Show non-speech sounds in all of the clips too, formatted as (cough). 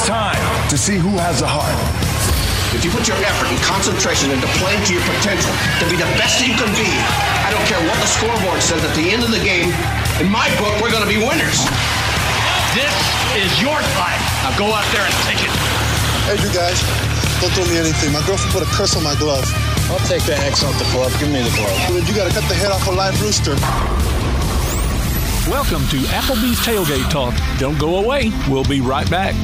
It's time to see who has the heart. If you put your effort and concentration into playing to your potential, to be the best you can be, I don't care what the scoreboard says at the end of the game, in my book, we're going to be winners. This is your time. Now go out there and take it. Hey, you guys, don't throw me anything. My girlfriend put a curse on my glove. I'll take that X off the glove. Give me the glove. You gotta cut the head off a live rooster. Welcome to Applebee's Tailgate Talk. Don't go away. We'll be right back.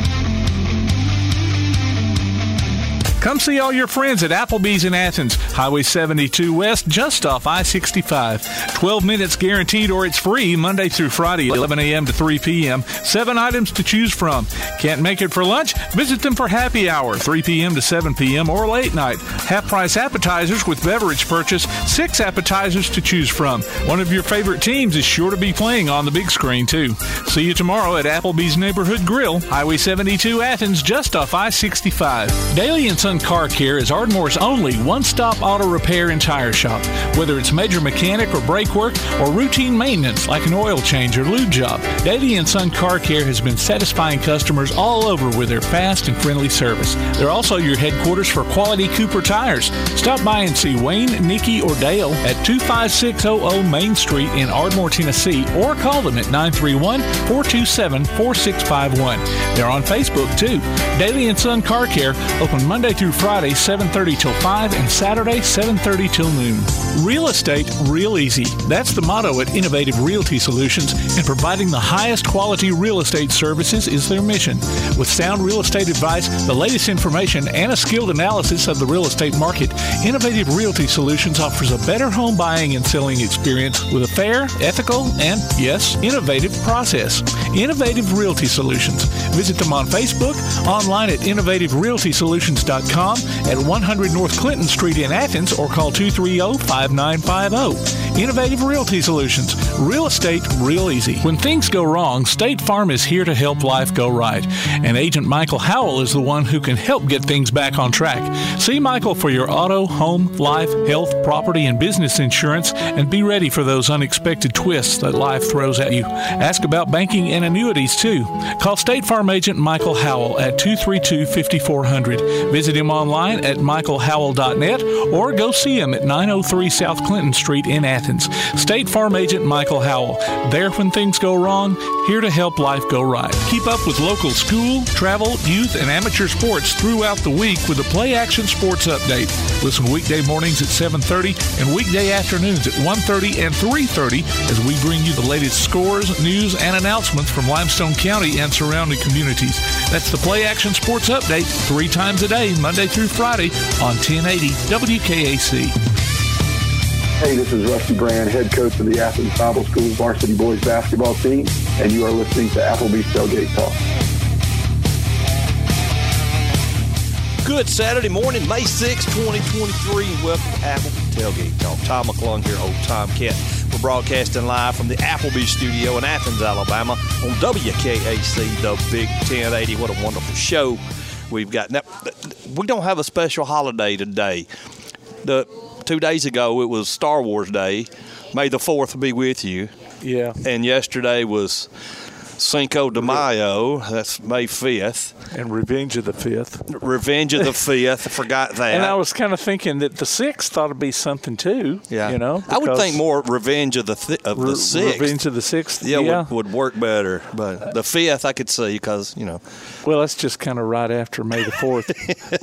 Come see all your friends at Applebee's in Athens, Highway 72 West, just off I 65. 12 minutes guaranteed or it's free Monday through Friday, 11 a.m. to 3 p.m. Seven items to choose from. Can't make it for lunch? Visit them for happy hour, 3 p.m. to 7 p.m. or late night. Half price appetizers with beverage purchase, six appetizers to choose from. One of your favorite teams is sure to be playing on the big screen, too. See you tomorrow at Applebee's Neighborhood Grill, Highway 72 Athens, just off I 65. Daily and Car Care is Ardmore's only one stop auto repair and tire shop. Whether it's major mechanic or brake work or routine maintenance like an oil change or lube job, Daily and Son Car Care has been satisfying customers all over with their fast and friendly service. They're also your headquarters for quality Cooper tires. Stop by and see Wayne, Nikki, or Dale at 25600 Main Street in Ardmore, Tennessee, or call them at 931 427 4651. They're on Facebook too. Daily and Son Car Care open Monday through Friday 7:30 till 5 and Saturday 7:30 till noon. Real estate real easy. That's the motto at Innovative Realty Solutions, and providing the highest quality real estate services is their mission. With sound real estate advice, the latest information, and a skilled analysis of the real estate market, Innovative Realty Solutions offers a better home buying and selling experience with a fair, ethical, and yes, innovative process. Innovative Realty Solutions. Visit them on Facebook, online at innovativerealtysolutions.com at 100 North Clinton Street in Athens, or call 230 5950. Innovative Realty Solutions. Real estate real easy. When things go wrong, State Farm is here to help life go right. And Agent Michael Howell is the one who can help get things back on track. See Michael for your auto, home, life, health, property, and business insurance and be ready for those unexpected twists that life throws at you. Ask about banking and annuities too. Call State Farm Agent Michael Howell at 232 5400. Visit him online at michaelhowell.net or go see him at 903 South Clinton Street in Athens. State Farm Agent Michael Howell. There when things go wrong, here to help life go right. Keep up with local school, travel, youth, and amateur sports throughout the week with the Play Action Sports Update. Listen weekday mornings at 7:30 and weekday afternoons at 1:30 and 3:30 as we bring you the latest scores, news, and announcements from Limestone County and surrounding communities. That's the Play Action Sports Update three times a day, Monday through Friday on 1080 WKAC. Hey, this is Rusty Brand, head coach of the Athens Bible School varsity boys basketball team, and you are listening to Applebee's Tailgate Talk. Good Saturday morning, May 6, 2023, and welcome to Applebee's Tailgate Talk. Tom McClung here, old Tomcat. We're broadcasting live from the Applebee studio in Athens, Alabama on WKAC, the Big 1080. What a wonderful show we've got. Now, we don't have a special holiday today. The two days ago it was Star Wars Day. May the Fourth be with you. Yeah. And yesterday was Cinco de Mayo. That's May fifth. And Revenge of the Fifth. Revenge of the (laughs) Fifth. I forgot that. And I was kind of thinking that the sixth ought to be something too. yeah, You know, I would think more Revenge of the th- of Re- the sixth. Revenge of the Sixth. yeah, yeah. Would, would work better. But the fifth I could see because you know. Well, that's just kind of right after May the Fourth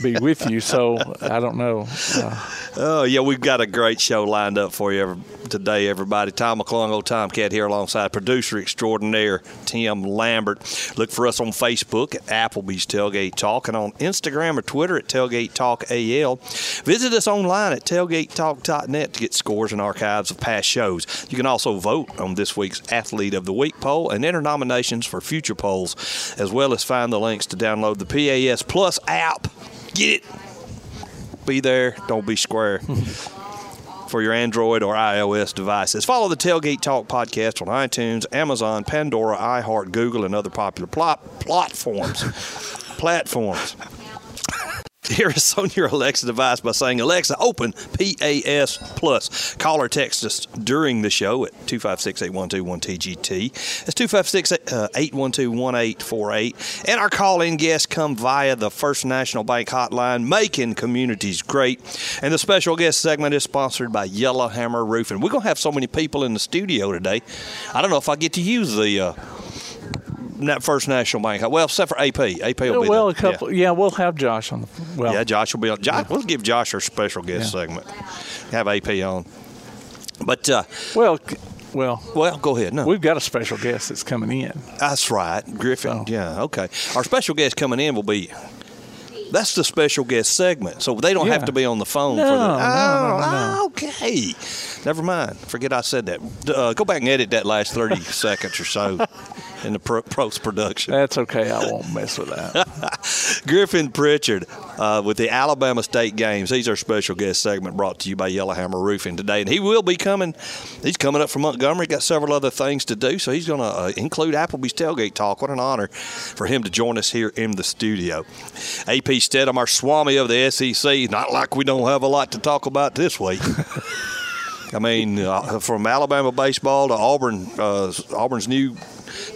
be (laughs) with you. So I don't know. Uh, Oh yeah, we've got a great show lined up for you every, today, everybody. Tom McClung, old Tomcat here, alongside producer extraordinaire Tim Lambert. Look for us on Facebook at Applebee's Tailgate Talk and on Instagram or Twitter at Tailgate Talk AL. Visit us online at tailgatetalk.net to get scores and archives of past shows. You can also vote on this week's Athlete of the Week poll and enter nominations for future polls, as well as find the links to download the PAS Plus app. Get it be there, don't be square. (laughs) For your Android or iOS devices. Follow the Tailgate Talk podcast on iTunes, Amazon, Pandora, iHeart, Google, and other popular plot, platforms. (laughs) platforms. Hear us on your Alexa device by saying, Alexa, open PAS Plus. Call or text us during the show at 256 8121 TGT. That's 256 812 1848. And our call in guests come via the First National Bank hotline, making communities great. And the special guest segment is sponsored by Yellowhammer Roofing. We're going to have so many people in the studio today. I don't know if I get to use the. Uh, First National Bank. Well, except for AP. AP will be well, there. a couple. Yeah. we'll have Josh on the. Well, Yeah, Josh will be on. Josh, we'll give Josh our special guest Yeah. segment. Have AP on. But uh, well, well. well, go ahead. No, We've got a special guest that's coming in. that's right, Griffin. So- Yeah, okay. Our special guest coming in will be. That's the special guest segment, so they don't have to be on the phone No, for the. no, no, no, oh, okay. Never mind. Forget I said that. Uh, go back and edit that last thirty (laughs) seconds or so in the pro- post production. That's okay. I won't mess with that. (laughs) Griffin Pritchard uh, with the Alabama State Games. He's our special guest segment brought to you by Yellowhammer Roofing today. And he will be coming. He's coming up from Montgomery. Got several other things to do. So he's going to uh, include Applebee's Tailgate Talk. What an honor for him to join us here in the studio. AP Steadham, our Swami of the SEC. Not like we don't have a lot to talk about this week. (laughs) I mean, uh, from Alabama baseball to Auburn, uh, Auburn's new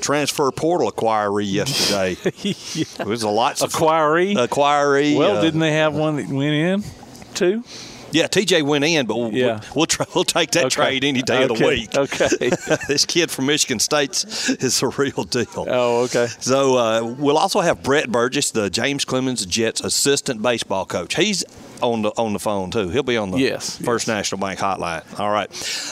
transfer portal acquiree yesterday. (laughs) It was a lot. of. Acquiree. well, uh, didn't they have one that went in too? Yeah, TJ went in, but we'll, Yeah. we'll, try, we'll take that Okay. trade any day of the week. Okay. (laughs) this kid from Michigan State is a real deal. Oh, okay. So uh, we'll also have Brett Burgess, the James Clemens Jets assistant baseball coach. He's on the on the phone too. He'll be on the Yes, First National Bank hotline. All right,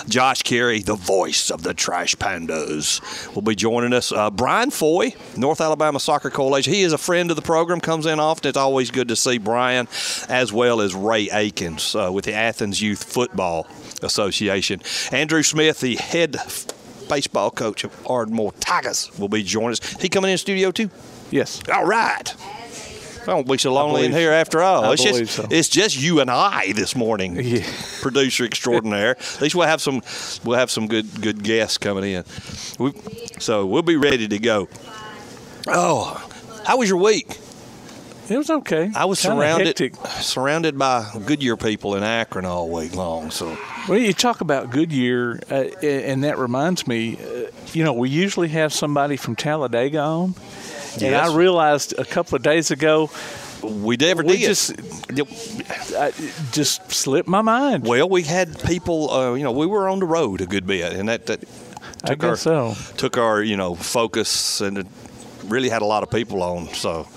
Josh Caray, the voice of the Trash Pandas, will be joining us. Uh, Brian Foy, North Alabama Soccer Coalition. He is a friend of the program. Comes in often. It's always good to see Brian, as well as Ray Aikens uh, with the Athens Youth Football Association. Andrew Smith, the head baseball coach of Ardmore Tigers, will be joining us. He coming in studio too. Yes. All right. I won't be so lonely in here after all. I it's just so. it's just you and I this morning. (laughs) Yeah. Producer extraordinaire. At least we'll have some we'll have some good good guests coming in. We, so we'll be ready to go. Oh, how was your week? It was okay. I was Kinda surrounded hectic. surrounded by Goodyear people in Akron all week long. So Well, you talk about Goodyear, uh, and that reminds me, uh, you know, we usually have somebody from Talladega on. And I realized a couple of days ago, we never we did. just it just slipped my mind. well, we had people. Uh, you know, we were on the road a good bit, and that that took our so. took our you know focus and it really had a lot of people on. So.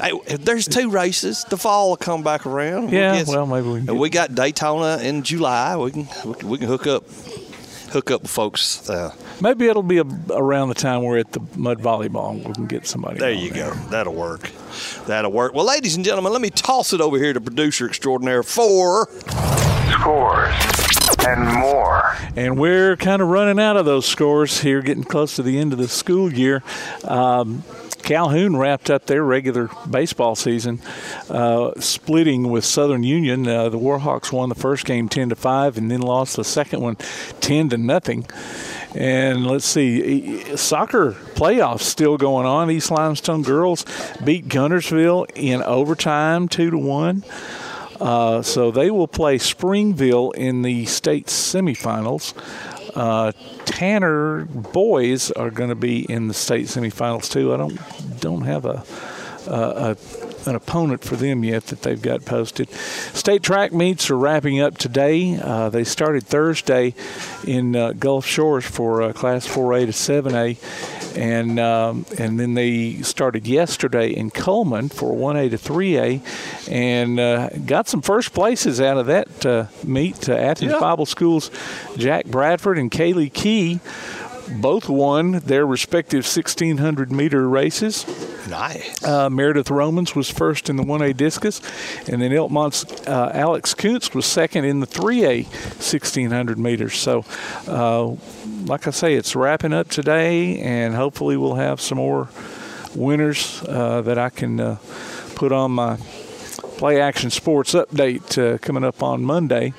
Hey, there's two races. The fall will come back around. Yeah, get- well, maybe we can we got Daytona in July. We can, we can hook up hook up with folks. Uh, Maybe it'll be a, around the time we're at the mud volleyball. We can get somebody. there on you go. That'll work. That'll work. Well, ladies and gentlemen, let me toss it over here to producer extraordinaire for Scores and more. And we're kind of running out of those scores here, getting close to the end of the school year. Um, Calhoun wrapped up their regular baseball season, uh, splitting with Southern Union. Uh, the Warhawks won the first game ten to five, and then lost the second one ten to nothing. And let's see, soccer playoffs still going on. East Limestone girls beat Guntersville in overtime, two to one. Uh, so they will play Springville in the state semifinals. Uh, Tanner boys are going to be in the state semifinals too. I don't don't have a, a, a an opponent for them yet that they've got posted. State track meets are wrapping up today. Uh, they started Thursday in uh, Gulf Shores for uh, Class 4A to 7A, and um, and then they started yesterday in Cullman for 1A to 3A, and uh, got some first places out of that uh, meet. Uh, Athens Yeah. Bible Schools, Jack Bradford and Kaylee Key. Both won their respective 1600 meter races. nice. Uh, Meredith Romans was first in the 1A discus, and then Elkmont's uh, Alex Kuntz was second in the 3A 1600 meters. So, uh, like I say, it's wrapping up today, and hopefully we'll have some more winners uh, that I can uh, put on my Play Action Sports update uh, coming up on Monday.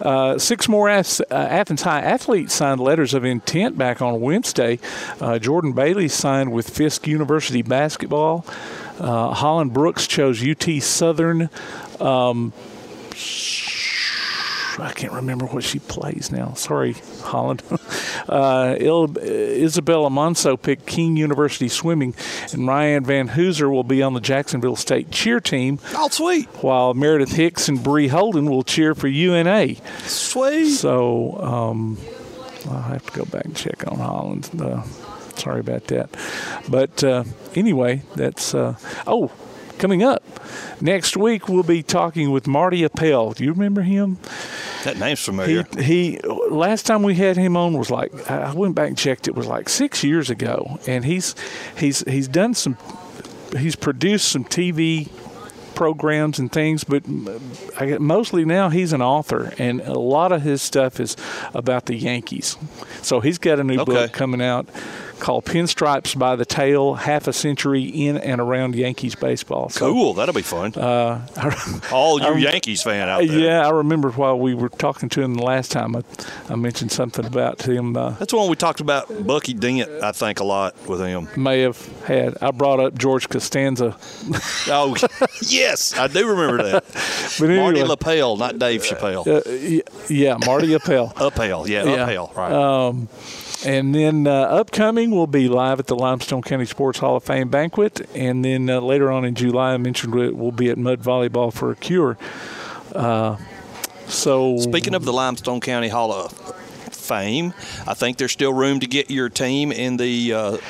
Uh, six more Ath- uh, Athens High athletes signed letters of intent back on Wednesday. Uh, Jordan Bailey signed with Fisk University basketball. Uh, Holland Brooks chose UT Southern. Um, I can't remember what she plays now. Sorry, Holland. (laughs) Uh, Il- Isabella Monso picked King University swimming, and Ryan Van Hooser will be on the Jacksonville State cheer team. Oh, sweet. While Meredith Hicks and Bree Holden will cheer for UNA. Sweet. So um, I'll have to go back and check on Holland. Uh, sorry about that. But uh, anyway, that's uh, oh, coming up next week we'll be talking with Marty Appel. Do you remember him? That name's He, familiar. he last time we had him on was like I went back and checked. It was like six years ago, and he's he's he's done some. He's produced some TV programs and things, but I mostly now he's an author, and a lot of his stuff is about the Yankees. So he's got a new Okay. book coming out called "Pinstripes by the Tale: Half a Century in and Around Yankees Baseball." So, Cool. That'll be fun. Uh, (laughs) All you I'm- Yankees fan out there. yeah, I remember while we were talking to him the last time, I, I mentioned something about him. Uh, That's the one we talked about Bucky Dent, I think, a lot with him. may have had. I brought up George Costanza, Oh, (laughs) yes, I do remember that. (laughs) but anyway, Marty LaPelle, not Dave Chappelle. uh, yeah, Marty Appel. Uphale, (laughs) yeah, yeah. Right. Um, and then uh, upcoming will be live at the Limestone County Sports Hall of Fame banquet, and then uh, later on in July, I mentioned it will be at Mud Volleyball for a Cure. Uh, so Speaking of the Limestone County Hall of Fame, I think there's still room to get your team in the.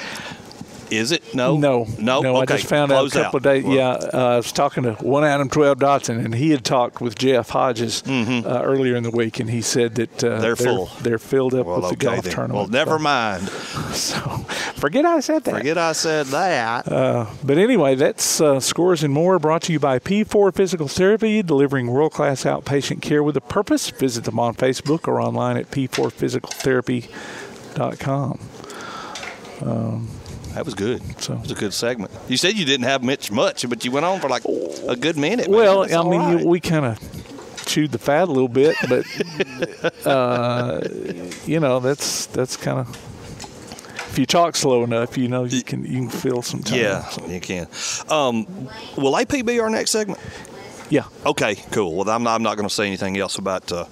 Uh, is it no? No, no. no. Okay. I just found out a couple of days. Well, yeah, uh, I was talking to one Adam Twelve Dotson, and he had talked with Jeff Hodges uh, earlier in the week, and he said that uh, Mm-hmm. They're full. They're filled up Well, with the golf then. tournament. Well, never mind. (laughs) So, forget I said that. Forget I said that. But anyway, that's uh, scores and more brought to you by P4 Physical Therapy, delivering world class outpatient care with a purpose. Visit them on Facebook or online at p4physicaltherapy.com. that was good. So- It was a good segment. You said you didn't have much, much, but you went on for like a good minute. man. Well, That's I mean, right. you we kind of chewed the fat a little bit, but (laughs) uh, you know, that's that's kind of if you talk slow enough, you know, you can you can fill some time. yeah, So, you can. Um, will AP be our next segment? yeah. Okay, cool. Well, I'm not, I'm not going to say anything else about uh,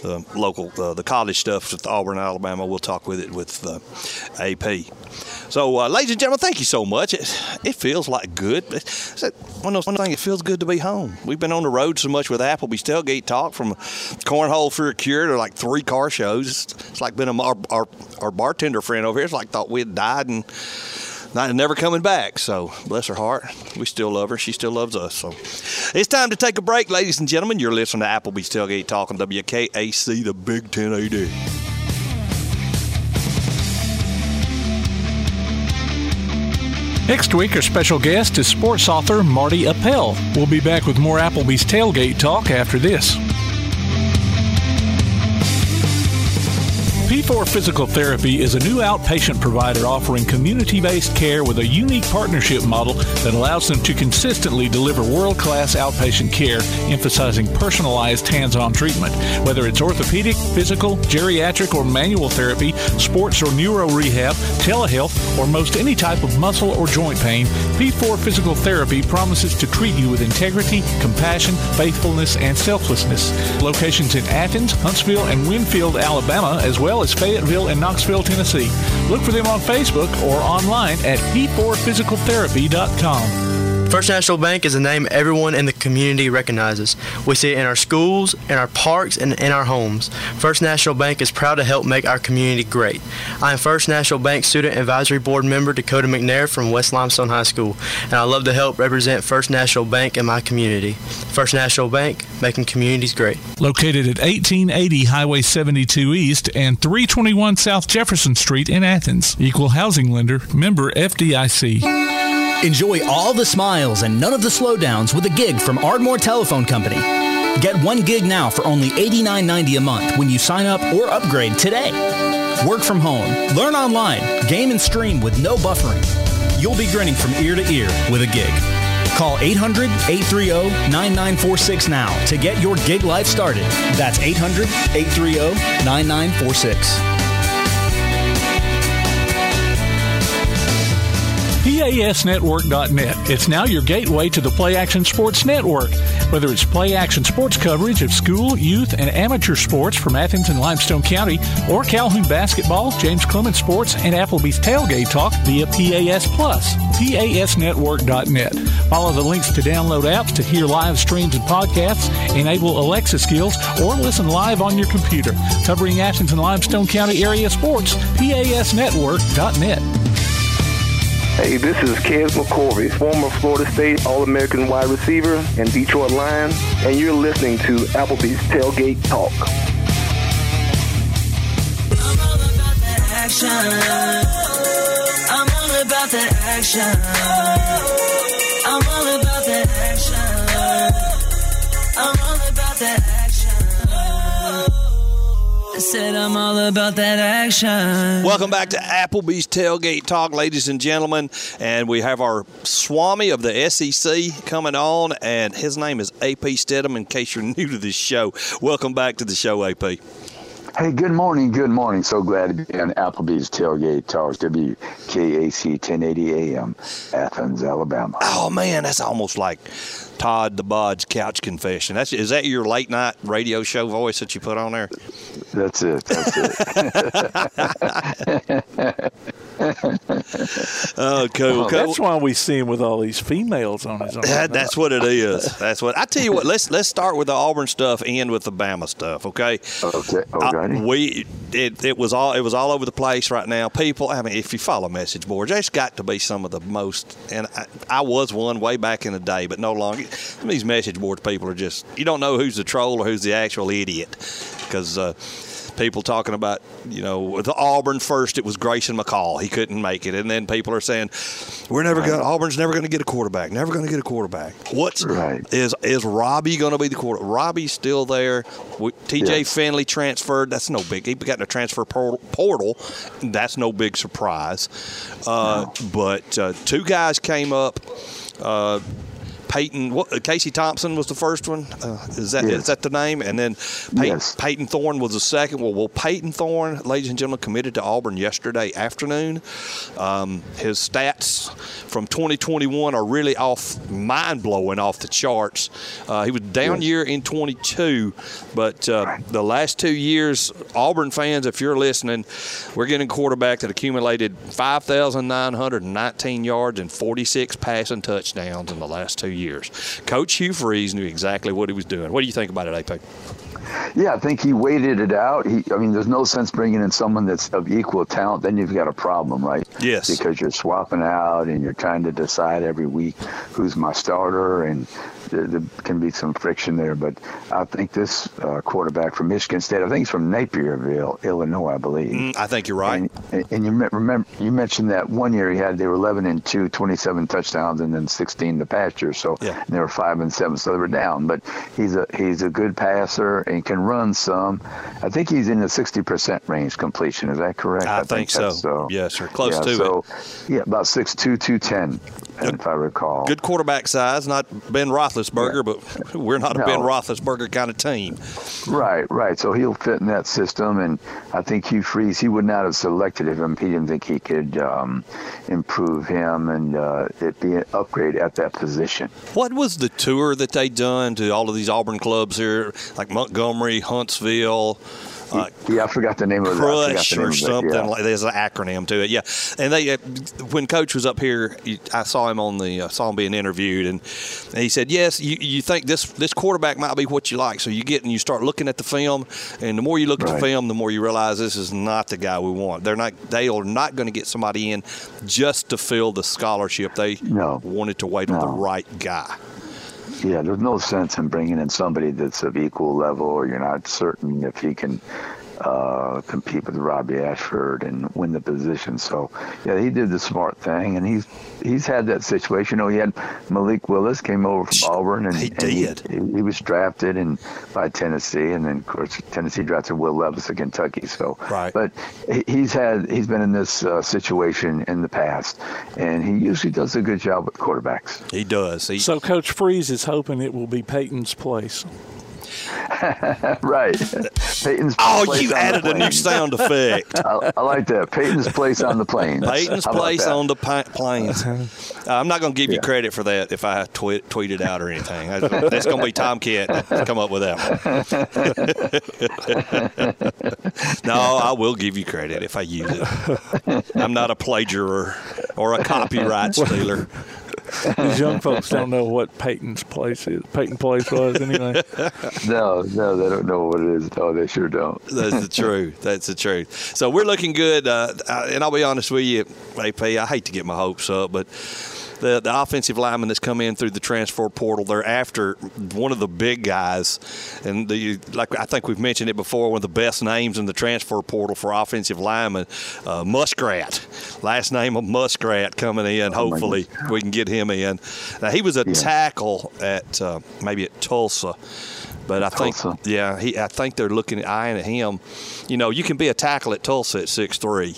the local, uh, the college stuff with Auburn, Alabama. We'll talk with it with uh, AP. So, uh, ladies and gentlemen, thank you so much. It, it feels like good. It's one of those things. It feels good to be home. We've been on the road so much with Applebee's tailgate talk from cornhole for a cure to like three car shows. It's, it's like been a, our, our our bartender friend over here. It's like thought we had died and not never coming back. So bless her heart, we still love her. She still loves us. So it's time to take a break, ladies and gentlemen. You're listening to Applebee's Tailgate Talk on WKAC, the Big 1080. Next week, our special guest is sports author Marty Appel. We'll be back with more Applebee's tailgate talk after this. P4 Physical Therapy is a new outpatient provider offering community based care with a unique partnership model that allows them to consistently deliver world class outpatient care, emphasizing personalized hands on treatment. Whether it's orthopedic, physical, geriatric, or manual therapy, sports or neuro rehab, telehealth, or most any type of muscle or joint pain, P4 Physical Therapy promises to treat you with integrity, compassion, faithfulness, and selflessness. Locations in Athens, Huntsville, and Winfield, Alabama, as well as Fayetteville and Knoxville, Tennessee. Look for them on Facebook or online at p4physicaltherapy.com. First National Bank is a name everyone in the community recognizes. We see it in our schools, in our parks, and in our homes. First National Bank is proud to help make our community great. I am First National Bank Student Advisory Board member Dakota McNair from West Limestone High School, and I love to help represent First National Bank in my community. First National Bank, making communities great. Located at 1880 Highway 72 East and 321 South Jefferson Street in Athens. Equal housing lender, member FDIC. Enjoy all the smiles and none of the slowdowns with a gig from Ardmore Telephone Company. Get one gig now for only $89.90 a month when you sign up or upgrade today. Work from home, learn online, game and stream with no buffering. You'll be grinning from ear to ear with a gig. Call 800 830 9946 now to get your gig life started. That's 800 PASnetwork.net. It's now your gateway to the Play Action Sports Network. Whether it's play action sports coverage of school, youth, and amateur sports from Athens and Limestone County, or Calhoun basketball, James Clemens sports, and Applebee's tailgate talk via PAS Plus. PASnetwork.net. Follow the links to download apps to hear live streams and podcasts, enable Alexa skills, or listen live on your computer. Covering Athens and Limestone County area sports, PASnetwork.net. Hey, this is Kez McCorvey, former Florida State All-American wide receiver and Detroit Lion, and you're listening to Applebee's Tailgate Talk. action. I'm all about that action. I'm all about that action. I'm all about that action. I said I'm all about that action. Welcome back to Applebee's Tailgate Talk, ladies and gentlemen. And we have our Swami of the SEC coming on, and his name is AP Steadham, in case you're (laughs) new to this show. Welcome back to the show, AP. Hey, good morning, good morning. So glad to be on Applebee's Tailgate Talks, WKAC 1080 AM, Athens, Alabama. Oh, man, that's almost like Todd the Bodge Couch Confession. That's Is that your late night radio show voice that you put on there? That's it. That's it. (laughs) oh, cool, cool. That's why we see him with all these females on his arm. That, that's what it is. That's what I tell you. What let's let's start with the Auburn stuff, end with the Bama stuff. Okay. Okay. Uh, we it, it was all it was all over the place right now. People, I mean, if you follow message boards, there's got to be some of the most. And I, I was one way back in the day, but no longer. These message board people are just you don't know who's the troll or who's the actual idiot because. Uh, people talking about, you know, the Auburn first, it was Grayson McCall. He couldn't make it. And then people are saying, we're never going Auburn's never going to get a quarterback, never going to get a quarterback. What's right. is is Robbie going to be the quarterback? Robbie's still there. TJ. Finley transferred. That's no big. He got in a transfer portal. That's no big surprise. Uh, no. But uh, two guys came up. Uh, Payton what, Casey Thompson was the first one. Uh, is that yes. is that the name? And then Payton, yes. Payton Thorne was the second. Well, well, Payton Thorne, ladies and gentlemen, committed to Auburn yesterday afternoon. Um, his stats from 2021 are really off, mind blowing, off the charts. Uh, he was down yes. year in 22, but uh, right. the last two years, Auburn fans, if you're listening, we're getting a quarterback that accumulated 5,919 yards and 46 passing touchdowns in the last two years. Coach Hugh Freeze knew exactly what he was doing. What do you think about it, AP? Yeah, I think he waited it out. He, I mean, there's no sense bringing in someone that's of equal talent. Then you've got a problem, right? Yes. Because you're swapping out and you're trying to decide every week who's my starter, and there, there can be some friction there. But I think this uh, quarterback from Michigan State, I think he's from Naperville, Illinois, I believe. Mm, I think you're right. And, and you remember you mentioned that one year he had they were 11 and 2, 27 touchdowns, and then 16 the past year. So yeah. they were five and seven, so they were down. But he's a he's a good passer and can run some. I think he's in the 60% range completion. Is that correct? I, I think, think, so. so. Yes, sir. Close yeah, to so, it. Yeah, about 6'2", 210, if I recall. Good quarterback size, not Ben Roethlisberger, yeah. but (laughs) we're not a no. Ben Roethlisberger kind of team. Right, right. So he'll fit in that system, and I think Hugh Freeze, he would not have selected him he didn't think he could um, improve him and uh, it be an upgrade at that position. What was the tour that they done to all of these Auburn clubs here, like Montgomery, Huntsville? Yeah, I forgot the name of it. Crush or something. Yeah. Like, there's an acronym to it. Yeah, and they uh, when Coach was up here, I saw him on the uh, saw him being interviewed, and, and he said, "Yes, you, you think this this quarterback might be what you like, so you get and you start looking at the film, and the more you look right. at the film, the more you realize this is not the guy we want. They're not they are not going to get somebody in just to fill the scholarship. They no. wanted to wait no. on the right guy." Yeah, there's no sense in bringing in somebody that's of equal level, or you're not certain if he can uh, compete with Robbie Ashford and win the position. So yeah, he did the smart thing, and he's he's had that situation. You know, he had Malik Willis came over from Auburn, and He and did. he, he was drafted and by Tennessee, and then of course Tennessee drafted Will Levis of Kentucky. So Right. but he- he's had he's been in this uh, situation in the past, and he usually does a good job with quarterbacks. He does. He, So Coach Freeze is hoping it will be Peyton's place. (laughs) right. Peyton's oh, place you on the added a new sound effect. (laughs) I, I like that. Peyton's place on the plane. Peyton's place that? on the pi- plains. (laughs) Uh, I'm not going to give you credit for that if I tweet, tweet it out or anything. I- That's going to be Tom Kent to come up with that one. no, I will give you credit if I use it. I'm not a plagiarer or a copyright stealer. These young folks don't know what Peyton's place is. Peyton Place was anyway. (laughs) No, no, they don't know what it is. No, they sure don't. That's the truth. That's the truth. So we're looking good. Uh, uh, and I'll be honest with you, AP, I hate to get my hopes up, but the, the offensive lineman that's come in through the transfer portal, they're after one of the big guys. And the, like I think we've mentioned it before, one of the best names in the transfer portal for offensive lineman, uh, Muskrat. Last name of Muskrat coming in. Oh, Hopefully we can get him in. Now, he was a tackle at uh, maybe at Tulsa. But I think, Tulsa. yeah, he. I think they're looking at eyeing at him. You know, you can be a tackle at Tulsa at six three,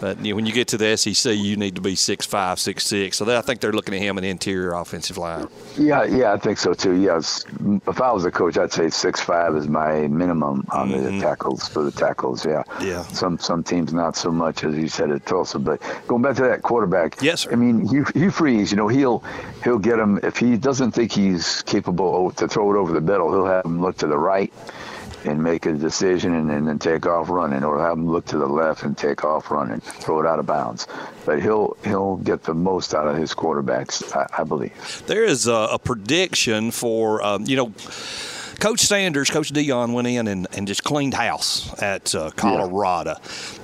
but you know, when you get to the SEC, you need to be six five, six six. So they, I think they're looking at him an interior offensive line. Yeah, yeah, I think so too. Yes, if I was a coach, I'd say six five is my minimum on the mm-hmm. tackles for the tackles. Yeah, Yeah. Some some teams not so much as you said at Tulsa, but going back to that quarterback. Yes, sir. I mean, Hugh, Hugh Freeze, you know, he'll he'll get him if he doesn't think he's capable to throw it over the middle. He'll have him look to the right and make a decision and, and then take off running, or have him look to the left and take off running, throw it out of bounds. But he'll he'll get the most out of his quarterbacks, I, I believe. There is a, a prediction for um, you know. Coach Sanders, Coach Deion went in and, and just cleaned house at uh, Colorado.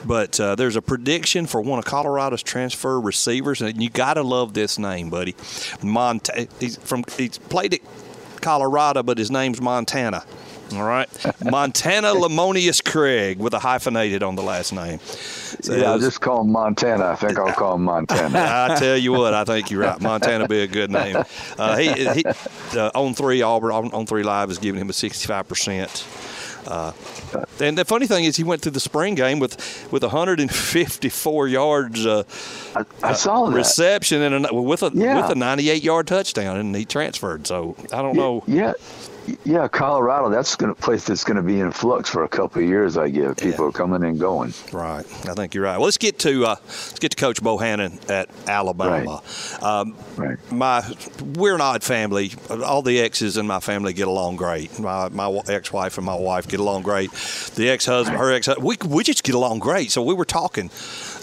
But uh, there's a prediction for one of Colorado's transfer receivers, and you got to love this name, buddy. Monta- he's from he's played at Colorado, but his name's Montana. All right, Montana Lemonious Craig with a hyphenated on the last name. So yeah, was- just call him Montana. I think I'll call him Montana. (laughs) I tell you what, I think you're right. Montana be a good name. Uh, he he uh, on three Auburn on, on three live is giving him a 65 percent. Uh, and the funny thing is, he went through the spring game with with 154 yards uh, I saw that. reception and a, with a Yeah. with a 98 yard touchdown, and he transferred. So I don't know. Yeah, yeah, Colorado. That's going to place that's going to be in flux for a couple of years. I give people are coming and going. Right, I think you're right. Well, let's get to uh, let's get to Coach Bohannon at Alabama. Um, Right. My we're an odd family. All the exes in my family get along great. My my ex-wife and my wife get along great. The ex-husband, her ex, we we just get along great. So we were talking,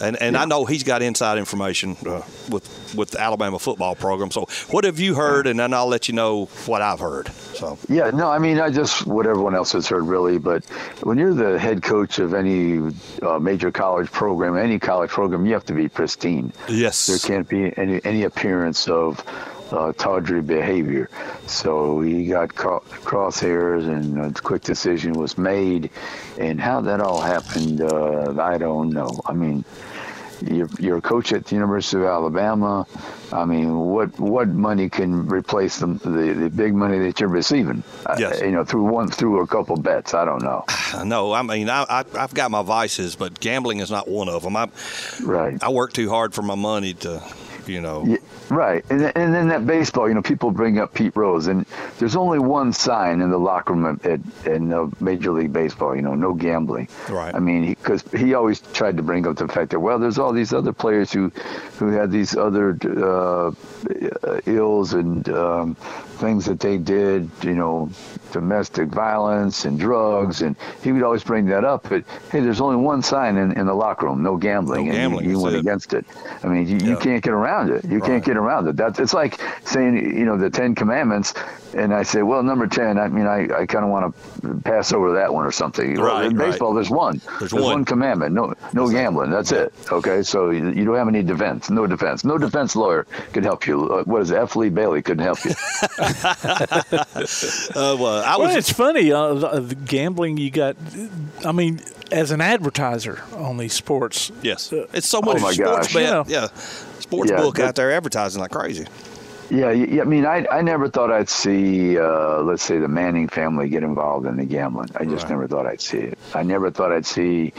and and I know he's got inside information uh, with with the Alabama football program. So what have you heard? And then I'll let you know what I've heard. So Yeah, no, I mean, I just what everyone else has heard, really. But when you're the head coach of any uh, major college program, any college program, you have to be pristine. yes, There can't be any any appearance of uh, tawdry behavior. So he got cro- crosshairs, and a quick decision was made. And how that all happened, uh, I don't know. I mean, you're, you're a coach at the University of Alabama. I mean, what what money can replace the the, the big money that you're receiving? Uh, Yes. you know, through one through a couple bets. I don't know. (sighs) no, I mean I, I I've got my vices, but gambling is not one of them. I Right. I work too hard for my money to, you know. Yeah, right, and and then that baseball, you know, people bring up Pete Rose, and there's only one sign in the locker room at, in uh, Major League Baseball, you know, no gambling. Right. I mean, because he, always tried to bring up the fact that well, there's all these other players who who had these other uh, ills and um, things that they did, you know, domestic violence and drugs, and he would always bring that up. But hey, there's only one sign in, in the locker room: no gambling. No and gambling, he, he went it. against it. I mean, you, you can't get around it. You Right. can't get around it. That's it's like saying you know the Ten Commandments, and I say, well, number ten. I mean, I, I kind of want to pass over that one or something. Well, Right, in right. baseball, there's one. There's one. commandment. No, no gambling. That's it. Okay, so you, you don't have any defense. No defense. No defense lawyer could help you. Uh, what is it? F. Lee Bailey couldn't help you. (laughs) (laughs) Uh, well, I Well, was it's funny. Uh, the, the gambling you got. I mean, as an advertiser on these sports. Yes, it's so much Oh my sports gosh. bet, Yeah. yeah, sports Yeah, book out there advertising like crazy. Yeah, yeah. I mean, I I never thought I'd see, uh, let's say, the Manning family get involved in the gambling. I just Right. never thought I'd see it. I never thought I'd see,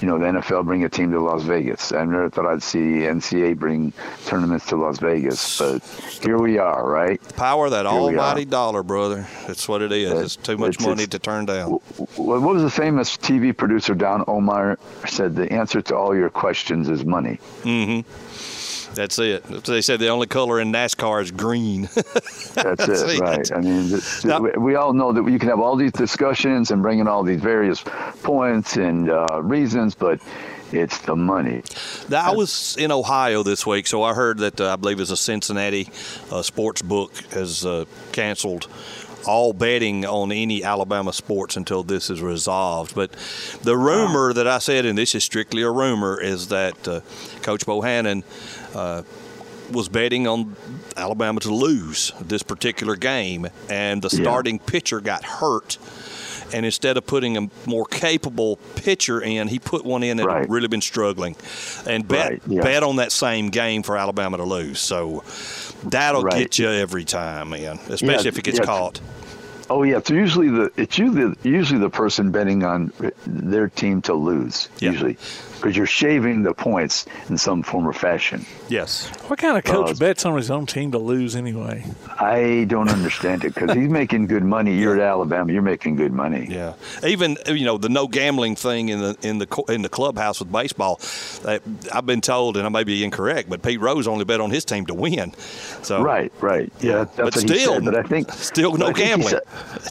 you know, the NFL bring a team to Las Vegas. I never thought I'd see NCAA bring tournaments to Las Vegas. But here we are, right? Power that Here almighty dollar, brother. That's what it is. It- It's too much it's- money it's- to turn down. What was the famous TV producer Don Ohlmeyer said? The answer to all your questions is money. hmm That's it. They said the only color in NASCAR is green. (laughs) That's it, See, right? I mean, th- we- all know that you can have all these discussions and bring in all these various points and uh, reasons, but it's the money. Now, I was in Ohio this week, so I heard that uh, I believe it's a Cincinnati uh, sports book has uh, canceled all betting on any Alabama sports until this is resolved. But the rumor that I said, and this is strictly a rumor, is that uh, Coach Bohannon uh, was betting on Alabama to lose this particular game, and the Yeah. starting pitcher got hurt. And instead of putting a more capable pitcher in, he put one in that Right. had really been struggling, and bet Right, yeah. bet on that same game for Alabama to lose. So that'll Right. get you every time, man. Especially Yeah, if it gets yeah. caught. Oh yeah, it's usually the it's usually usually the person betting on their team to lose. Yeah. Usually, because you're shaving the points in some form or fashion. Yes. What kind of coach Uh, bets on his own team to lose anyway? I don't understand it because he's making good money. You're at Alabama. You're making good money. Yeah, even you know the no gambling thing in the in the in the clubhouse with baseball. uh, I've been told, and I may be incorrect, but Pete Rose only bet on his team to win. So Right, right. Yeah, that's But what he still- said. But I think still no think gambling. said-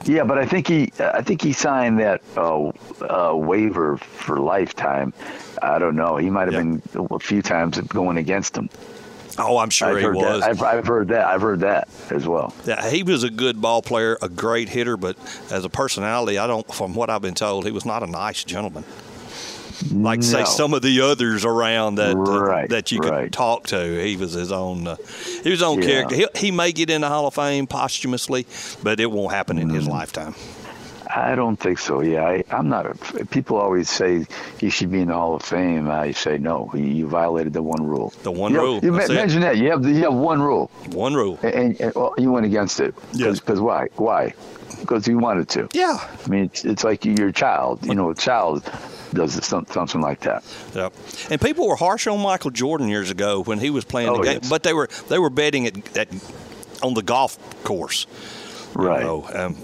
yeah, but I think he, I think he signed that uh, uh, waiver for lifetime. I don't know. He might have been a few times going against him. Oh, I'm sure I've he was. I've, I've heard that. I've heard that as well. Yeah, he was a good ball player, a great hitter, but as a personality, I don't. From what I've been told, he was not a nice gentleman. Like say some of the others around that uh, that you could right. talk to. He was his own. Uh, he was his own Yeah. character. He, he may get in the Hall of Fame posthumously, but it won't happen in Mm. his lifetime. I don't think so. Yeah, I, I'm not. A, people always say he should be in the Hall of Fame. I say no. You, you violated the one rule. The one You know, rule. You That's it. imagine that. You have the, you have one rule, One rule. and, and well, you went against it. Yes. Because why? Why? Because you wanted to. Yeah. I mean, it's, it's like your child. You know, a child does something like that. Yep. And people were harsh on Michael Jordan years ago when he was playing Oh, the game, yes. but they were they were betting at, at on the golf course. Right. You know, um,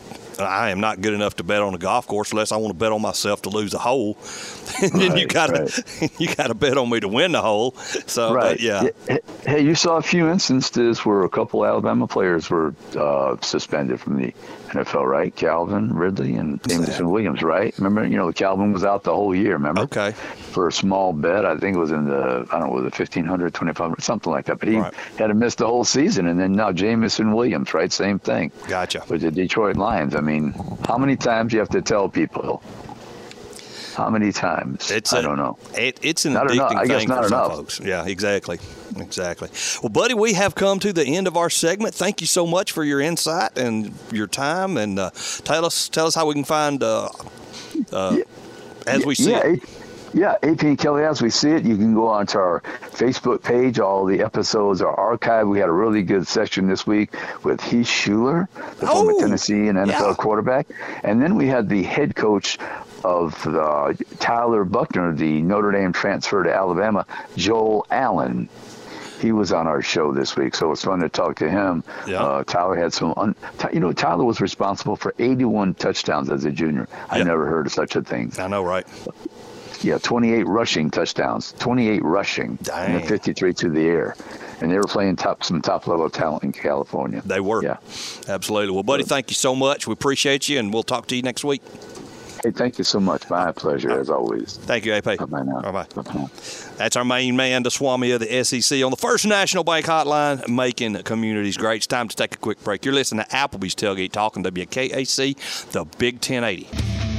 I am not good enough to bet on a golf course unless I want to bet on myself to lose a hole. (laughs) and then you gotta (laughs) you gotta bet on me to win the hole. So right. but yeah. Hey, you saw a few instances where a couple Alabama players were uh, suspended from the NFL, right? Calvin Ridley and Jameson Williams, right? Remember, you know, Calvin was out the whole year. Remember? Okay. For a small bet, I think it was in the I don't know, was it 1500, 2500, something like that. But he Right. had to miss the whole season, and then now Jameson Williams, right? Same thing. Gotcha. With the Detroit Lions. I mean, how many times do you have to tell people? How many times? It's I a- don't know. It, it's an Not enough. addicting I guess thing not for some enough. folks. Yeah, exactly, exactly. Well, buddy, we have come to the end of our segment. Thank you so much for your insight and your time, and uh, tell us tell us how we can find uh, uh, as we see yeah, it. Yeah, AP and Kelly, as we see it, you can go onto our Facebook page. All the episodes are archived. We had a really good session this week with Heath Shuler, the former Oh, Tennessee and NFL yeah. quarterback. And then we had the head coach of uh, Tyler Buchner, the Notre Dame transfer to Alabama, Joel Allen. He was on our show this week, so it's fun to talk to him. Yeah. Uh, Tyler had some, un- you know, Tyler was responsible for 81 touchdowns as a junior. I Yeah. never heard of such a thing. I know, right? Yeah, 28 rushing touchdowns, 28 rushing, Dang. then 53 to the air. And they were playing top some top level talent in California. They were. Yeah. Absolutely. Well, buddy, thank you so much. We appreciate you, and we'll talk to you next week. Hey, thank you so much. My pleasure, as always. Thank you, AP. Bye now. Bye bye. That's our main man, the Swami of the SEC, on the First National Bank Hotline, making communities great. It's time to take a quick break. You're listening to Applebee's Tailgate Talking WKAC, the Big 1080.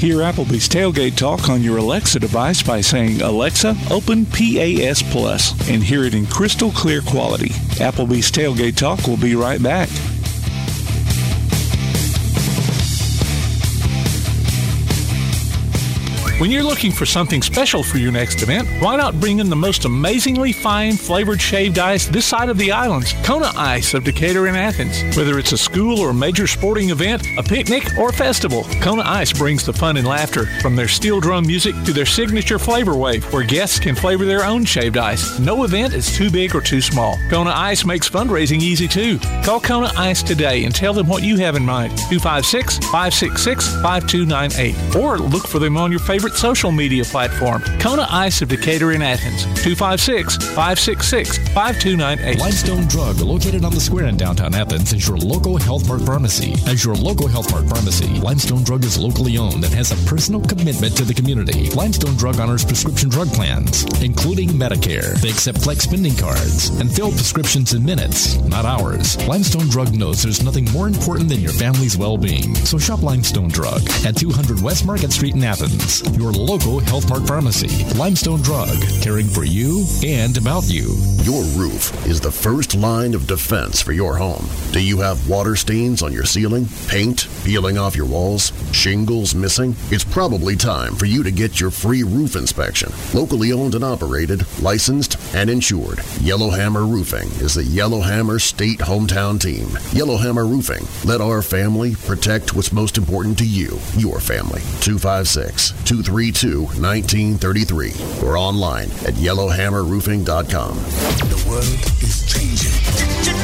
Hear Applebee's Tailgate Talk on your Alexa device by saying, Alexa, open PAS Plus, and hear it in crystal clear quality. Applebee's Tailgate Talk will be right back. When you're looking for something special for your next event, why not bring in the most amazingly fine flavored shaved ice this side of the islands? Kona Ice of Decatur and Athens. Whether it's a school or major sporting event, a picnic, or festival, Kona Ice brings the fun and laughter from their steel drum music to their signature flavor wave, where guests can flavor their own shaved ice. No event is too big or too small. Kona Ice makes fundraising easy too. Call Kona Ice today and tell them what you have in mind. 256 566 5298. Or look for them on your favorite social media platform. Kona Ice of Decatur in Athens. 256 566 5298. Limestone Drug, located on the square in downtown Athens, is your local Health Mart pharmacy. As your local Health Mart pharmacy, Limestone Drug is locally owned and has a personal commitment to the community. Limestone Drug honors prescription drug plans, including Medicare. They accept flex spending cards and fill prescriptions in minutes, not hours. Limestone Drug knows there's nothing more important than your family's well-being. So shop Limestone Drug at 200 West Market Street in Athens, your local Health Park pharmacy. Limestone Drug, caring for you and about you. Your roof is the first line of defense for your home. Do you have water stains on your ceiling, paint peeling off your walls, shingles missing? It's probably time for you to get your free roof inspection. Locally owned and operated, licensed, and insured. Yellowhammer Roofing is the Yellowhammer State hometown team. Yellowhammer Roofing. Let our family protect what's most important to you, your family. 256 232 1933 or online at yellowhammerroofing.com. The world is changing.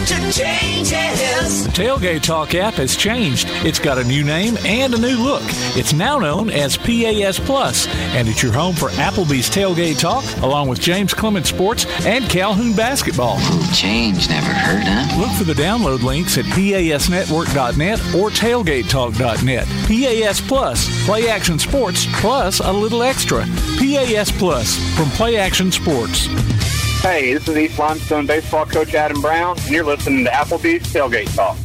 Changes. The Tailgate Talk app has changed. It's got a new name and a new look. It's now known as PAS Plus, and it's your home for Applebee's Tailgate Talk, along with James Clemens Sports and Calhoun Basketball. Change never hurt, huh? Look for the download links at PASnetwork.net or TailgateTalk.net. PAS Plus, Play Action Sports, plus a little extra. PAS Plus from Play Action Sports. Hey, this is East Limestone baseball coach Adam Brown, and you're listening to Applebee's Tailgate Talk.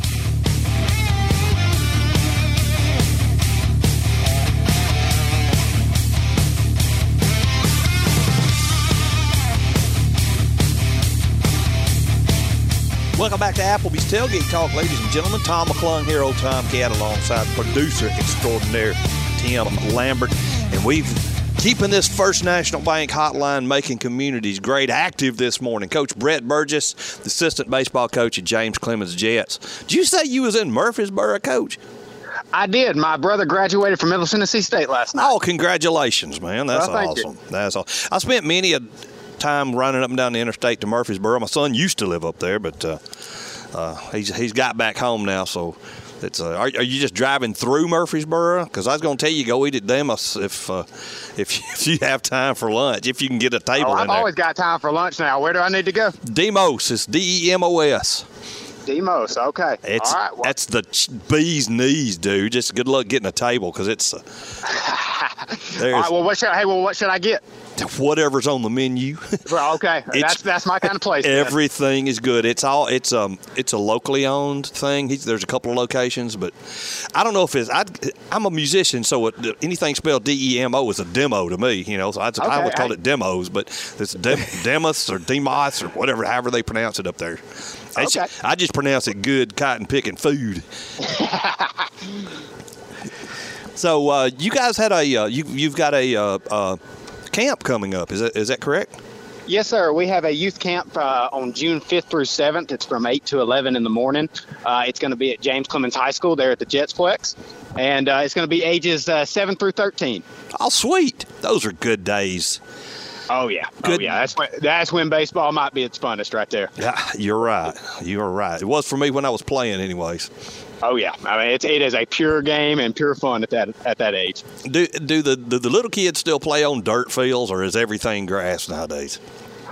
Welcome back to Applebee's Tailgate Talk, ladies and gentlemen. Tom McClung here, old Tom Cat, alongside producer extraordinaire Tim Lambert. And we've keeping this First National Bank hotline making communities great active this morning. Coach Brett Burgess, the assistant baseball coach at James Clemens Jets. Did you say you was in Murfreesboro, coach? I did. My brother graduated from Middle Tennessee State last night. Oh, congratulations, man. That's Well, awesome. That's all. I spent many a time running up and down the interstate to Murfreesboro. My son used to live up there, but uh, uh, he's he's got back home now. So, it's uh, are, are you just driving through Murfreesboro? Because I was going to tell you go eat at Demas if uh, if (laughs) if you have time for lunch, if you can get a table Oh, in I've always got time for lunch now. Where do I need to go? Demos, it's D E M O S. Demos. Okay. It's All right. Well, that's the ch- bee's knees, dude. Just good luck getting a table because it's uh, (laughs) (laughs) right. Well, what should hey? Well, what should I get? whatever's on the menu. (laughs) Well, okay. (laughs) that's that's my kind of place. then. Everything is good. It's all it's um it's a locally owned thing. He's, there's a couple of locations, but I don't know if it's. I, I'm a musician, so it, anything spelled D E M O is a demo to me. You know, so I, I Okay, would call I- it demos, but it's Dem- Demus or Demos or whatever, however they pronounce it up there. Okay. I just pronounce it good cotton picking food. So uh, you guys had a uh, you you've got a uh, uh, camp coming up. Is that is that correct? Yes, sir. We have a youth camp uh, on June 5th through 7th. It's from 8 to 11 in the morning. Uh, it's going to be at James Clemens High School there at the Jetsplex. And uh, it's going to be ages uh, 7 through 13. Oh, sweet! Those are good days. Oh, yeah. Good. Oh, yeah. That's when, that's when baseball might be its funnest right there. Yeah, you're right. You're right. It was for me when I was playing, anyways. Oh, yeah. I mean, it's, it is a pure game and pure fun at that at that age. Do do the do the little kids still play on dirt fields, or is everything grass nowadays?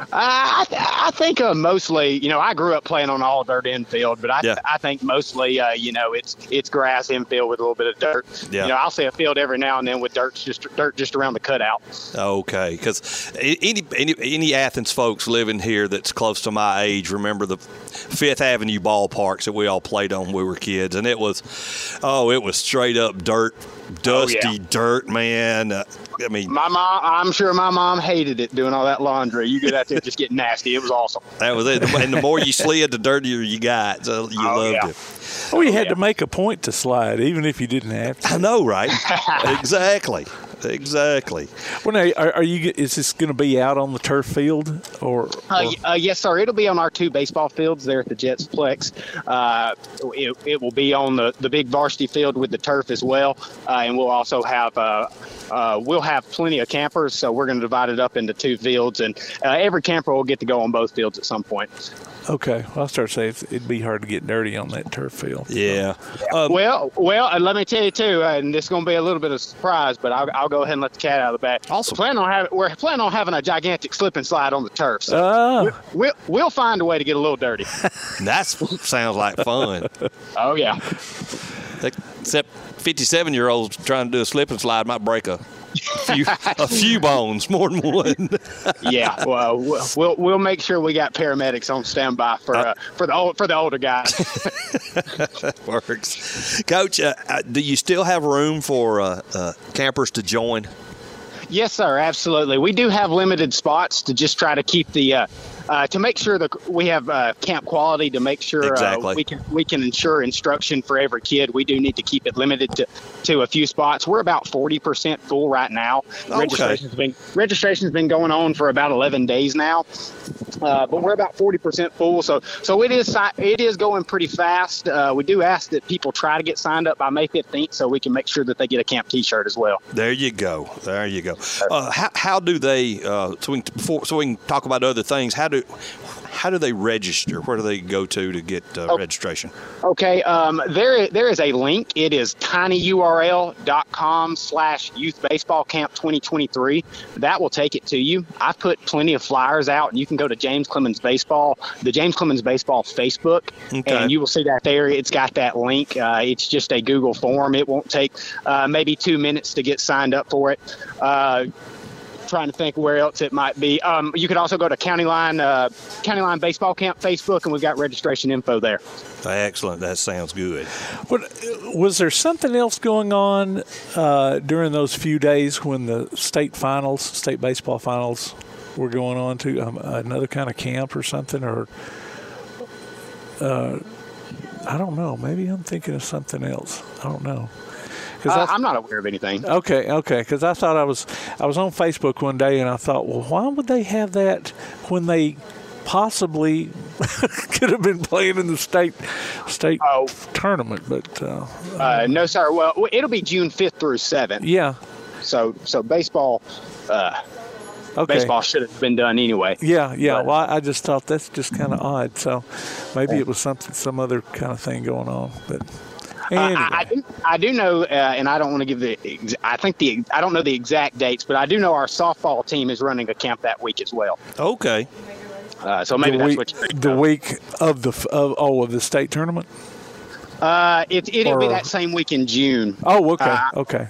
Uh, I, th- I think uh, mostly, you know, I grew up playing on all dirt infield, but I, Yeah. I think mostly, uh, you know, it's it's grass infield with a little bit of dirt. Yeah. You know, I'll see a field every now and then with dirt just dirt just around the cutout. Okay, because any, any any Athens folks living here that's close to my age remember the Fifth Avenue ballparks that we all played on when we were kids, and it was, oh, it was straight up dirt, dusty Oh, yeah. dirt, man. Uh, I mean, My mom, I'm sure my mom hated it doing all that laundry. You get out there just getting nasty. It was awesome. that was it. And the more you slid, the dirtier you got. So you Oh, loved yeah. it. We oh, had to make a point to slide, even if you didn't have to. I know, right? exactly. Exactly. Well, now, are, are you? Is this going to be out on the turf field or? Uh, or- y- uh, yes, sir. It'll be on our two baseball fields there at the Jets Plex. Uh, it, it will be on the, the big varsity field with the turf as well, uh, and we'll also have uh, uh, we'll have plenty of campers. So we're going to divide it up into two fields, and uh, every camper will get to go on both fields at some point. Okay, well, I'll start saying it'd be hard to get dirty on that turf field. Yeah. Uh, well, well, and let me tell you too, uh, and this is going to be a little bit of a surprise, but I'll, I'll go ahead and let the cat out of the bag. Awesome. We're planning on having, we're planning on having a gigantic slip and slide on the turf. So Oh. we, we'll, we'll find a way to get a little dirty. (laughs) That sounds like fun. oh yeah. Except 57 year olds trying to do a slip and slide might break a few, a few (laughs) bones, more than one. (laughs) yeah, well, we'll- we'll make sure we got paramedics on standby for uh, for the old, for the older guys. (laughs) works. Coach, uh, uh, do you still have room for uh, uh, campers to join? yes, sir, absolutely. We do have limited spots to just try to keep the. Uh, to make sure that we have uh, camp quality, to make sure Exactly. uh, we can we can ensure instruction for every kid, we do need to keep it limited to, to a few spots. We're about forty percent full right now. Okay. Registration's been registration's been going on for about eleven days now, uh, but we're about forty percent full. So so it is it is going pretty fast. Uh, we do ask that people try to get signed up by May fifteenth, so we can make sure that they get a camp T-shirt as well. There you go. There you go. Uh, how, how do they? Uh, so we can, before, so we can talk about other things. How do how do they register? Where do they go to to get uh, registration? Okay, um, there there is a link. It is tinyurl.com slash youth baseball camp 2023. That will take it to you. I've put plenty of flyers out, and you can go to James Clemens Baseball, the James Clemens Baseball Facebook, Okay. and you will see that there. It's got that link. Uh, it's just a Google form. It won't take uh, maybe two minutes to get signed up for it. Trying to think where else it might be. Um, you could also go to County Line uh, County Line Baseball Camp Facebook, and we've got registration info there. Excellent. That sounds good. What, was there something else going on uh, during those few days when the state finals, state baseball finals, were going on to um, another kind of camp or something, or uh, I don't know. Maybe I'm thinking of something else. I don't know. 'Cause Uh, I'm not aware of anything. Okay, okay, because I thought I was I was on Facebook one day and I thought, well, why would they have that when they possibly (laughs) could have been playing in the state state tournament? But uh, Uh, no, sir. Well, it'll be June 5th through 7th. yeah, So, so baseball, uh, Okay. baseball should have been done anyway. yeah, yeah. Well, I I just thought that's just kind of odd. So maybe it was something, some other kind of thing going on. But I, I do, I do know, uh, and I don't want to give the. I think the. I don't know the exact dates, but I do know our softball team is running a camp that week as well. Okay. Uh, so maybe the that's week, what. You, the week of the of oh of the state tournament. uh, it, it'll be that same week in June. Oh, okay, Uh, okay.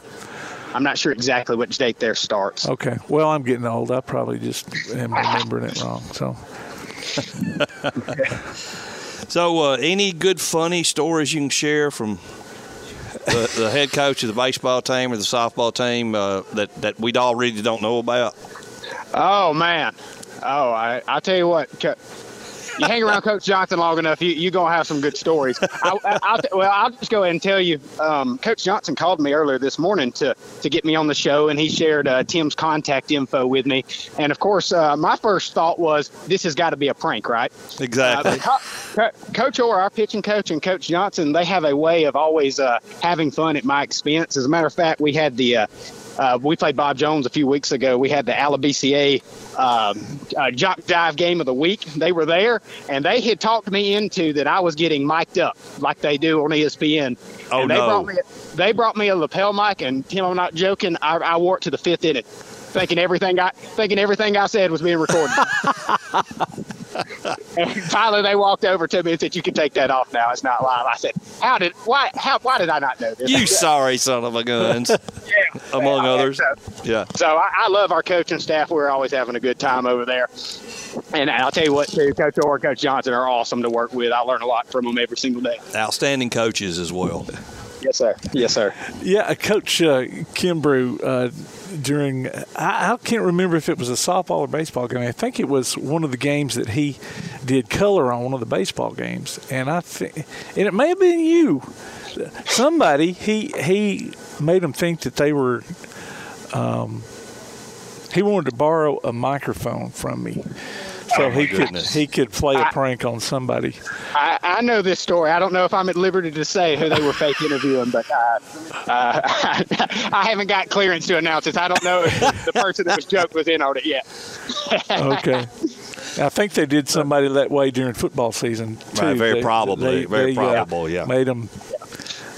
I'm not sure exactly which date there starts. Okay. Well, I'm getting old. I probably just am remembering it wrong. So, (laughs) So, uh, any good funny stories you can share from the, the head coach of the baseball team or the softball team uh, that that we all really don't know about? Oh man. Oh, I I tell you what. You hang around Coach Johnson long enough, you you gonna have some good stories. I, I, I'll, well, I'll just go ahead and tell you. Um, Coach Johnson called me earlier this morning to to get me on the show, and he shared uh, Tim's contact info with me. And of course, uh, my first thought was this has got to be a prank, right? Exactly. Uh, Co- Co- coach Orr, our pitching coach, and Coach Johnson, they have a way of always uh, having fun at my expense. As a matter of fact, we had the uh, we played Bob Jones a few weeks ago. We had the Alabama um, uh, Jock Dive Game of the Week. They were there, and they had talked me into that I was getting mic'd up like they do on ESPN. Oh, and they no. Brought me, they brought me a lapel mic, and Tim, I'm not joking. I, I wore it to the fifth inning, thinking everything I thinking everything I said was being recorded. (laughs) and finally, they walked over to me and said, "You can take that off now. It's not live." I said, "How did why how why did I not know this?" You sorry son of a guns. (laughs) Among Yeah, others. so- Yeah. So I, I love our coaching staff. We're always having a good time over there. And I'll tell you what, too, Coach Orr, Coach Johnson are awesome to work with. I learn a lot from them every single day. Outstanding coaches as well. Yes, sir. Yes, sir. yeah, uh, Coach uh, Kimbrew uh, during I, I can't remember if it was a softball or baseball game. I think it was one of the games that he did color on one of the baseball games, and I think and it may have been you. Somebody he he made them think that they were um, he wanted to borrow a microphone from me so Oh, my he could he could play a prank on somebody. I, I know this story. I don't know if I'm at liberty to say who they were fake interviewing, but uh, uh, (laughs) I haven't got clearance to announce it. I don't know if the person that was joked was in on it yet. Okay. (laughs) I think they did somebody that way during football season too. Right, very They- probably, they- very they, uh, probable, yeah. Made them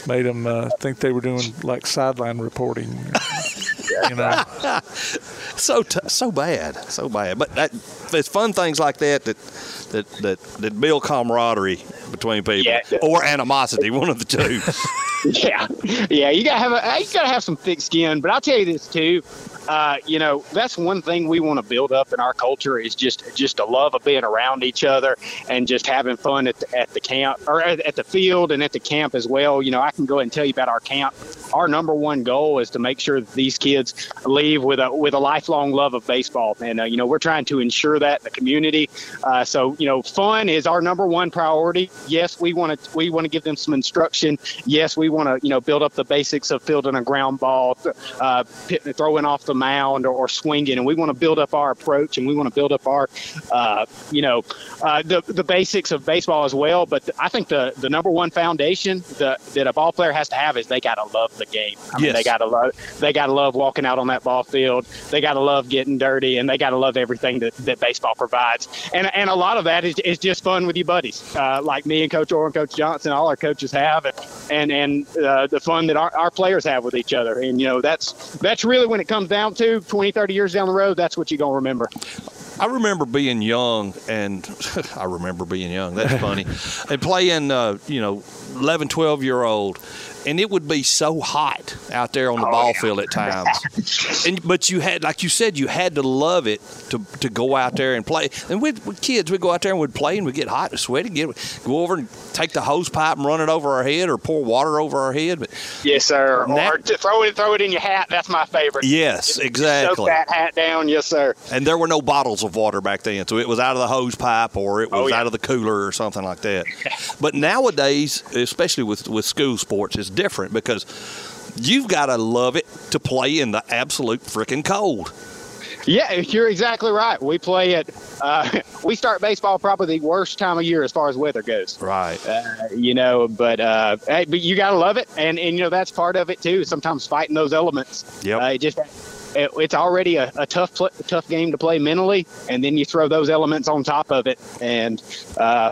made them uh, think they were doing like sideline reporting. You know. (laughs) so t- so bad, so bad. But that, it's fun things like that that that that, that build camaraderie between people Yeah. or animosity, one of the two. (laughs) yeah, yeah. You gotta have a, you gotta have some thick skin. But I'll tell you this too. Uh, you know, that's one thing we want to build up in our culture is just just a love of being around each other and just having fun at the, at the camp or at, at the field and at the camp as well. You know, I can go ahead and tell you about our camp. Our number one goal is to make sure that these kids leave with a with a lifelong love of baseball, and uh, you know we're trying to ensure that in the community. Uh, so you know, fun is our number one priority. Yes, we want to we want to give them some instruction. Yes, we want to you know build up the basics of fielding a ground ball, uh, throwing off the mound or, or swinging, and we want to build up our approach and we want to build up our uh, you know uh, the the basics of baseball as well. But I think the the number one foundation that that a ball player has to have is they got to love the game. I mean, Yes. they got to love they got to love walking out on that ball field. They got to love getting dirty, and they got to love everything that, that baseball provides. And and a lot of that is, is just fun with your buddies, uh, like me and Coach Orr and Coach Johnson. All our coaches have, and and, and uh, the fun that our, our players have with each other. And you know that's that's really when it comes down to 20, 30 years down the road. That's what you're gonna remember. I remember being young, and (laughs) I remember being young. That's funny. (laughs) and playing, uh, you know, 11, 12 year old, and it would be so hot out there on the oh, ball field at times. and but you had, like you said, you had to love it to to go out there and play. And with, with kids, we'd go out there and we'd play, and we'd get hot and sweaty, get go over and take the hose pipe and run it over our head, or pour water over our head. But Yes, sir. Or throw it throw it in your hat. That's my favorite. Yes, exactly. Soak that hat down. Yes, sir. And there were no bottles of water back then, so it was out of the hose pipe or it oh, was Oh, yeah. out of the cooler or something like that. (laughs) but nowadays, especially with with school sports, it's different because you've got to love it to play in the absolute freaking cold. Yeah, you're exactly right. We play it. Uh, (laughs) we start baseball probably the worst time of year as far as weather goes. Right. Uh, you know, but uh, hey, but you gotta love it, and and you know that's part of it too. Sometimes fighting those elements. Yeah. Uh, it just it, it's already a, a tough pl- tough game to play mentally, and then you throw those elements on top of it, and uh,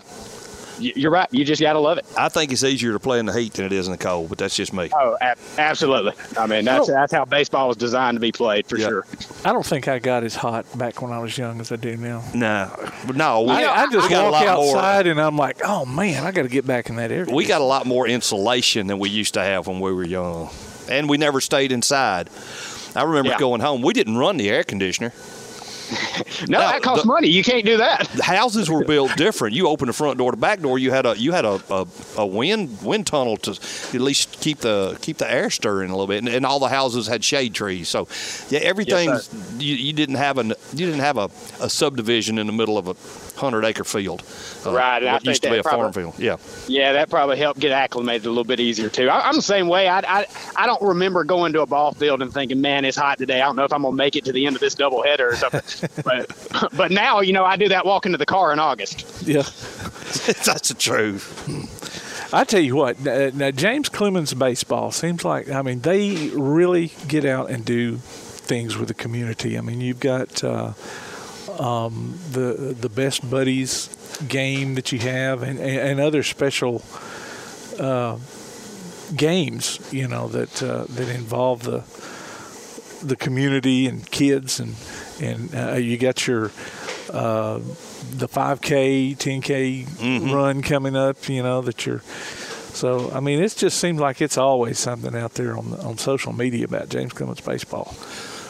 you're right. You just gotta love it. I think it's easier to play in the heat than it is in the cold, but that's just me. Oh, ab- absolutely. I mean, that's that's how baseball was designed to be played for sure. I don't think I got as hot back when I was young as I do now. No, no, we, I, I just we got a walk lot more. outside and I'm like, oh man, I got to get back in that area. We got a lot more insulation than we used to have when we were young, and we never stayed inside. I remember Yeah. going home. We didn't run the air conditioner. No, Now, that costs the- money. You can't do that. The (laughs) houses were built different. You opened the front door to back door. You had a you had a, a, a wind wind tunnel to at least keep the keep the air stirring a little bit. And, and all the houses had shade trees. So yeah, everything you, you didn't have a you didn't have a, a subdivision in the middle of a hundred acre field. Uh, Right, and I What used think to be a that farm field. Yeah. Yeah, that probably helped get acclimated a little bit easier too. I, I'm the same way. I, I I don't remember going to a ball field and thinking, "Man, it's hot today. I don't know if I'm gonna make it to the end of this doubleheader or something." (laughs) but but now, you know, I do that walking to the car in August. Yeah. (laughs) That's the truth. I tell you what, uh, now James Clemens baseball seems like I mean they really get out and do things with the community. I mean you've got uh, um, the the best buddies game that you have and, and, and other special uh, games you know that uh, that involve the the community and kids and and uh, you got your uh, the 5K, 10K run coming up. You know that you're. So I mean, it just seems like it's always something out there on on social media about James Clemens baseball.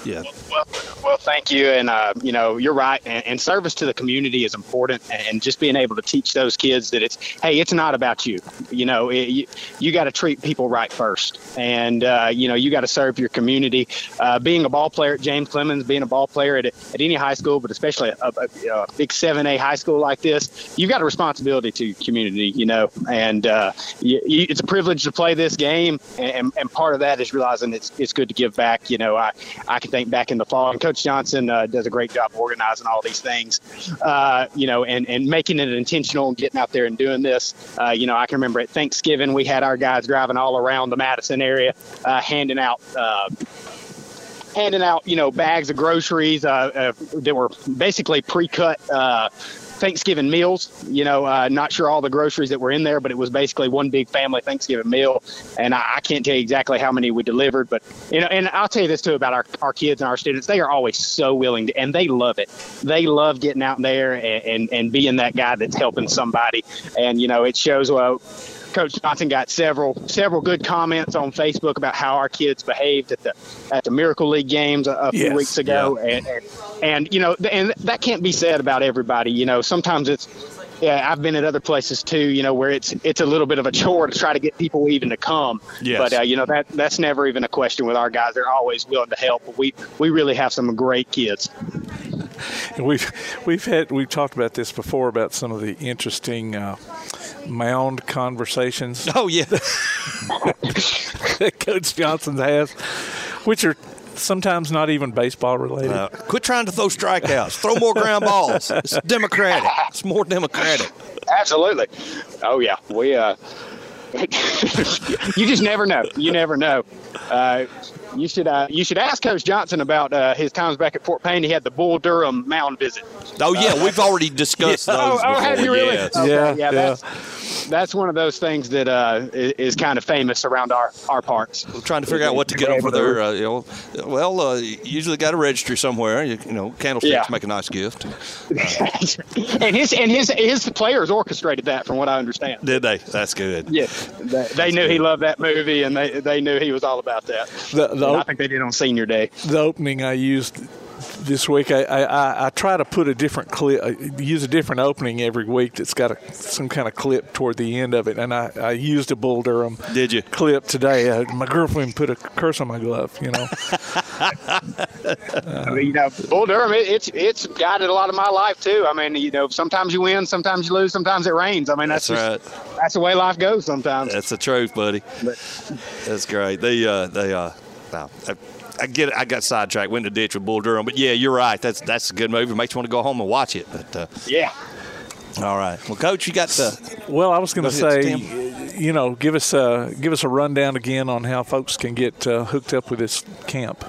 Yeah. Well, well, thank you, and uh, you know you're right. And, and service to the community is important, and just being able to teach those kids that it's hey, it's not about you. You know, it, you, you got to treat people right first, and uh, you know you got to serve your community. Uh, being a ball player at James Clemens, being a ball player at, at any high school, but especially a, a, a big seven A high school like this, you've got a responsibility to your community. You know, and uh, you, you, it's a privilege to play this game, and, and part of that is realizing it's it's good to give back. You know, I I can think back in the fall, and Coach Johnson uh, does a great job organizing all these things, uh, you know, and, and making it intentional and getting out there and doing this. Uh, you know, I can remember at Thanksgiving, we had our guys driving all around the Madison area, uh, handing out. Uh, handing out, you know, bags of groceries uh, uh, that were basically pre-cut uh, Thanksgiving meals. You know, uh, not sure all the groceries that were in there, but it was basically one big family Thanksgiving meal. And I, I can't tell you exactly how many we delivered, but you know, and I'll tell you this too about our, our kids and our students. They are always so willing to, and they love it. They love getting out there and, and, and being that guy that's helping somebody. And, you know, it shows, well, Coach Johnson got several several good comments on Facebook about how our kids behaved at the at the Miracle League games a, a few Yes, weeks ago, yeah. and, and and you know, and that can't be said about everybody. You know, sometimes it's yeah, I've been at other places too. You know, where it's it's a little bit of a chore to try to get people even to come. Yes. But uh, you know that that's never even a question with our guys. They're always willing to help. We we really have some great kids. (laughs) And we've we've had we've talked about this before about some of the interesting uh, mound conversations. Oh yeah, (laughs) that Coach Johnson has, which are sometimes not even baseball related. Uh, quit trying to throw strikeouts. Throw more ground balls. It's democratic. It's more democratic. Absolutely. Oh yeah, we uh, (laughs) you just never know. You never know. Uh, you should uh, you should ask Coach Johnson about uh, his times back at Fort Payne. He had the Bull Durham mound visit. Oh yeah, we've already discussed Yeah. (laughs) those. Oh, oh, have you really? yes. Okay, Yeah, yeah, yeah. That's, that's one of those things that uh, is, is kind of famous around our, our parts. We're trying to figure out what to get them for their. Uh, you know, well, uh, you usually got a registry somewhere. You, you know, candlesticks Yeah. make a nice gift. (laughs) and his and his his players orchestrated that, from what I understand. Did they? That's good. Yeah, they, they knew he loved that movie, and they they knew he was all about that. The- the- And I think they did on senior day. the opening I used this week, I, I, I, I try to put a different clip, uh, use a different opening every week that's got a, some kind of clip toward the end of it. And I, I used a Bull Durham Did you? clip today. Uh, my girlfriend put a curse on my glove, you know. (laughs) I mean, you know, Bull Durham, it, it's it's guided a lot of my life too. I mean, you know, sometimes you win, sometimes you lose, sometimes it rains. I mean, that's, That's just, that's the way life goes sometimes. That's the truth, buddy. But. That's great. They, uh, they, uh, no, I, I get. I got sidetracked, went in the ditch with Bull Durham, but yeah, you're right. That's that's a good movie. Makes you want to go home and watch it. But uh, yeah. all right, well, Coach, you got the. Well, I was going to say, you know, give us a give us a rundown again on how folks can get uh, hooked up with this camp.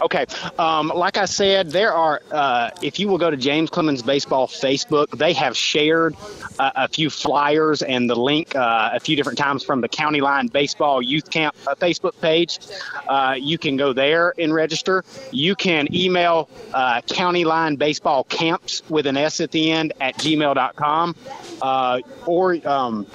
Okay. Um, like I said, there are, uh, if you will go to James Clemens Baseball Facebook, they have shared uh, a few flyers and the link uh, a few different times from the County Line Baseball Youth Camp uh, Facebook page. Uh, you can go there and register. You can email uh, County Line Baseball Camps with an S at the end at gmail.com. Uh, or, um,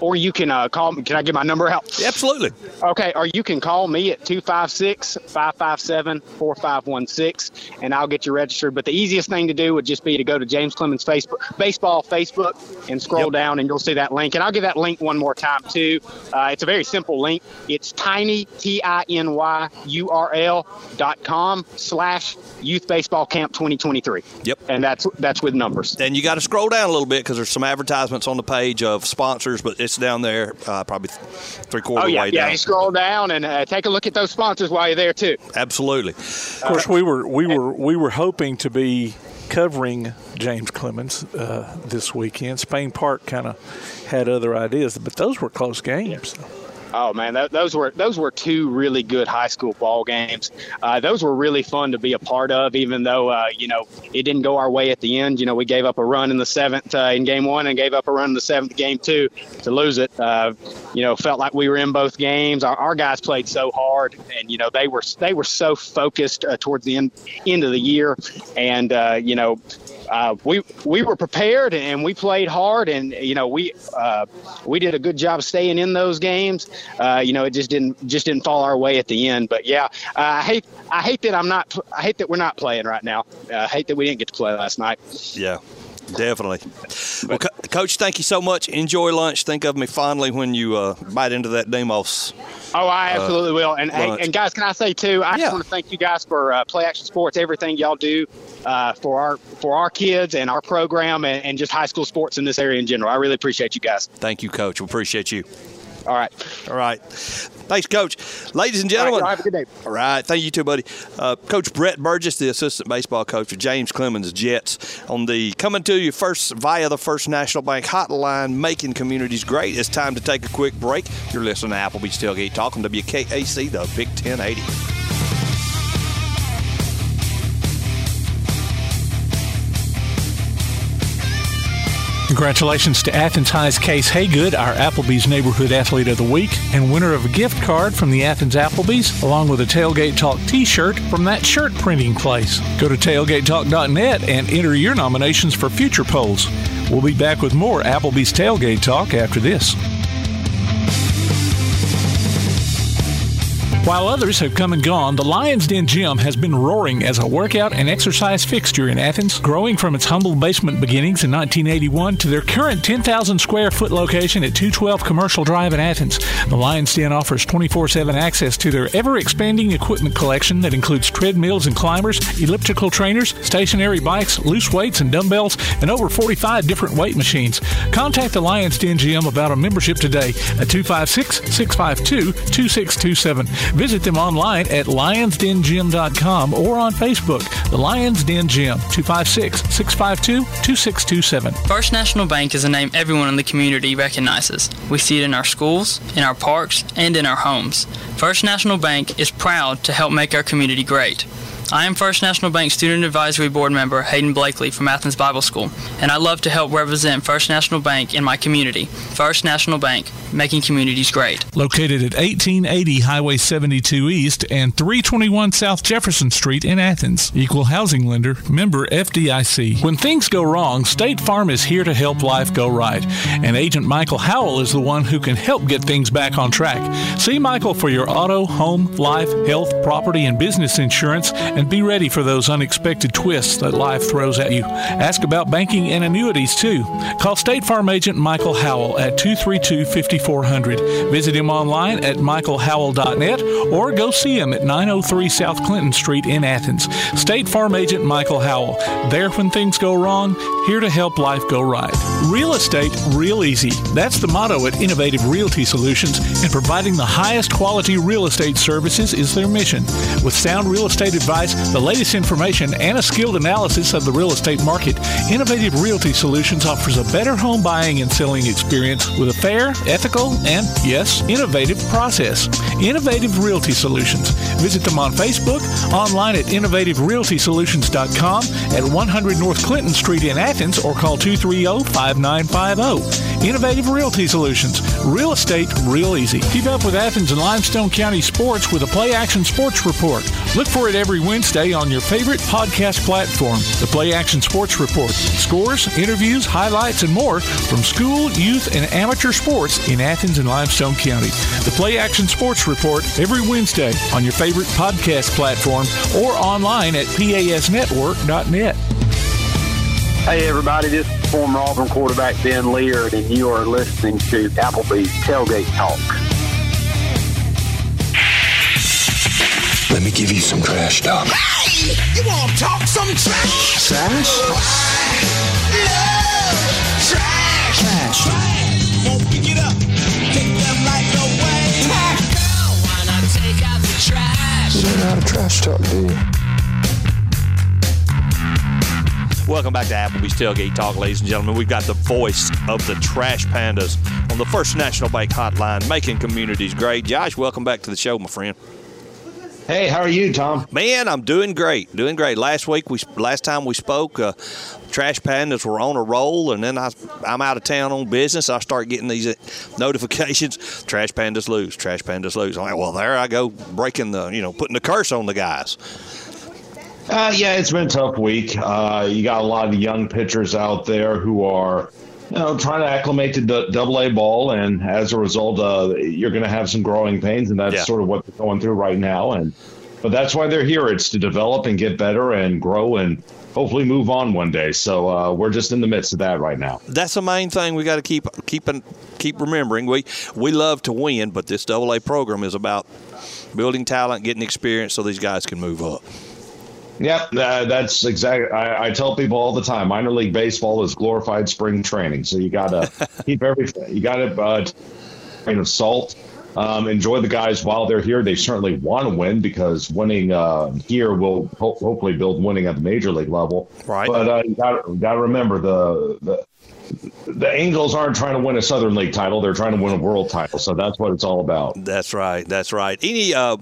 or you can uh, call me. Can I get my number out? Absolutely. Okay, or you can call me at 256 557 4516 and I'll get you registered. But the easiest thing to do would just be to go to James Clemens Facebook, Baseball Facebook and scroll down and you'll see that link. And I'll give that link one more time too. Uh, it's a very simple link. It's tiny, T I N Y U R L dot com slash youth baseball camp 2023. Yep. And that's that's with numbers. And you got to scroll down a little bit because there's some advertisements on the page of sponsors, but it's down there, uh, probably three quarter Oh, yeah. way down. Yeah. down. You scroll down and uh, take a look at those sponsors while you're there too. Absolutely. Of course, we were we were we were hoping to be covering James Clemens uh, this weekend. Spain Park kind of had other ideas, but those were close games. Oh man, that, those were those were two really good high school ball games. Uh, those were really fun to be a part of, even though uh, you know it didn't go our way at the end. You know, we gave up a run in the seventh uh, in game one and gave up a run in the seventh game two to lose it. Uh, you know, felt like we were in both games. Our, our guys played so hard, and you know they were they were so focused uh, towards the end end of the year, and uh, you know uh, we we were prepared and we played hard, and you know we uh, we did a good job staying in those games. Uh, you know, it just didn't just didn't fall our way at the end. But yeah, uh, I hate I hate that I'm not I hate that we're not playing right now. Uh, I hate that we didn't get to play last night. Yeah. Definitely. Well, Co- Coach, thank you so much. Enjoy lunch. Think of me fondly when you uh, bite into that Demos. Oh, I uh, absolutely will. And, and and guys, can I say too? I just want to thank you guys for uh, Play Action Sports, everything y'all do uh, for our for our kids and our program and, and just high school sports in this area in general. I really appreciate you guys. Thank you, Coach. We appreciate you. All right. All right. Thanks, Coach. Ladies and gentlemen. All right, have a good day. All right. Thank you too, buddy. Uh, Coach Brett Burgess, the assistant baseball coach of James Clemens Jets, on the coming to you first via the First National Bank hotline, making communities great. It's time to take a quick break. You're listening to Applebee's Tailgate Talk on WKAC, the Big 1080. Congratulations to Athens High's Case Haygood, our Applebee's Neighborhood Athlete of the Week, and winner of a gift card from the Athens Applebee's, along with a Tailgate Talk t shirt from that shirt printing place. Go to tailgatetalk.net and enter your nominations for future polls. We'll be back with more Applebee's Tailgate Talk after this. While others have come and gone, the Lion's Den Gym has been roaring as a workout and exercise fixture in Athens, growing from its humble basement beginnings in 1981 to their current 10,000 square foot location at 212 Commercial Drive in Athens. The Lion's Den offers 24 7 access to their ever expanding equipment collection that includes treadmills and climbers, elliptical trainers, stationary bikes, loose weights and dumbbells, and over 45 different weight machines. Contact the Lion's Den Gym about a membership today at 256 652 2627. Visit them online at lionsdengym.com or on Facebook. The Lions Den Gym, 256 652 2627. First National Bank is a name everyone in the community recognizes. We see it in our schools, in our parks, and in our homes. First National Bank is proud to help make our community great. I am First National Bank Student Advisory Board member Hayden Blakely from Athens Bible School, and I love to help represent First National Bank in my community. First National Bank, making communities great. Located at 1880 Highway 72 East and 321 South Jefferson Street in Athens. Equal housing lender, member FDIC. When things go wrong, State Farm is here to help life go right. And Agent Michael Howell is the one who can help get things back on track. See Michael for your auto, home, life, health, property, and business insurance and be ready for those unexpected twists that life throws at you. Ask about banking and annuities too. Call State Farm agent Michael Howell at 232 5400. Visit him online at michaelhowell.net or go see him at 903 South Clinton Street in Athens. State Farm agent Michael Howell. There when things go wrong, here to help life go right. Real estate real easy. That's the motto at Innovative Realty Solutions, and providing the highest quality real estate services is their mission. With sound real estate advice, the latest information, and a skilled analysis of the real estate market, Innovative Realty Solutions offers a better home buying and selling experience with a fair, ethical, and, yes, innovative process. Innovative Realty Solutions. Visit them on Facebook, online at innovativerealtysolutions.com, at 100 North Clinton Street in Athens, or call 230 5950. Innovative Realty Solutions. Real estate real easy. Keep up with Athens and Limestone County sports with a Play Action Sports Report. Look for it every Wednesday on your favorite podcast platform. The Play Action Sports Report. Scores, interviews, highlights, and more from school, youth, and amateur sports in Athens and Limestone County. The Play Action Sports Report every Wednesday on your favorite podcast platform or online at pasnetwork.net. Hey, everybody, this is former Auburn quarterback Ben Leard, and you are listening to Applebee's Tailgate Talk. Let me give you some trash talk. Hey, you want to talk some trash? Trash? Trash. Trash. Won't pick it up. Take them like no way. Girl, why not take out the trash? You don't know how to trash talk, do you? Welcome back to Applebee's Tailgate Talk, ladies and gentlemen. We've got the voice of the Trash Pandas on the First National Bank Hotline, making communities great. Josh, welcome back to the show, my friend. Hey, how are you, Tom? Man, I'm doing great, doing great. Last week, we last time we spoke, uh, Trash Pandas were on a roll, and then I, I'm out of town on business. I start getting these uh, (laughs) notifications: Trash Pandas lose, Trash Pandas lose. I'm like, well, there I go, breaking the, you know, putting the curse on the guys. Uh, yeah, it's been a tough week. Uh, you got a lot of young pitchers out there who are, you know, trying to acclimate to d- double A ball, and as a result, uh, you're going to have some growing pains, and that's Yeah. sort of what they're going through right now. And but that's why they're here. It's to develop and get better and grow and hopefully move on one day. So uh, we're just in the midst of that right now. That's the main thing we got to keep keep keep remembering. We we love to win, but this double A program is about building talent, getting experience, so these guys can move up. Yep, uh, that's exactly. I, I tell people all the time, minor league baseball is glorified spring training. So you got to (laughs) keep everything. You got to uh, grain of salt. Um, enjoy the guys while they're here. They certainly want to win because winning uh, here will ho- hopefully build winning at the major league level. Right. But uh, you got got to remember the the the Angels aren't trying to win a Southern League title; they're trying to win a world title. So that's what it's all about. That's right. That's right. Any uh,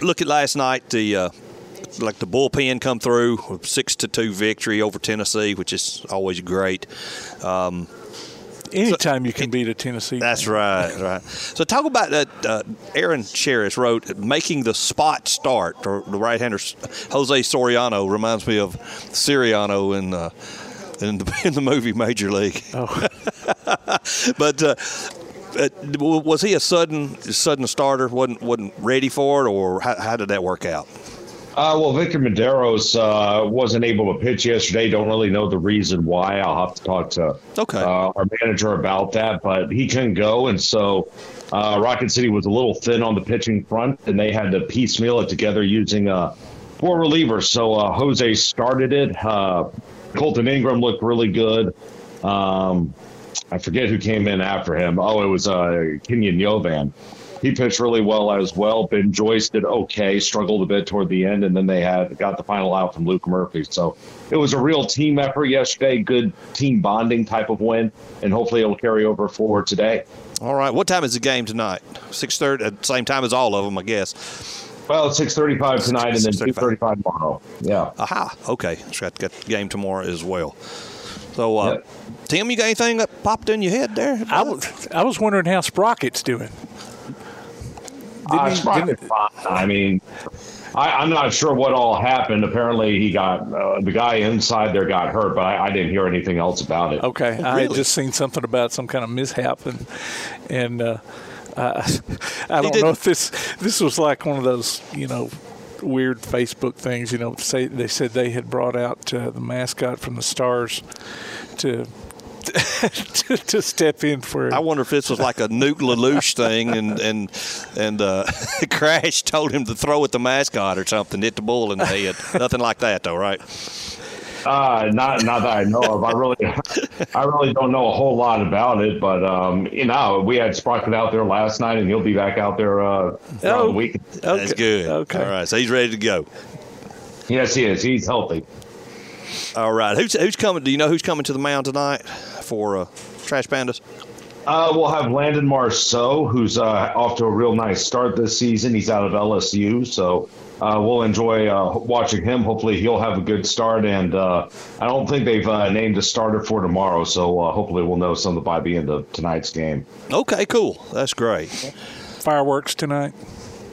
look at last night the. Uh, like the bullpen come through with six to two victory over Tennessee, which is always great. Um, Anytime you can beat a Tennessee. That's right, right. So talk about that. Uh, Aaron Sherris wrote making the spot start. Or the right-hander Jose Soriano reminds me of Cerrano in uh, in the (laughs) in the movie Major League. Oh, (laughs) but. Uh, uh, was he a sudden sudden starter? wasn't wasn't ready for it, or how, how did that work out? Uh, well, Victor Mederos uh, wasn't able to pitch yesterday. Don't really know the reason why. I'll have to talk to okay. uh, our manager about that, but he couldn't go. And so uh, Rocket City was a little thin on the pitching front, and they had to piecemeal it together using uh, four relievers. So uh, Jose started it. Uh, Kolton Ingram looked really good. Um, I forget who came in after him. Oh, it was uh, Kenyon Yovan he pitched really well as well. Ben Joyce did okay, struggled a bit toward the end, and then they had got the final out from Luke Murphy. So it was a real team effort yesterday, good team bonding type of win, and hopefully it'll carry over forward today. All right, what time is the game tonight? Six thirty, at the same time as all of them, I guess. Well, it's six thirty-five tonight, and then two thirty-five tomorrow. Yeah. Aha. Okay, so got got the game tomorrow as well. So, uh, Tim, you got anything that popped in your head there? I was I was wondering how Sprocket's doing. Uh, he- Sprocket's fine. I mean, I, I'm not sure what all happened. Apparently, he got uh, the guy inside there got hurt, but I, I didn't hear anything else about it. Okay, I had just seen something about some kind of mishap, and and uh, I, (laughs) I don't know if this this was like one of those you know weird Facebook things. You know, say they said they had brought out uh, the mascot from the Stars to. To, (laughs) to step in for I wonder if this was like a Nuke LaLoosh thing, and and and uh, (laughs) Crash told him to throw at the mascot or something, hit the bull in the head. Nothing like that, though, right? Uh, not not that I know of. I really, I really don't know a whole lot about it. But um, you know, we had Sprocket out there last night, and he'll be back out there uh, throughout the week. That's good. Okay. All right, so he's ready to go. Yes, he is. He's healthy. All right, who's who's coming? Do you know who's coming to the mound tonight for uh, Trash Pandas? Uh, we'll have Landon Marceaux, who's uh, off to a real nice start this season. He's out of LSU, so uh, we'll enjoy uh, watching him. Hopefully, he'll have a good start. And uh, I don't think they've uh, named a starter for tomorrow, so uh, hopefully, we'll know something by the end of tonight's game. Okay, cool. That's great. fireworks tonight.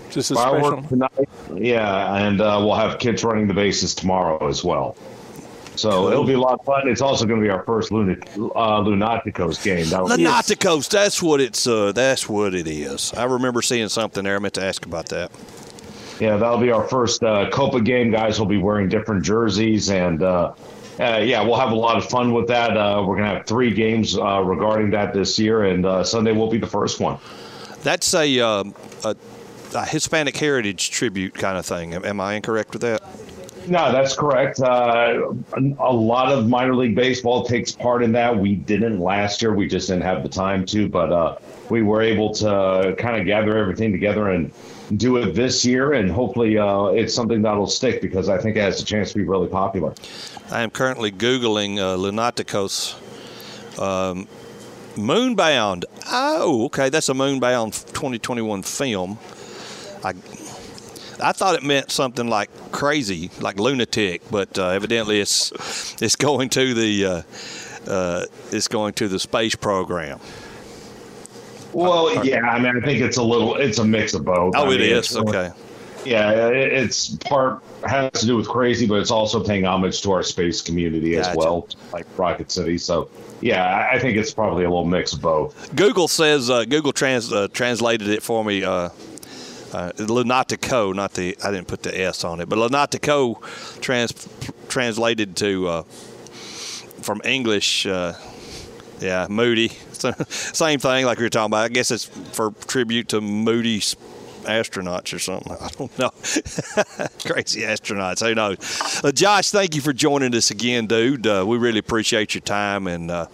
Just a Fireworks special. tonight, yeah, and uh, we'll have kids running the bases tomorrow as well. So Cool. it'll be a lot of fun. It's also going to be our first Luna, uh, Lunaticos game. That'll be- Lunaticos, that's what it's. Uh, that's what it is. I remember seeing something there. I meant to ask about that. Yeah, that'll be our first uh, Copa game. Guys will be wearing different jerseys, and uh, uh, yeah, we'll have a lot of fun with that. Uh, we're going to have three games uh, regarding that this year, and uh, Sunday will be the first one. That's a, um, a, a Hispanic heritage tribute kind of thing. Am, am I incorrect with that? No, that's correct. Uh, a lot of minor league baseball takes part in that. We didn't last year. We just didn't have the time to, but uh, we were able to kind of gather everything together and do it this year. And hopefully, uh, it's something that'll stick because I think it has a chance to be really popular. I am currently Googling uh, Lunaticos um, Moonbound. Oh, okay. That's a Moonbound 2021 film. I, I thought it meant something like crazy, like lunatic, but uh, evidently it's it's going to the uh, uh, it's going to the space program. Well, yeah, I mean, I think it's a little, it's a mix of both. Oh, I it mean, is? it's Okay. Yeah, it's part has to do with crazy, but it's also paying homage to our space community as well, like Rocket City. So, yeah, I- I think it's probably a little mix of both. Google says uh, Google trans uh, translated it for me. Uh, uh, Lunatico, not the I didn't put the S on it, but Lunatico trans translated to uh, from English. Uh, yeah, Moody. (laughs) So, same thing like we were talking about. I guess it's for tribute to Moody astronauts or something. I don't know. (laughs) Crazy astronauts. Who knows? Uh, Josh, thank you for joining us again, dude. Uh, we really appreciate your time and uh,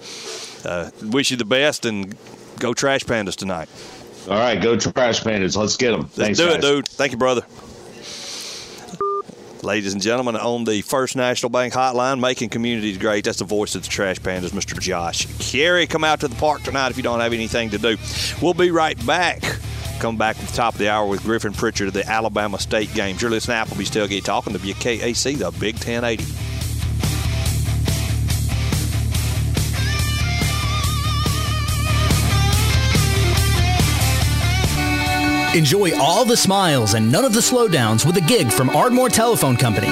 uh, wish you the best and go Trash Pandas tonight. All right, go Trash Pandas. Let's get them. Let's Thanks, do it, dude. Thank you, brother. Ladies and gentlemen, on the First National Bank hotline, making communities great. That's the voice of the Trash Pandas, Mr. Josh Caray. Come out to the park tonight if you don't have anything to do. We'll be right back. Come back at the top of the hour with Griffin Pritchard of the Alabama State Games. You're listening to Applebee's Tailgate Talking to WKAC, the Big 1080. Enjoy all the smiles and none of the slowdowns with a gig from Ardmore Telephone Company.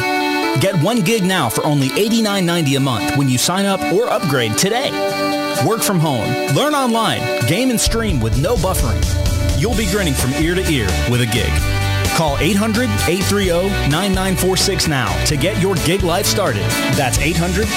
Get one gig now for only $89.90 a month when you sign up or upgrade today. Work from home, learn online, game and stream with no buffering. You'll be grinning from ear to ear with a gig. Call 800 830 9946 now to get your gig life started. That's 800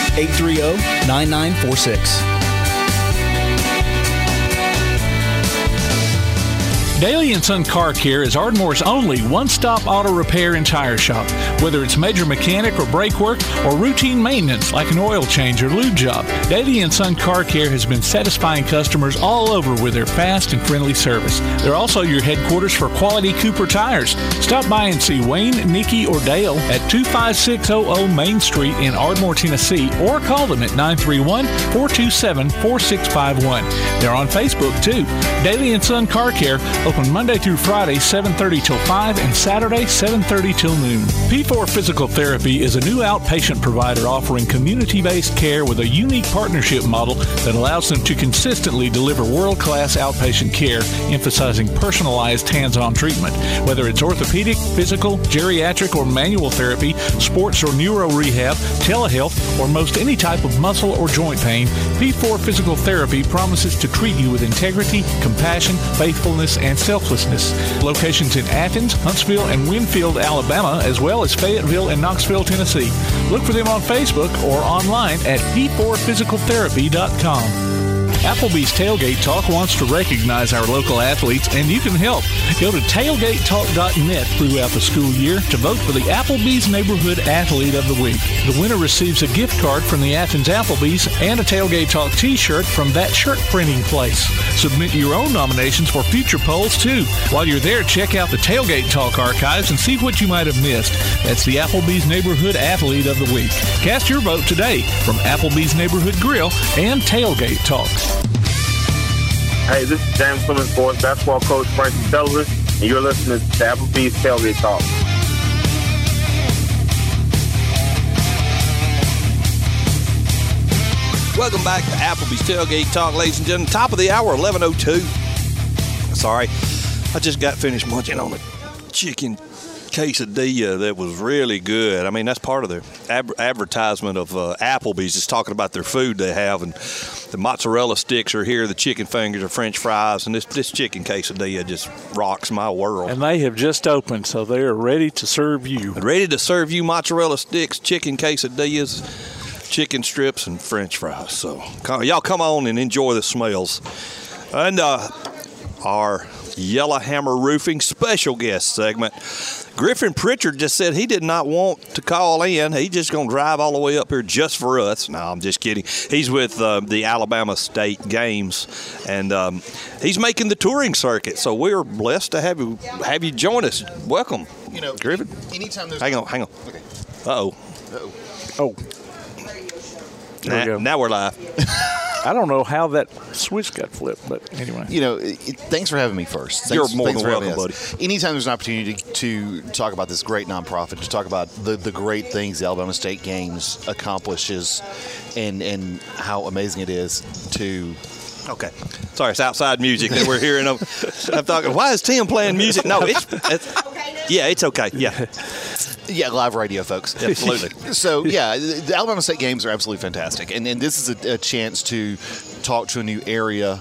Daly and Son Car Care is Ardmore's only one-stop auto repair and tire shop. Whether it's major mechanic or brake work or routine maintenance like an oil change or lube job, Daly and Son Car Care has been satisfying customers all over with their fast and friendly service. They're also your headquarters for quality Cooper tires. Stop by and see Wayne, Nikki, or Dale at 25600 Main Street in Ardmore, Tennessee, or call them at 931-427-4651. They're on Facebook too. Daly and Son Car Care open Monday through Friday 7:30 till 5 and Saturday 7:30 till noon. P4 Physical Therapy is a new outpatient provider offering community-based care with a unique partnership model that allows them to consistently deliver world-class outpatient care, emphasizing personalized hands-on treatment. Whether it's orthopedic, physical, geriatric, or manual therapy, sports or neuro rehab, telehealth, or most any type of muscle or joint pain, P4 Physical Therapy promises to treat you with integrity, compassion, faithfulness, and selflessness. Locations in Athens, Huntsville, and Winfield, Alabama, as well as Fayetteville and Knoxville, Tennessee. Look for them on Facebook or online at p4physicaltherapy.com. Applebee's Tailgate Talk wants to recognize our local athletes, and you can help. Go to tailgatetalk.net throughout the school year to vote for the Applebee's Neighborhood Athlete of the Week. The winner receives a gift card from the Athens Applebee's and a Tailgate Talk t-shirt from that shirt printing place. Submit your own nominations for future polls, too. While you're there, check out the Tailgate Talk archives and see what you might have missed. That's the Applebee's Neighborhood Athlete of the Week. Cast your vote today from Applebee's Neighborhood Grill and Tailgate Talk. Hey, this is James Clemens, boys basketball coach Frankie Sullivan, and you're listening to Applebee's Tailgate Talk. Welcome back to Applebee's Tailgate Talk, ladies and gentlemen. Top of the hour, 11.02. Sorry, I just got finished munching on a chicken quesadilla that was really good. I mean, that's part of their ab- advertisement of uh, Applebee's is talking about their food they have. And the mozzarella sticks are here, the chicken fingers are French fries, and this, this chicken quesadilla just rocks my world. And they have just opened, so they are ready to serve you. Ready to serve you mozzarella sticks, chicken quesadillas, chicken strips, and French fries. So y'all come on and enjoy the smells. And uh, our Yellowhammer Roofing special guest segment. Griffin Pritchard just said he did not want to call in. He just going to drive all the way up here just for us. No, I'm just kidding. He's with uh, the Alabama State Games, and um, he's making the touring circuit. So we're blessed to have you have you join us. Welcome, You know, Griffin. anytime there's Hang on, hang on. Okay. Uh oh. Uh-oh. Oh. There we Now, go. now we're live. (laughs) I don't know how that switch got flipped, but anyway. You know, it, it- thanks for having me first. You're more than welcome, us. Anytime there's an opportunity to talk about this great nonprofit, to talk about the, the great things the Alabama State Games accomplishes, and and how amazing it is to. Okay. Sorry, it's outside music that we're hearing. I'm, I'm talking. Why is Tim playing music? No, it's, it's Yeah, it's okay. Yeah. Yeah, live radio, folks. (laughs) Absolutely. so, yeah, the Alabama State games are absolutely fantastic. And, and this is a, a chance to talk to a new area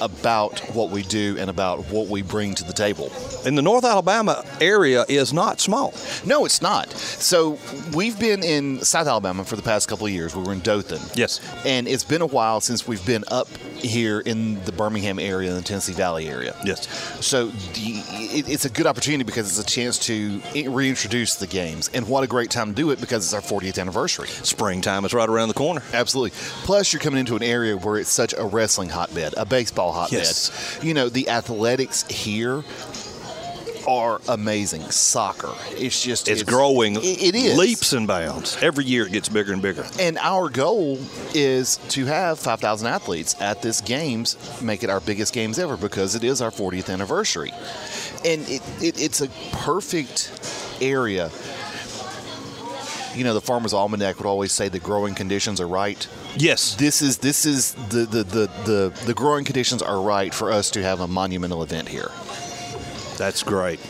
about what we do and about what we bring to the table. And the North Alabama area is not small. No, it's not. So we've been in South Alabama for the past couple of years. We were in Dothan. Yes. And it's been a while since we've been up here in the Birmingham area and the Tennessee Valley area. Yes. So the, it, it's a good opportunity because it's a chance to reintroduce the games. And what a great time to do it because it's our 40th anniversary. Springtime is right around the corner. Absolutely. Plus, you're coming into an area where it's such a wrestling hotbed, a baseball hotbed. Yes. You know, the athletics here are amazing. Soccer. It's just It's, growing it- it is leaps and bounds. Every year it gets bigger and bigger. And our goal is to have 5,000 athletes at this games, make it our biggest games ever because it is our 40th anniversary. And it, it, it's a perfect area. You know, the Farmer's Almanac would always say the growing conditions are right. Yes. This is this is the the, the, the the growing conditions are right for us to have a monumental event here. That's great.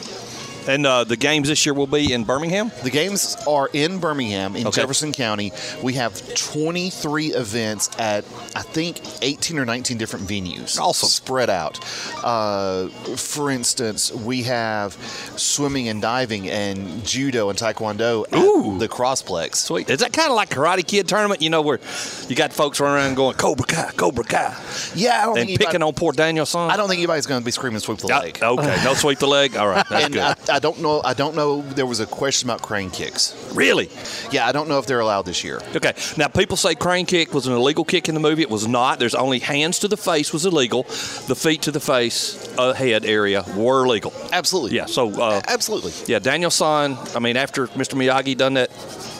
And uh, the games this year will be in Birmingham? The games are in Birmingham, in Okay. Jefferson County. We have 23 events at, I think, 18 or 19 different venues. Awesome. Spread out. Uh, for instance, we have swimming and diving and judo and taekwondo at the Crossplex. Sweet. Is that kind of like Karate Kid tournament? You know, where you got folks running around going, Cobra Kai, Cobra Kai. Yeah, I don't And think picking on poor Daniel San? I don't think anybody's going to be screaming sweep the leg. Okay, no sweep the leg. All right, that's (laughs) and good. I, I don't know. I don't know. There was a question about crane kicks. Really? Yeah, I don't know if they're allowed this year. Okay. Now, people say crane kick was an illegal kick in the movie. It was not. There's only hands to the face was illegal. The feet to the face, uh, head area were legal. Absolutely. Yeah. So. Uh, Absolutely. Yeah. Daniel San. I mean, after Mr. Miyagi done that,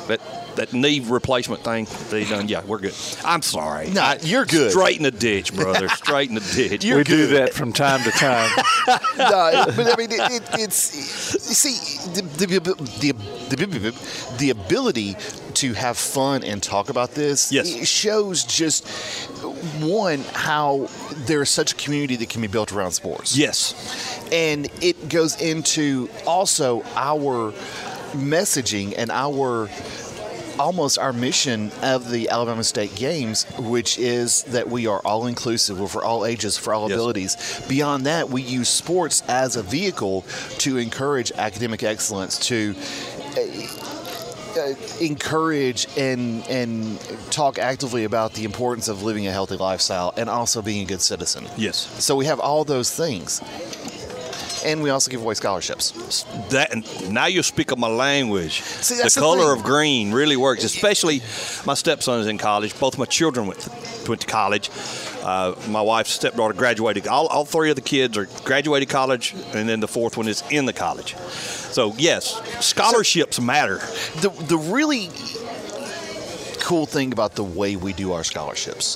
that that knee replacement thing, they done. Yeah, we're good. I'm sorry. No, you're good. Straight in the ditch, brother. (laughs) Straight in the ditch. we do that from time to time. (laughs) no, but I mean, it, it, it's you see the the, the the the ability to have fun and talk about this. Yes. it shows just one how there's such a community that can be built around sports. Yes, and it goes into also our messaging and our almost our mission of the Alabama State Games, which is that we are all inclusive, we're for all ages, for all Yes. abilities. Beyond that, we use sports as a vehicle to encourage academic excellence, to uh, uh, encourage and and talk actively about the importance of living a healthy lifestyle and also being a good citizen. Yes. So we have all those things. And we also give away scholarships. That now you speak of my language. See, the color of green really works. Especially, my stepson is in college. Both my children went went to college. Uh, my wife's stepdaughter graduated. All, all three of the kids are graduated college, and then the fourth one is in the college. So yes, scholarships matter. The the really cool thing about the way we do our scholarships,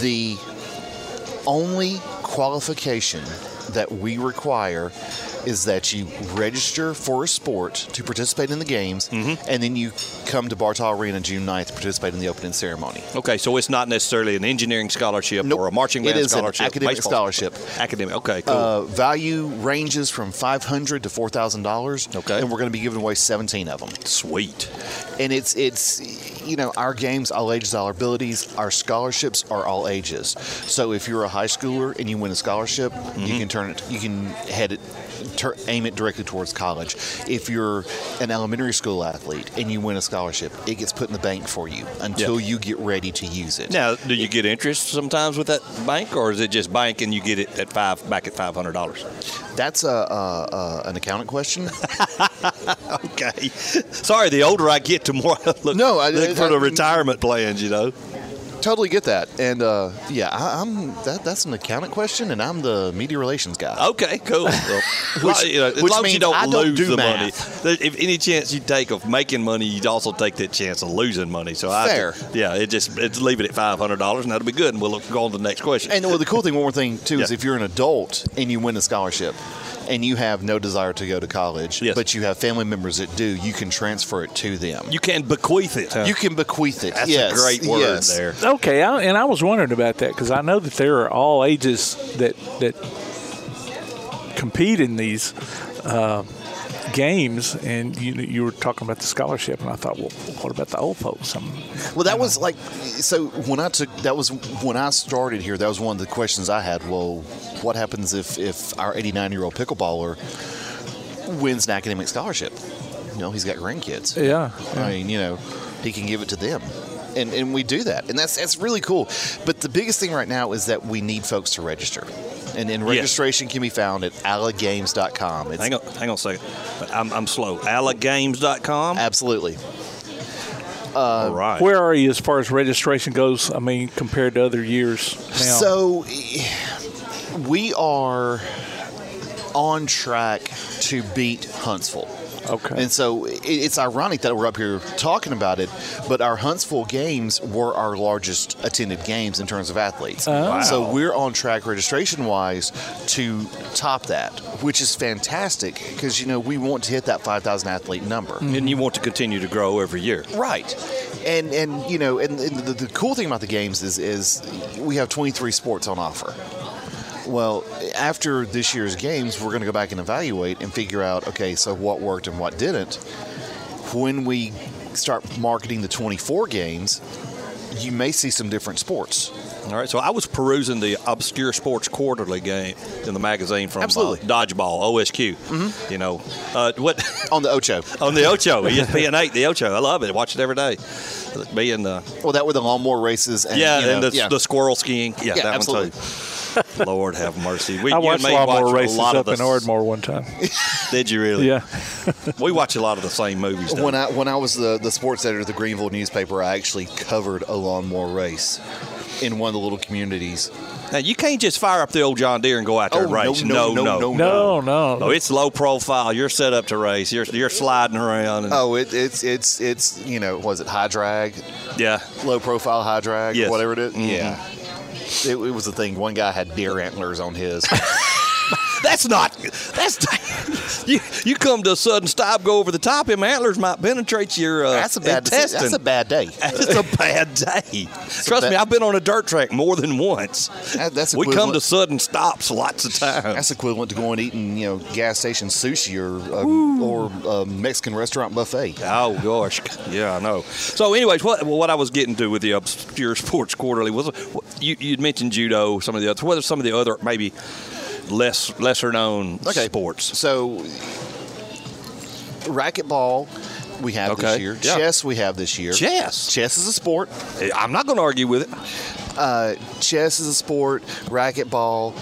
the only qualification that we require is that you register for a sport to participate in the games, and then you come to Bartow Arena June 9th to participate in the opening ceremony. Okay, so it's not necessarily an engineering scholarship or a marching It band is an scholarship. academic scholarship. Academic. Okay, cool. Uh, value ranges from five hundred to four thousand dollars. Okay. and we're going to be giving away seventeen of them. Sweet. And it's it's you know our games, all ages, all abilities. Our scholarships are all ages. So if you're a high schooler and you win a scholarship, you can turn it. You can head it. Tur- aim it directly towards college. If you're an elementary school athlete and you win a scholarship, it gets put in the bank for you until you get ready to use it. Now, do you get interest sometimes with that bank, or is it just bank and you get it at five back at five hundred dollars? That's a, a, a an accountant question. (laughs) okay. Sorry, the older I get, the more I look, No, I- look for I- the retirement plans. You know. Totally get that, and uh, yeah, I, I'm that, that's an accountant question, and I'm the media relations guy. Okay, cool. (laughs) Well, Which- you know, as which long as you don't I don't lose do the math. money, if any chance you take of making money, you'd also take that chance of losing money. So Fair. I, yeah, it just it's leave it at five hundred dollars, and that'll be good. And we'll go on to the next question. And well, the cool thing, one more thing too, is if you're an adult and you win a scholarship, and you have no desire to go to college, but you have family members that do, you can transfer it to them. You can bequeath it. You can bequeath it. That's yes, a great word yes. there. Okay, I, and I was wondering about that because I know that there are all ages that that compete in these uh, games, and you you were talking about the scholarship, and I thought, well, what about the old folks? I'm, Well, that was like so when I took that was when I started here. That was one of the questions I had. Well, what happens if if our 89 year old pickleballer wins an academic scholarship? You know, he's got grandkids. Yeah, I mean, you know, he can give it to them. And, and we do that, and that's that's really cool. But the biggest thing right now is that we need folks to register, and, and Yes. registration can be found at alagames.com. It's, Hang on, hang on a second. I'm, I'm slow. Alagames.com? Absolutely. All uh, right. Where are you as far as registration goes? I mean, compared to other years now. So we are on track to beat Huntsville. Okay. And so it- it's ironic that we're up here talking about it, but our Huntsville games were our largest attended games in terms of athletes. Oh. Wow. So we're on track registration wise to top that, which is fantastic because, you know, we want to hit that 5,000 athlete number. And you want to continue to grow every year. Right. And and you know, and, and the, the cool thing about the games is is we have 23 sports on offer. Well, after this year's games, we're going to go back and evaluate and figure out okay, so what worked and what didn't. When we start marketing the 24 games, you may see some different sports. All right, so I was perusing the Obscure Sports Quarterly game in the magazine from uh, Absolutely. Dodgeball, OSQ. Mhm. You know, uh, what (laughs) on the Ocho. on the Ocho, ESPN 8, the Ocho. I love it. I watch it every day. Being the Well, that were the lawnmower races. And, yeah, you know, and the, yeah. the squirrel skiing. Yeah, Yeah, that absolutely. one too. (laughs) Lord have mercy. We, I you watched and me lawnmower watch races a lot up of in Ardmore one time. (laughs) Did you really? Yeah. (laughs) we watch a lot of the same movies. When? I when I was the, the sports editor of the Greenville newspaper, I actually covered a lawnmower race in one of the little communities. Now you can't just fire up the old John Deere and go out there Oh, and no, race. no, no, no, no. no. No, it's low profile. You're set up to race. You're you're sliding around. And, Oh, it, it's it's it's you know was it high drag, yeah, low profile high drag, Yes. whatever it is? Mhm. Yeah, it, it was the thing. One guy had deer antlers on his. (laughs) That's not. That's you. You come to a sudden stop, go over the top. Them antlers might penetrate your. Uh, That's a bad. intestine. That's a bad day. (laughs) That's a bad day. Trust bad- me, I've been on a dirt track more than once. That- that's we come to sudden stops lots of times. That's equivalent to going eating you know gas station sushi or um, or a Mexican restaurant buffet. Oh gosh, yeah, I know. So, anyways, what what I was getting to with the obscure (laughs) sports quarterly was you you mentioned judo, some of the other, whether some of the other maybe less lesser known Okay. sports. So, racquetball we have this year. yeah. Chess we have this year. Chess. Chess is a sport. I'm not going to argue with it. Uh, chess is a sport. Racquetball.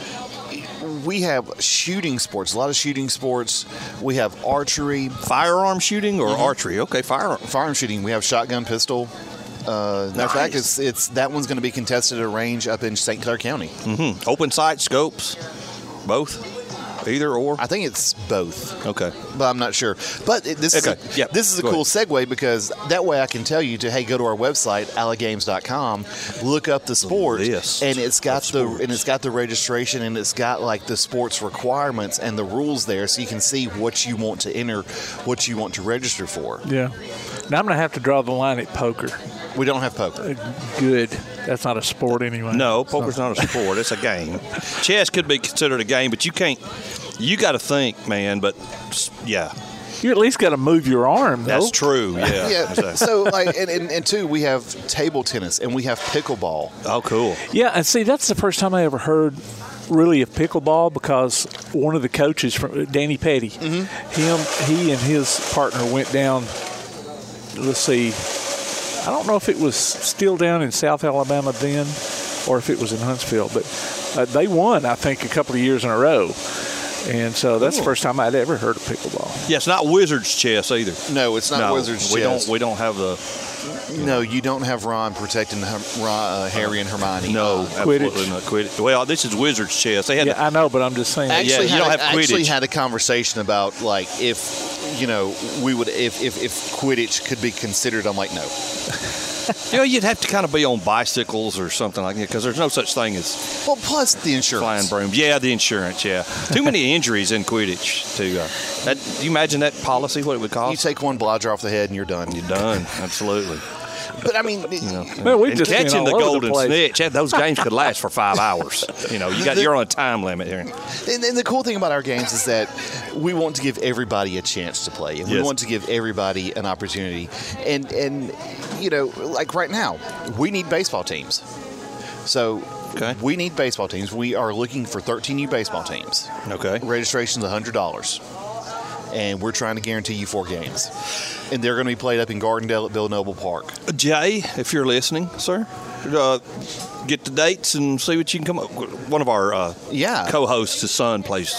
We have shooting sports. A lot of shooting sports. We have archery, firearm shooting, or archery. Okay, firearm. Firearm shooting. We have shotgun, pistol. Uh, matter of fact, it's it's that one's going to be contested at a range up in St. Clair County. Mm-hmm. Open sight scopes, both, either or. I think it's both. Okay. but I'm not sure. But it, this Okay, is a, yeah, this is a go cool segue because that way I can tell you to hey go to our website alagames.com, look up the sport, list and it's got the and it's got the registration and it's got like the sports requirements and the rules there, so you can see what you want to enter, what you want to register for. Yeah. Now I'm going to have to draw the line at poker. We don't have poker. Uh, good. That's not a sport anyway. No, poker's not a sport. It's a game. Chess could be considered a game, but you can't. You got to think, man. But yeah, You at least got to move your arm. Though. that's true. Yeah. (laughs) Yeah. So like and, and, and two, we have table tennis and we have pickleball. oh, cool. Yeah, and see, that's the first time I ever heard really of pickleball because one of the coaches from Danny Petty, mm-hmm. him, he and his partner went down. Let's see, I don't know if it was still down in South Alabama then, or if it was in Huntsville, but uh, they won, I think, a couple of years in a row. And so that's the first time I'd ever heard of pickleball. Yeah, it's not Wizards chess either. No, it's not No, Wizards We chess. don't. We don't have the. No, you don't have Ron protecting Ron, uh, Harry and Hermione. No, absolutely not. Quidditch. Well, this is Wizards chess. They had. Yeah, I know, but I'm just saying. Yeah, actually you had don't a, have actually had a conversation about like if you know we would if if, if Quidditch could be considered. I'm like no. (laughs) (laughs) you know, you'd have to kind of be on bicycles or something like that because there's no such thing as Well, plus the insurance. flying brooms. Yeah, the insurance. Yeah, too many (laughs) injuries in Quidditch. To uh, that, do you imagine that policy? What it would cost? You take one bludger off the head and you're done. You're done. Absolutely. But I mean, Man, we've just catching the all over the golden snitch, that- those (laughs) games could last for five hours. You know, you got you're on a time limit here. And, and the cool thing about our games is that we want to give everybody a chance to play, and we want to give everybody an opportunity. And and you know, like right now, we need baseball teams. So we need baseball teams. We are looking for 13 new baseball teams. Okay. Registration Registration's hundred dollars, and we're trying to guarantee you four games. And they're going to be played up in Gardendale at Bill Noble Park. Jay, if you're listening, sir, uh, get the dates and see what you can come up. One of our uh, Yeah. co-hosts, his son plays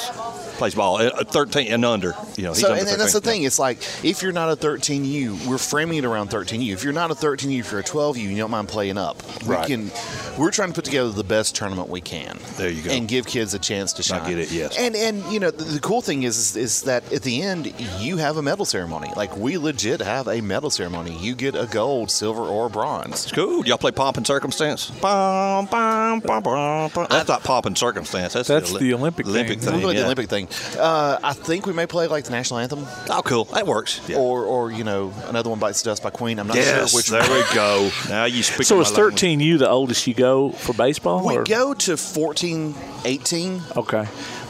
plays ball, uh, 13 and under. You know, he's So, under and, and that's the 13. thing. It's like if you're not a 13U, we're framing it around 13U. If you're not a 13U, if you're a 12U, you don't mind playing up. We Right. can. We're trying to put together the best tournament we can. There you go. And give kids a chance to shine. I shine. get it, yes. And and you know the, the cool thing is, is is that at the end you have a medal ceremony. Like we legit have a medal ceremony. You get a gold, silver, or bronze. It's cool. Y'all play pomp and circumstance? Bum, bum, bum, bum, bum. That's not pomp and circumstance. That's, That's the, the Olympic Olympic thing. thing. We play yeah. the Olympic thing. Uh, I think we may play like the national anthem. Oh, cool. That works. Yeah. Or or you know another one bites the dust by Queen. I'm not Yes, sure which. there we go. Now you speak. So my is language. 13U the oldest you go for baseball? We or? go to 14, 18. Okay.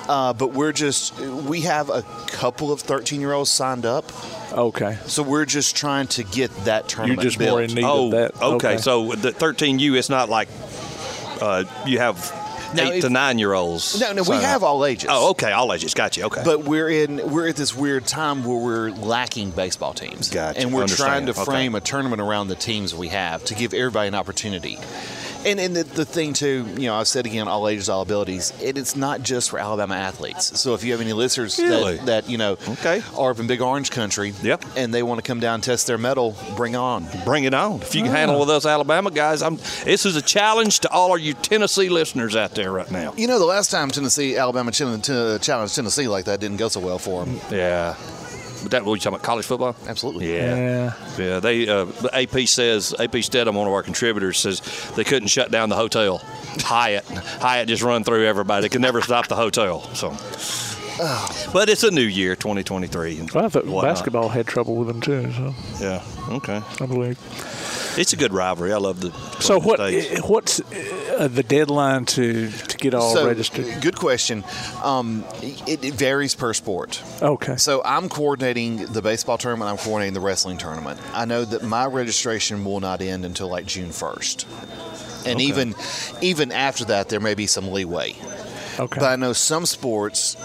Uh, but we're just we have a couple of 13 year olds signed up Okay. so we're just trying to get that tournament You're just built. more in need oh, of that. Okay. so the 13U, it's not like uh, you have Now, eight if- to nine year olds. no no we have all ages Oh, okay. All ages. Got you. Okay. but we're in we're at this weird time where we're lacking baseball teams Gotcha. and we're Understand. trying to Okay. frame a tournament around the teams we have to give everybody an opportunity and, and the, the thing too, you know, I've said again, all ages, all abilities. It, it's not just for Alabama athletes. So if you have any listeners Really? that, that you know Okay. are from Big Orange Country, Yep. and they want to come down and test their metal, bring on. Bring it on. If you can Ah. handle with us Alabama guys, I'm. This is a challenge to all of you Tennessee listeners out there right now. You know, the last time Tennessee, Alabama challenged Tennessee like that didn't go so well for them. Yeah. But that what you talking about college football? Absolutely. Yeah. Yeah. Yeah, they uh, AP says AP Steadham, one of our contributors, says they couldn't shut down the hotel. Hyatt, Hyatt just run through everybody. They could never stop the hotel. So, but it's a new year, 2023. and Well, I thought whatnot. basketball had trouble with them too. So Yeah. Okay. I believe. It's a good rivalry. I love the. So Golden what? States. What's uh, the deadline to to get all so, registered? Good question. Um, it, it varies per sport. Okay. So I'm coordinating the baseball tournament. I'm coordinating the wrestling tournament. I know that my registration will not end until like June 1st, and Okay. even even after that, there may be some leeway. Okay. But I know some sports.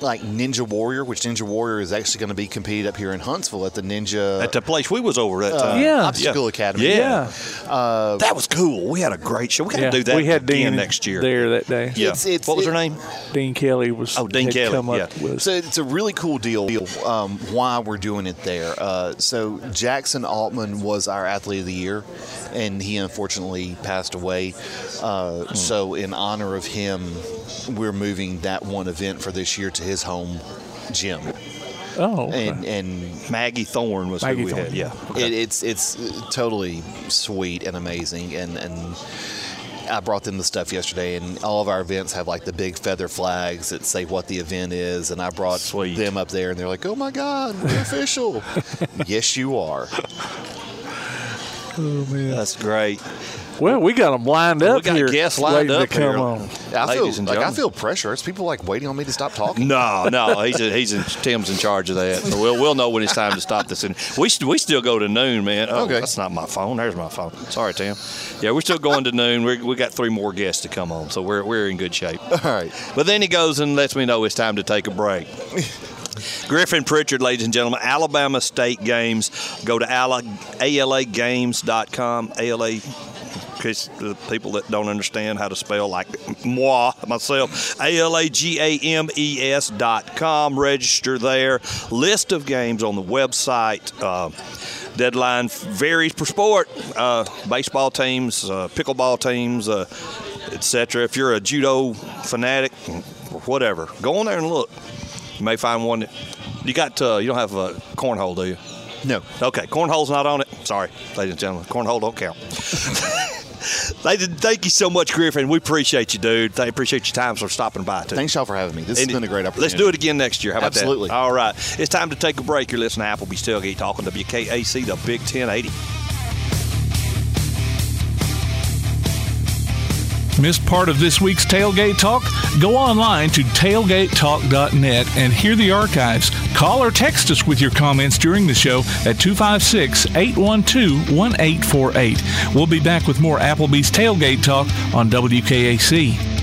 Like Ninja Warrior, which Ninja Warrior is actually going to be competed up here in Huntsville at the Ninja At the place we was over that uh. Yeah. Obstacle Academy. Yeah. Uh, That was cool. We had a great show. We got to yeah, do that we had again Dean next year. there that day. Yeah. It's- it's- what was it- her name? Dean Kelly was. Oh, Dean had Kelly, Come up yeah. with, So it's a really cool deal. Um, why we're doing it there? Uh, so Jackson Altman was our athlete of the year, and he unfortunately passed away. Uh, Hmm. So in honor of him, we're moving that one event for this year to his home gym. oh, okay. And and Maggie Thorne was Maggie who we Thorne. had. Yeah. it, it's it's totally sweet and amazing and and. I brought them the stuff yesterday, and all of our events have like the big feather flags that say what the event is. And I brought Sweet. them up there, and they're like, "Oh my God, we're official!" (laughs) yes, you are. Oh man. That's great. Well, we got them lined up we got here, guests lined up to come here. on. I feel Ladies and like I feel pressure. It's people like waiting on me to stop talking. No, no, he's he's in, Tim's in charge of that. So we'll we'll know when it's time to stop this. And we st- we still go to noon, man. Oh, Okay. that's not my phone. There's my phone. Sorry, Tim. Yeah, we're still going to noon. we we got three more guests to come on, so we're we're in good shape. All right. But then he goes and lets me know it's time to take a break. (laughs) Griffin Pritchard, ladies and gentlemen, Alabama State games. Go to ala, alagames.com. ALA, case the people that don't understand how to spell, like moi, myself, A-L-A-G-A-M-E-S dot com. Register there. List of games on the website. Uh, deadline varies per sport. Uh, baseball teams, uh, pickleball teams, uh, etc. If you're a judo fanatic, whatever, go on there and look. You may find one. That, you got uh, you don't have a cornhole, do you? No. Okay, cornhole's not on it. Sorry, ladies and gentlemen, cornhole don't count. (laughs) Thank you so much, Griffin. We appreciate you, dude. I appreciate your time for stopping by, too. Thanks y'all for having me. This has been a great opportunity. Let's do it again next year. How about Absolutely. that? All right. It's time to take a break. You're listening to Applebee's Tailgate Talking WKAC, the Big 1080. Missed part of this week's Tailgate Talk? Go online to tailgatetalk.net and hear the archives. Call or text us with your comments during the show at 256 812 1848. We'll be back with more Applebee's Tailgate Talk on WKAC.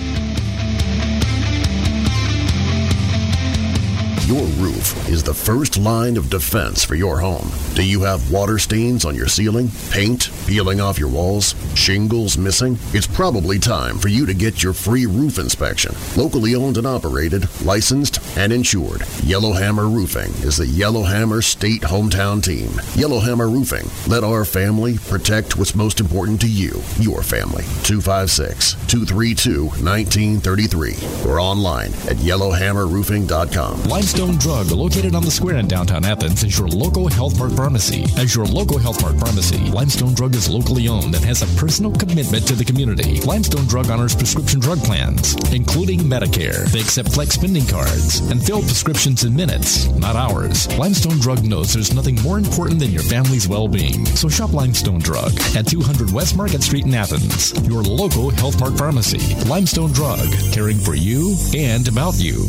Your roof is the first line of defense for your home. Do you have water stains on your ceiling, paint peeling off your walls, shingles missing? It's probably time for you to get your free roof inspection. Locally owned and operated, licensed, and insured. Yellowhammer Roofing is the Yellowhammer State hometown team. Yellowhammer Roofing. Let our family protect what's most important to you, your family. 256 232 1933 or online at yellowhammerroofing.com. Limestone Drug, located on the square in downtown Athens, is your local Health Mart pharmacy. As your local Health Mart pharmacy, Limestone Drug is locally owned and has a personal commitment to the community. Limestone Drug honors prescription drug plans, including Medicare. They accept flex spending cards and fill prescriptions in minutes, not hours. Limestone Drug knows there's nothing more important than your family's well-being. So shop Limestone Drug at 200 West Market Street in Athens, your local Health Mart pharmacy. Limestone Drug, caring for you and about you.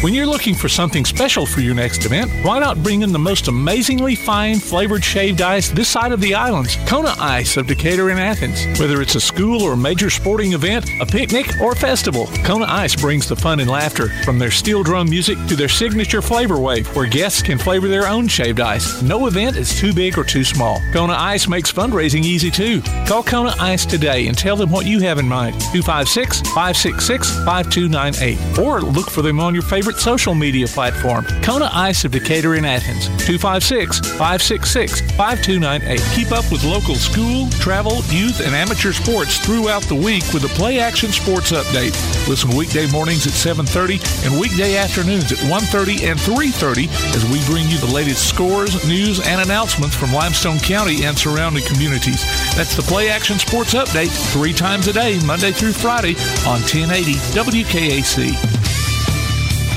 When you're looking for something special for your next event, why not bring in the most amazingly fine flavored shaved ice this side of the islands? Kona Ice of Decatur and Athens. Whether it's a school or major sporting event, a picnic, or festival, Kona Ice brings the fun and laughter from their steel drum music to their signature flavor wave, where guests can flavor their own shaved ice. No event is too big or too small. Kona Ice makes fundraising easy too. Call Kona Ice today and tell them what you have in mind. 256 566 5298. Or look for them on your favorite social media platform. Kona Ice of Decatur in Athens. 256 566 5298. Keep up with local school, travel, youth, and amateur sports throughout the week with the Play Action Sports Update. Listen weekday mornings at 7:30 and weekday afternoons at 1:30 and 3:30 as we bring you the latest scores, news, and announcements from Limestone County and surrounding communities. That's the Play Action Sports Update three times a day, Monday through Friday on 1080 WKAC.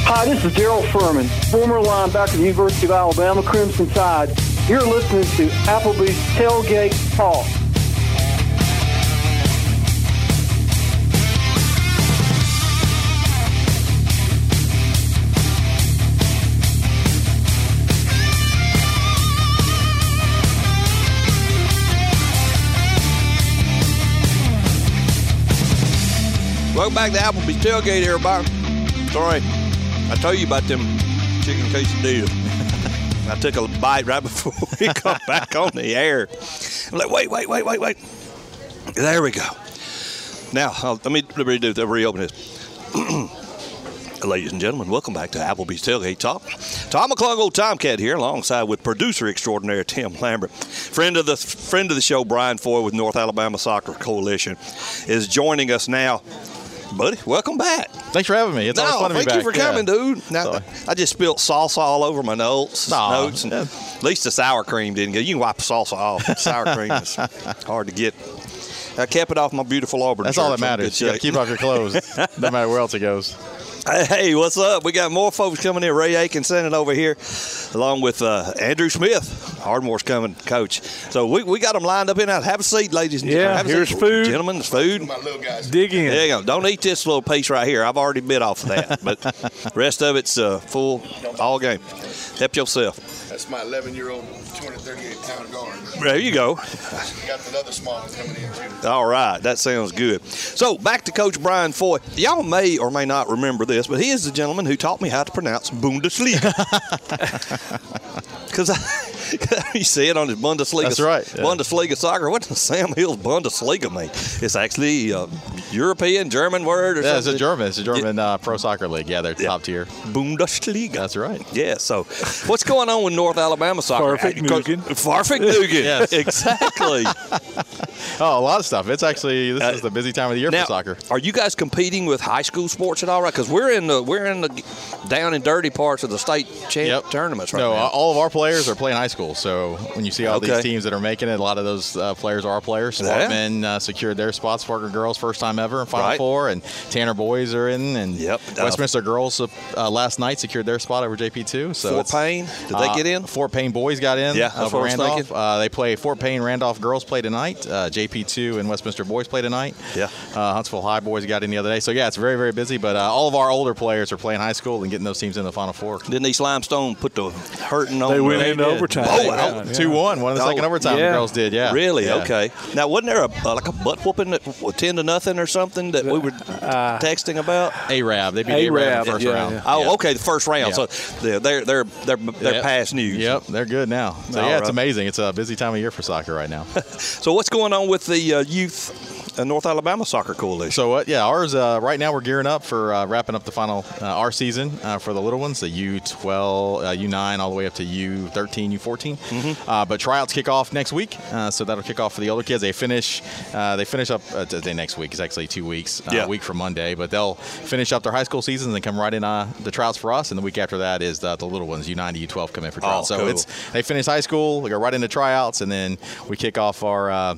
Hi, this is Daryl Furman, former linebacker at the University of Alabama Crimson Tide. You're listening to Applebee's Tailgate Talk. Welcome back to Applebee's Tailgate, everybody. Sorry, I told you about them chicken quesadillas. (laughs) I took a bite right before (laughs) we got back on the air. I'm like, wait, wait, wait, wait, wait. There we go. Now, uh, let me let me do reopen this. (clears throat) Ladies and gentlemen, welcome back to Applebee's Tailgate Talk. Tom McClung, old Tomcat here, alongside with producer extraordinaire Tim Lambert, friend of the friend of the show Brian Foy with North Alabama Soccer Coalition, is joining us now. Buddy, welcome back. Thanks for having me. It's always no, fun to be thank you for coming, Yeah. dude. Now, I just spilled salsa all over my notes. Aw, notes and at least the sour cream didn't get. You can wipe the salsa off. Sour cream is (laughs) hard to get. I kept it off my beautiful Auburn. That's all that matters. You got to keep off your clothes, no matter where else it goes. Hey, what's up? We got more folks coming in. Ray Aiken sending over here, along with uh, Andrew Smith. Ardmore's coming, coach. So we, we got them lined up in out. Have a seat, ladies and Yeah, gentlemen. Have here's seat. food. Gentlemen, it's food. My little guys. Dig in. There you go. Don't eat this little piece right here. I've already bit off of that. But (laughs) rest of it's uh, full all game. Help yourself. That's my 11 year old, 238 pound guard. There you go. Got another small one coming in too. All right, that sounds good. So back to Coach Brian Foy. Y'all may or may not remember this, but he is the gentleman who taught me how to pronounce Bundesliga. (laughs) (laughs) Because (laughs) you see it on his Bundesliga. That's right, yeah. Bundesliga soccer. What does Sam Hill's Bundesliga mean? It's actually a European German word or Yeah, it's a German. It's a German uh, pro soccer league. Yeah, they're top tier. Bundesliga. That's right. Yeah. So, what's going on with North Alabama soccer? Fahrvergnügen. Fahrvergnügen. (laughs) Yes. Exactly. (laughs) Oh, a lot of stuff. It's actually this is the busy time of the year Uh, now, for soccer. Are you guys competing with high school sports at all? Right? Because we're in the we're in the down and dirty parts of the state champ tournaments right no, now. all of our players are playing high school. So when you see all Okay. these teams that are making it, a lot of those uh, players are our players. Yeah. Sparkman uh, secured their spots. Sparkman girls first time ever in Final Right. Four, and Tanner boys are in, and Yep. Uh, Westminster girls uh, last night secured their spot over JP two. So Fort Payne, did they uh, get in? Fort Payne boys got in. Yeah, that's over what I was Randolph. thinking. Uh, they play Fort Payne Randolph girls play tonight. Uh, JP two and Westminster boys play tonight. Yeah. Uh, Huntsville High boys got in the other day. So yeah, it's very very busy. But uh, all of our older players are playing high school and getting those teams in the Final Four. Didn't East Limestone put the hurting on? They went the- into overtime. Oh, They wow. got- Two one. One of the second overtime the girls did. Yeah. Really? Yeah. Okay. Now, wasn't there a uh, like a butt whooping that ten to nothing or something that we were texting about? Arab. They beat Arab in the Arab, first yeah, round. yeah. Oh, Yeah. okay, the first round. Yeah. So they're they're they're they're, they're Yep. past news. Yep, they're good now. So All yeah, it's amazing. It's a busy time of year for soccer right now. (laughs) So what's going on with the uh, youth uh, North Alabama Soccer Coalition? So what? Yeah, ours uh, right now we're gearing up for uh, wrapping up the final uh, our season uh, for the little ones, the U12, uh, U9, all the way up to U13, U14. Mm-hmm. Uh, but tryouts kick off next week, uh, so that'll kick off for the older kids. They finish uh, they finish up uh, today next week. It's actually two weeks, uh, Yeah. a week from Monday. But they'll finish up their high school seasons and come right in uh, the tryouts for us. And the week after that is the, the little ones, U9 to U12, come in for Oh, tryouts. so cool. it's they finish high school, they go right into tryouts, and then we kick off our uh,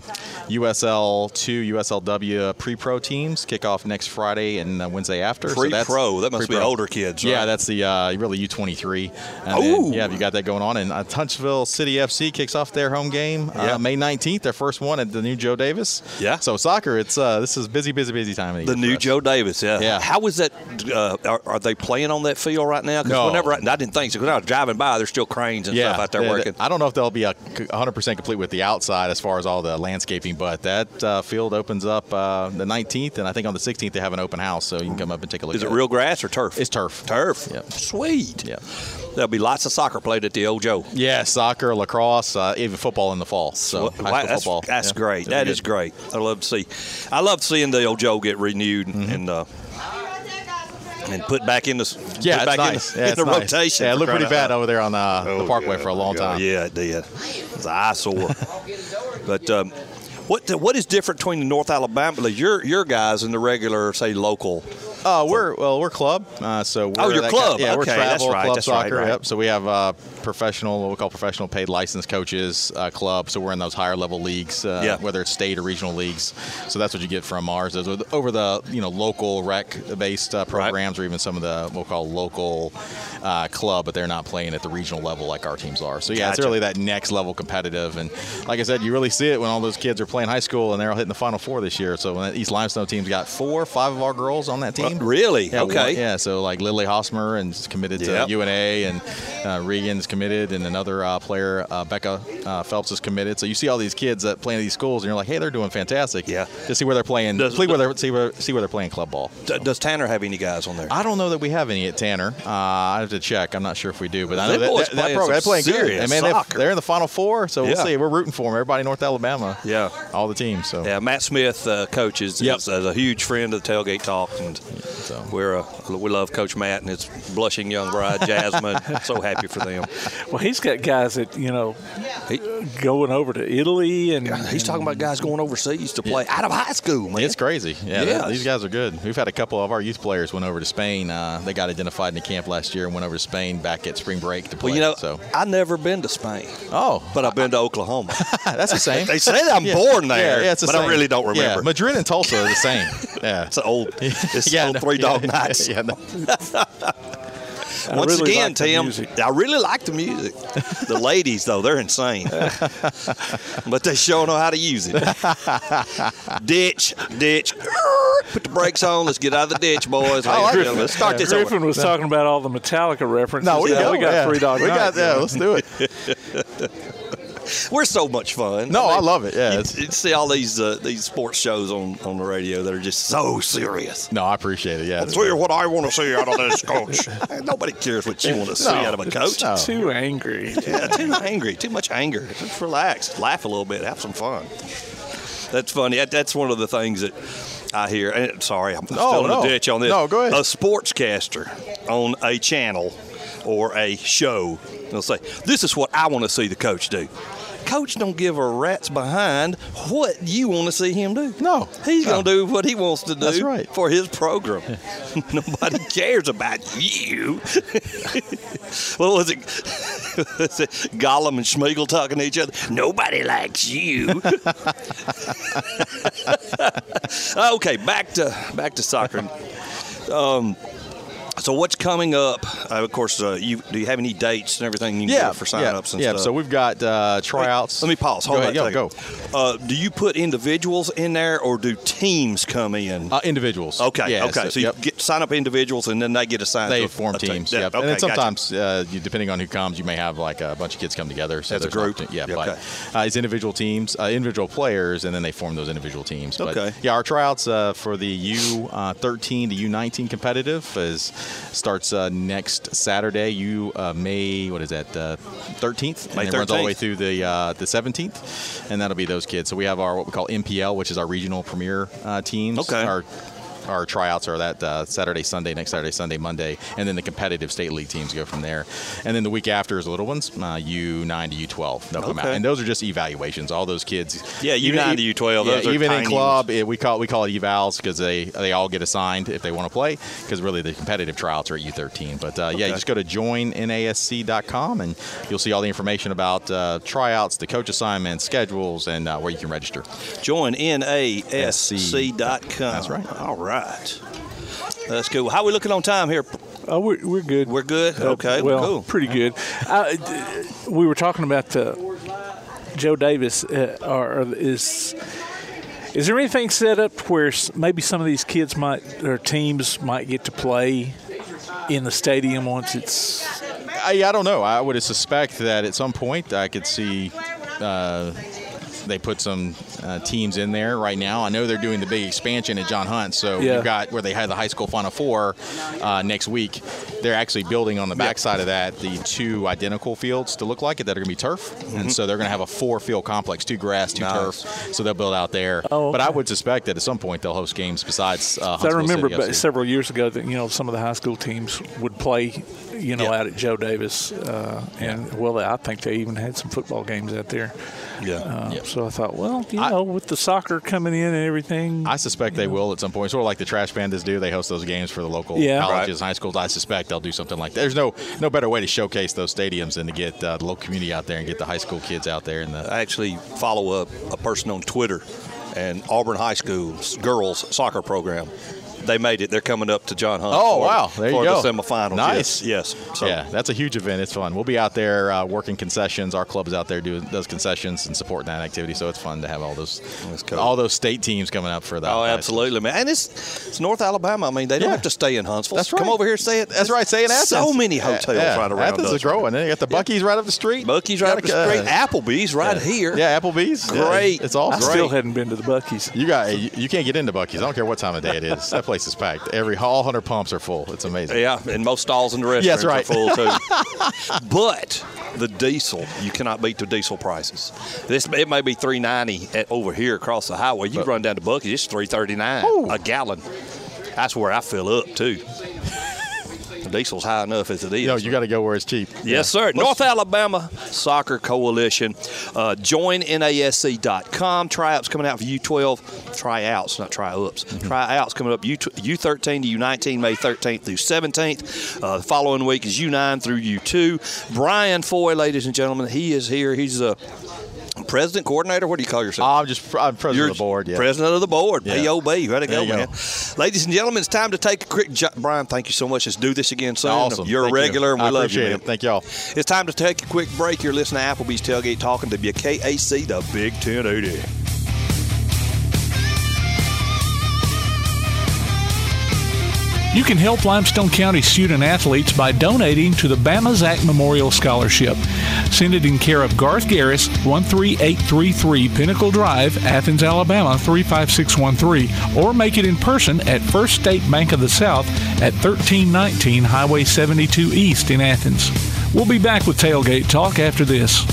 USL two, USLW pre-pro teams. Kick off next Friday and uh, Wednesday after. So that's Pre-pro, that must be pre-pro. older kids, Yeah, that's the uh, really U23. And then, yeah, you got that going on. And uh, Huntsville City FC kicks off their home game Yeah. uh, May 19th, their first one at the new Joe Davis. Yeah. So soccer, it's uh, this is busy, busy, busy time of the, The new. Joe Davis, yeah. Yeah. How is that? Uh, are, are they playing on that field right now? Because No. whenever I, I didn't think so. Because I was driving by, there's still cranes and stuff out there they- working. I don't know if they'll be a 100% complete with the outside as far as all the landscaping, but that uh, field opens up uh, the 19th, and I think on the 16th they have an open house, so you can come up and take a look. Is it real grass or turf? It's turf. Turf. Yep. Sweet. Yeah. There'll be lots of soccer played at the old Joe. Yeah, soccer, lacrosse, uh, even football in the fall. So Well, high wow, that's, football. That's Yeah, great. it'll That be is good. great. I love to see. I love seeing the old Joe get renewed and uh, and put back in the Yeah, put it's back nice. in the, yeah, in it's the nice. rotation. Yeah, it looked pretty crying out bad over there on uh, the Oh, Parkway God, for a long God. time. Yeah, it did. It's an eyesore. (laughs) but um, what what is different between the North Alabama, your your guys, and the regular, say, local? Uh, we're well, we're club. Uh, so we're Oh, that club. yeah, we're Okay, travel that's right, club that's right, soccer. right. Yep. So we have uh, professional, what we call professional paid licensed coaches uh, club. So we're in those higher level leagues, uh, Yeah. whether it's state or regional leagues. So that's what you get from ours. Those are over the you know local rec based uh, programs, or even some of the what we'll call local uh, club, but they're not playing at the regional level like our teams are. So yeah, it's really that next level competitive. And like I said, you really see it when all those kids are playing high school and they're all hitting the Final Four this year. So when that East Limestone team's got four, five of our girls on that team. Really? Yeah, Okay. one- yeah, so like Lily Hosmer and is committed to Yep. UNA, and uh, Regan's committed, and another uh, player, uh, Becca uh, Phelps, is committed. So you see all these kids that play in these schools, and you're like, hey, they're doing fantastic. Yeah. To see where they're playing, Does- see where they're see where see where they're playing club ball. D- does Tanner have any guys on there? I don't know that we have any at Tanner. Uh, I have to check. I'm not sure if we do, but I know that, that, that program, they're playing good. serious I mean, they've- soccer. they're in the Final Four, so we'll see. We're rooting for them. Everybody in North Alabama. Yeah. All the teams. So Yeah, Matt Smith uh, coaches Yep. is, is a huge friend of the tailgate talk, and we're uh, we love Coach Matt and his blushing young bride Jasmine. so happy for them. Well, he's got guys that you know going over to Italy, and He's talking about guys going overseas to play out of high school, man. It's crazy. Yeah, Yes. th- these guys are good. We've had a couple of our youth players went over to Spain. Uh, they got identified in the camp last year and went over to Spain back at spring break to play. Well, you know, so I've never been to Spain. Oh, but I've been to Oklahoma. (laughs) that's the same. they say that I'm Yeah. born there, Yeah, yeah, it's the but I really don't Yeah, remember. Madrid and Tulsa are the same. (laughs) Yeah, it's an old, it's (laughs) Yeah, old no, (laughs) three dog yeah, (laughs) nights. yeah, no. Once really again, like Tim. I really like the music. (laughs) the ladies, though, they're insane, but they sure know how to use it. ditch, ditch. Put the brakes on. Let's get out of the ditch, boys. Oh, I like Ladies, it. Let's start this Griffin over. was talking about all the Metallica references. No, we yeah, go. we got yeah. three dog We night. got yeah. Let's do it. We're so much fun. No, I love it. Yeah, You, you see all these uh, these sports shows on, on the radio that are just so serious. No, I appreciate it. Yeah, Let's hear what I want to see out of this (laughs) coach. Nobody cares what you want to see No. out of a coach. No. Too angry. Yeah, too angry, too much anger. Just relax, laugh a little bit, have some fun. That's funny. That's one of the things that I hear. And, sorry, I'm No, still in no. the ditch on this. No, go ahead. A sportscaster on a channel or a show, they'll say, "This is what I want to see the coach do." Coach don't give a rat's behind what you want to see him do. No, he's going to do what he wants to do. That's right. for his program. (laughs) Nobody cares about you. (laughs) what was it? (laughs) was it Gollum and Smeagol talking to each other? Nobody likes you. okay, back to back to soccer. Um, so what's coming up? Uh, of course, uh, you do you have any dates and everything you Yeah, for yeah, sign-ups and yeah. stuff? So we've got uh, tryouts. Let me pause. Go Hold ahead, on a yeah, second. Uh, do you put individuals in there, or do teams come in? Uh, individuals. Okay. Yeah, okay. so- So, you yep. get sign up individuals, and then they get assigned. They to a- form a team. teams. Yeah, Yep. Okay. and then gotcha. sometimes, uh, you, depending on who comes, you may have like a bunch of kids come together. So As a group? Yeah, Yeah, but okay. uh, it's individual teams, uh, individual players, and then they form those individual teams. But, Okay. Yeah, our tryouts uh, for the U13 to U19 competitive is starts uh, next Saturday. You uh, May what is that? Uh, 13th. May and it runs all the way through the uh, the 17th, and that'll be those kids. So we have our what we call MPL, which is our regional premier uh, teams. Okay. Our our tryouts are that uh, Saturday, Sunday, next Saturday, Sunday, Monday, and then the competitive state league teams go from there. And then the week after is the little ones, uh, U9 to U12. They'll come out, and those are just evaluations. All those kids. Yeah, even- U9 to U12, Yeah, those are even in club, it, we call we call it evals because they they all get assigned if they want to play. Because really, the competitive tryouts are at U13. But uh, yeah, Okay. just go to joinnasc.com and you'll see all the information about uh, tryouts, the coach assignments, schedules, and uh, where you can register. Join NASC.com. That's right. All right. That's cool. How are we looking on time here? Oh, we're, we're good. We're good. Okay. well, cool. pretty good. Uh, we were talking about uh, Joe Davis. Uh, or or is is there anything set up where maybe some of these kids might or teams might get to play in the stadium once it's I, I don't know. I would suspect that at some point I could see uh, they put some uh, teams in there right now. I know they're doing the big expansion at John Hunt, so Yeah. you've got where they had the high school Final Four uh, next week. They're actually building on the backside of that the two identical fields to look like it that are going to be turf, and so they're going to have a four-field complex: two grass, two Nice. turf. So they'll build out there. Oh, But I would suspect that at some point they'll host games besides. Uh, So I remember several years ago that you know some of the high school teams would play, you know, Yeah. out at Joe Davis, uh, and well, I think they even had some football games out there. Yeah. Uh, So I thought, well, you know, with the soccer coming in and everything, I suspect they will at some point. Sort of like the Trash Pandas do. They host those games for the local Yeah. colleges and high schools. I suspect they'll do something like that. There's no no better way to showcase those stadiums than to get uh, the local community out there and get the high school kids out there. And the I actually follow up a person on Twitter, and Auburn High School's girls soccer program. They made it. They're coming up to John Hunt. Oh for, wow! There for you go. the semifinals. Nice. Yes. yes. So, yeah, that's a huge event. It's fun. We'll be out there uh, working concessions. Our club's out there doing those concessions and supporting that activity. So it's fun to have all those cool. all those state teams coming up for that. Oh, absolutely, man. And it's it's North Alabama. I mean, they don't Yeah. have to stay in Huntsville. That's right. Come over here, stay at. That's right. Stay in Athens. So many hotels Yeah, right around Athens us. is growing. You got the Buc-ee's right up the street. Buc-ee's right up the Gotta- street. Applebee's right yeah. here. Yeah, Applebee's. Yeah, Great. it's all I great. still hadn't been to the Buc-ee's. You got you, you can't get into Buc-ee's. I don't care what time of day it is. That place is packed. Every all hundred pumps are full. It's amazing. Yeah, and most stalls in the restaurants that's are full too. (laughs) but the diesel, you cannot beat the diesel prices. This it may be three ninety over here across the highway. You run down to Buc-ee's, it's three thirty nine a gallon. That's where I fill up too. The diesel's high enough as it is. No, you got to go where it's cheap. Yes, sir. North Alabama Soccer Coalition. Uh, join NASC.com. Tryouts coming out for U12. Tryouts, not tryouts. Tryouts coming up U- U13 to U19, May 13th through 17th. Uh, the following week is U9 through U2. Brian Foy, ladies and gentlemen, he is here. He's a president, coordinator. What do you call yourself? I'm just I'm president You're of the board. Yeah. President of the board, Yeah. POB. Way to go, you go. man. Ladies and gentlemen, it's time to take a quick. Jo- Brian, thank you so much. Let's do this again soon. Awesome. You're Thank a you. regular, and we I love you, man. it. Thank y'all. It's time to take a quick break. You're listening to Applebee's Tailgate Talking to WKAC, the Big 1080. You can help Limestone County student athletes by donating to the Bama Zach Memorial Scholarship. Send it in care of Garth Garris, 13833 Pinnacle Drive, Athens, Alabama 35613, or make it in person at First State Bank of the South at 1319 Highway 72 East in Athens. We'll be back with Tailgate Talk after this.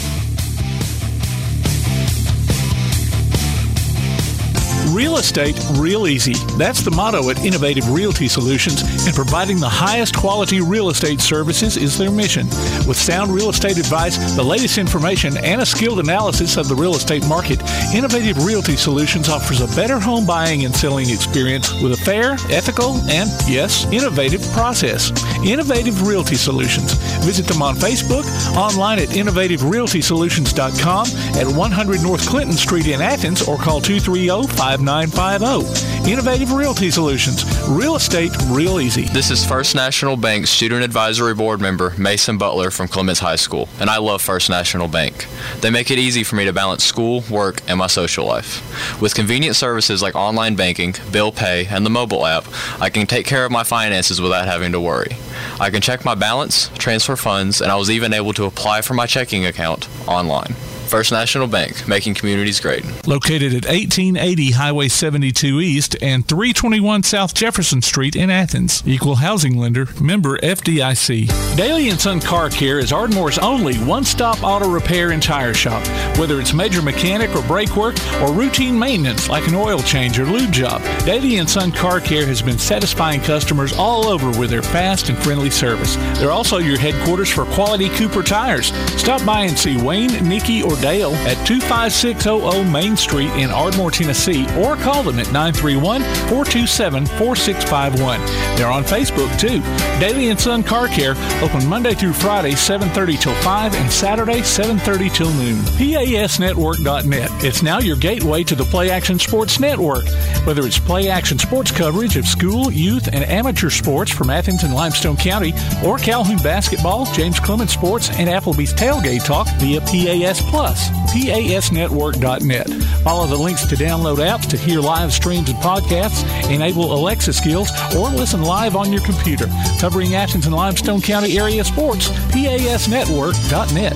Real estate real easy. That's the motto at Innovative Realty Solutions, and providing the highest quality real estate services is their mission. With sound real estate advice, the latest information, and a skilled analysis of the real estate market, Innovative Realty Solutions offers a better home buying and selling experience with a fair, ethical, and yes, innovative process. Innovative Realty Solutions. Visit them on Facebook, online at innovativerealtysolutions.com at 100 North Clinton Street in Athens, or call oh 230-5950. Innovative Realty Solutions. Real estate real easy. This is First National Bank Student Advisory Board member Mason Butler from Clemens High School, and I love First National Bank. They make it easy for me to balance school, work, and my social life. With convenient services like online banking, bill pay, and the mobile app, I can take care of my finances without having to worry. I can check my balance, transfer funds, and I was even able to apply for my checking account online. First National Bank, making communities great. Located at 1880 Highway 72 East and 321 South Jefferson Street in Athens. Equal housing lender, member FDIC. Daly and Son Car Care is Ardmore's only one-stop auto repair and tire shop. Whether it's major mechanic or brake work or routine maintenance like an oil change or lube job, Daly and Son Car Care has been satisfying customers all over with their fast and friendly service. They're also your headquarters for quality Cooper tires. Stop by and see Wayne, Nikki, or Dale at 25600 Main Street in Ardmore, Tennessee, or call them at 931 427 4651. They're on Facebook too. Daly and Son Car Care open Monday through Friday, 7:30 till 5, and Saturday, 7:30 till noon. PASNetwork.net. It's now your gateway to the Play Action Sports Network. Whether it's play action sports coverage of school, youth, and amateur sports from Athens and Limestone County, or Calhoun basketball, James Clemens Sports, and Applebee's tailgate talk via PAS Plus. PASnetwork.net. Follow the links to download apps to hear live streams and podcasts, enable Alexa skills, or listen live on your computer. Covering Athens and Limestone County area sports, PASnetwork.net.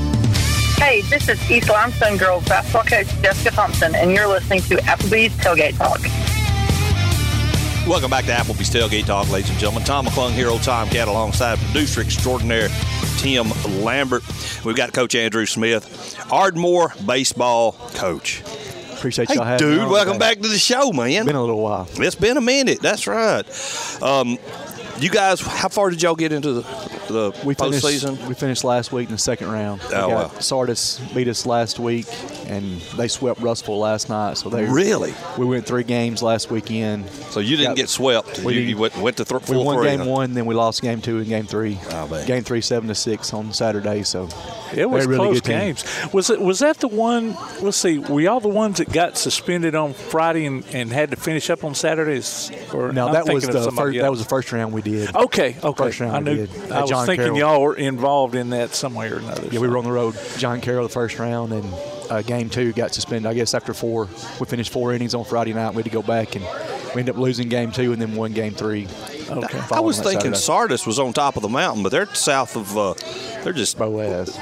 Hey, this is East Limestone Girls basketball coach Jessica Thompson, and you're listening to Applebee's Tailgate Talk. Welcome back to Applebee's Tailgate Talk, ladies and gentlemen. Tom McClung here, old Tom Cat, alongside producer extraordinaire Tim Lambert. We've got Coach Andrew Smith, Ardmore baseball coach. Appreciate Hey, y'all having dude, welcome today. back to the show, man. It's Been a little while. It's been a minute. That's right. Um, you guys, how far did y'all get into the, the We finished, we finished last week in the second round. We Oh, got wow. Sardis beat us last week, and they swept Russellville last night. So they Really? We went three games last weekend. So you didn't Got- get swept. We You, you went, went to th- We won three, game huh? one, then we lost game two and game three. Oh, man. Game three, seven to six on Saturday. So It was really close good team. games. Was it? Was that the one? Let's see. Were y'all the ones that got suspended on Friday and, and had to finish up on Saturdays? Or No, I'm that was the first. That was the first round we did. Okay, okay. First round I knew. I was John thinking Carroll. y'all were involved in that some way or another. Yeah, we were on the road. John Carroll the first round, and uh, game two got suspended. I guess after four, we finished four innings on Friday night. We had to go back, and we ended up losing game two, and then won game three. Okay. I was thinking Saturday. Sardis was on top of the mountain, but they're south of. Uh, they're just Boaz.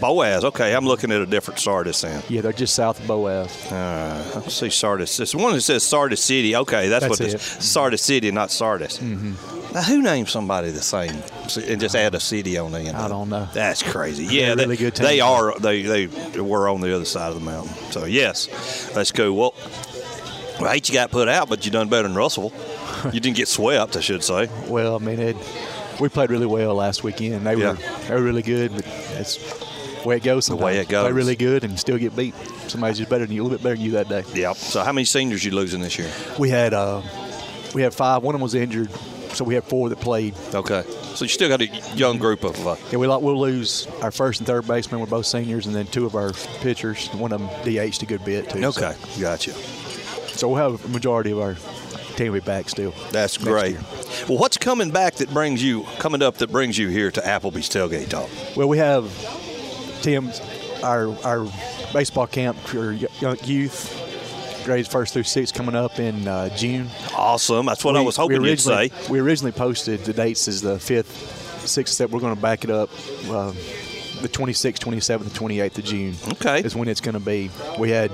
Boaz. Okay, I'm looking at a different Sardis then. Yeah, they're just south of Boaz. Uh, let's see Sardis. This one that says Sardis City. Okay, that's, That's what it is. Sardis City, not Sardis. Mm-hmm. Now, who named somebody the same and just add a city on the end? I don't know. That's crazy. Yeah, they, really good they are. They they were on the other side of the mountain. So yes, that's cool. Well, I hate you got put out, but you done better than Russell. you didn't get swept, I should say. (laughs) Well, I mean, it, we played really well last weekend. They Yeah. were they were really good, but that's the way it goes. The way it goes. Play really good and still get beat. Somebody's just better than you, a little bit better than you that day. Yep. So how many seniors you losing this year? We had uh, we had five. One of them was injured, so we had four that played. Okay. So you still got a young group of. Uh, Yeah, we like we'll lose our first and third baseman. We're both seniors, and then two of our pitchers. One of them DH'd a good bit too. okay, gotcha. So we'll have a majority of our team will be back still. That's great. year. Well, what's coming back that brings you coming up that brings you here to Applebee's tailgate talk? Well, we have Tim, our our baseball camp for young youth, grades first through sixth, coming up in uh, June. Awesome. That's what I was hoping we you'd say. originally- We originally posted the dates as the fifth, sixth step. We're going to back it up. Uh, the 26th, 27th, and 28th of June. Okay. Is when it's going to be. We had.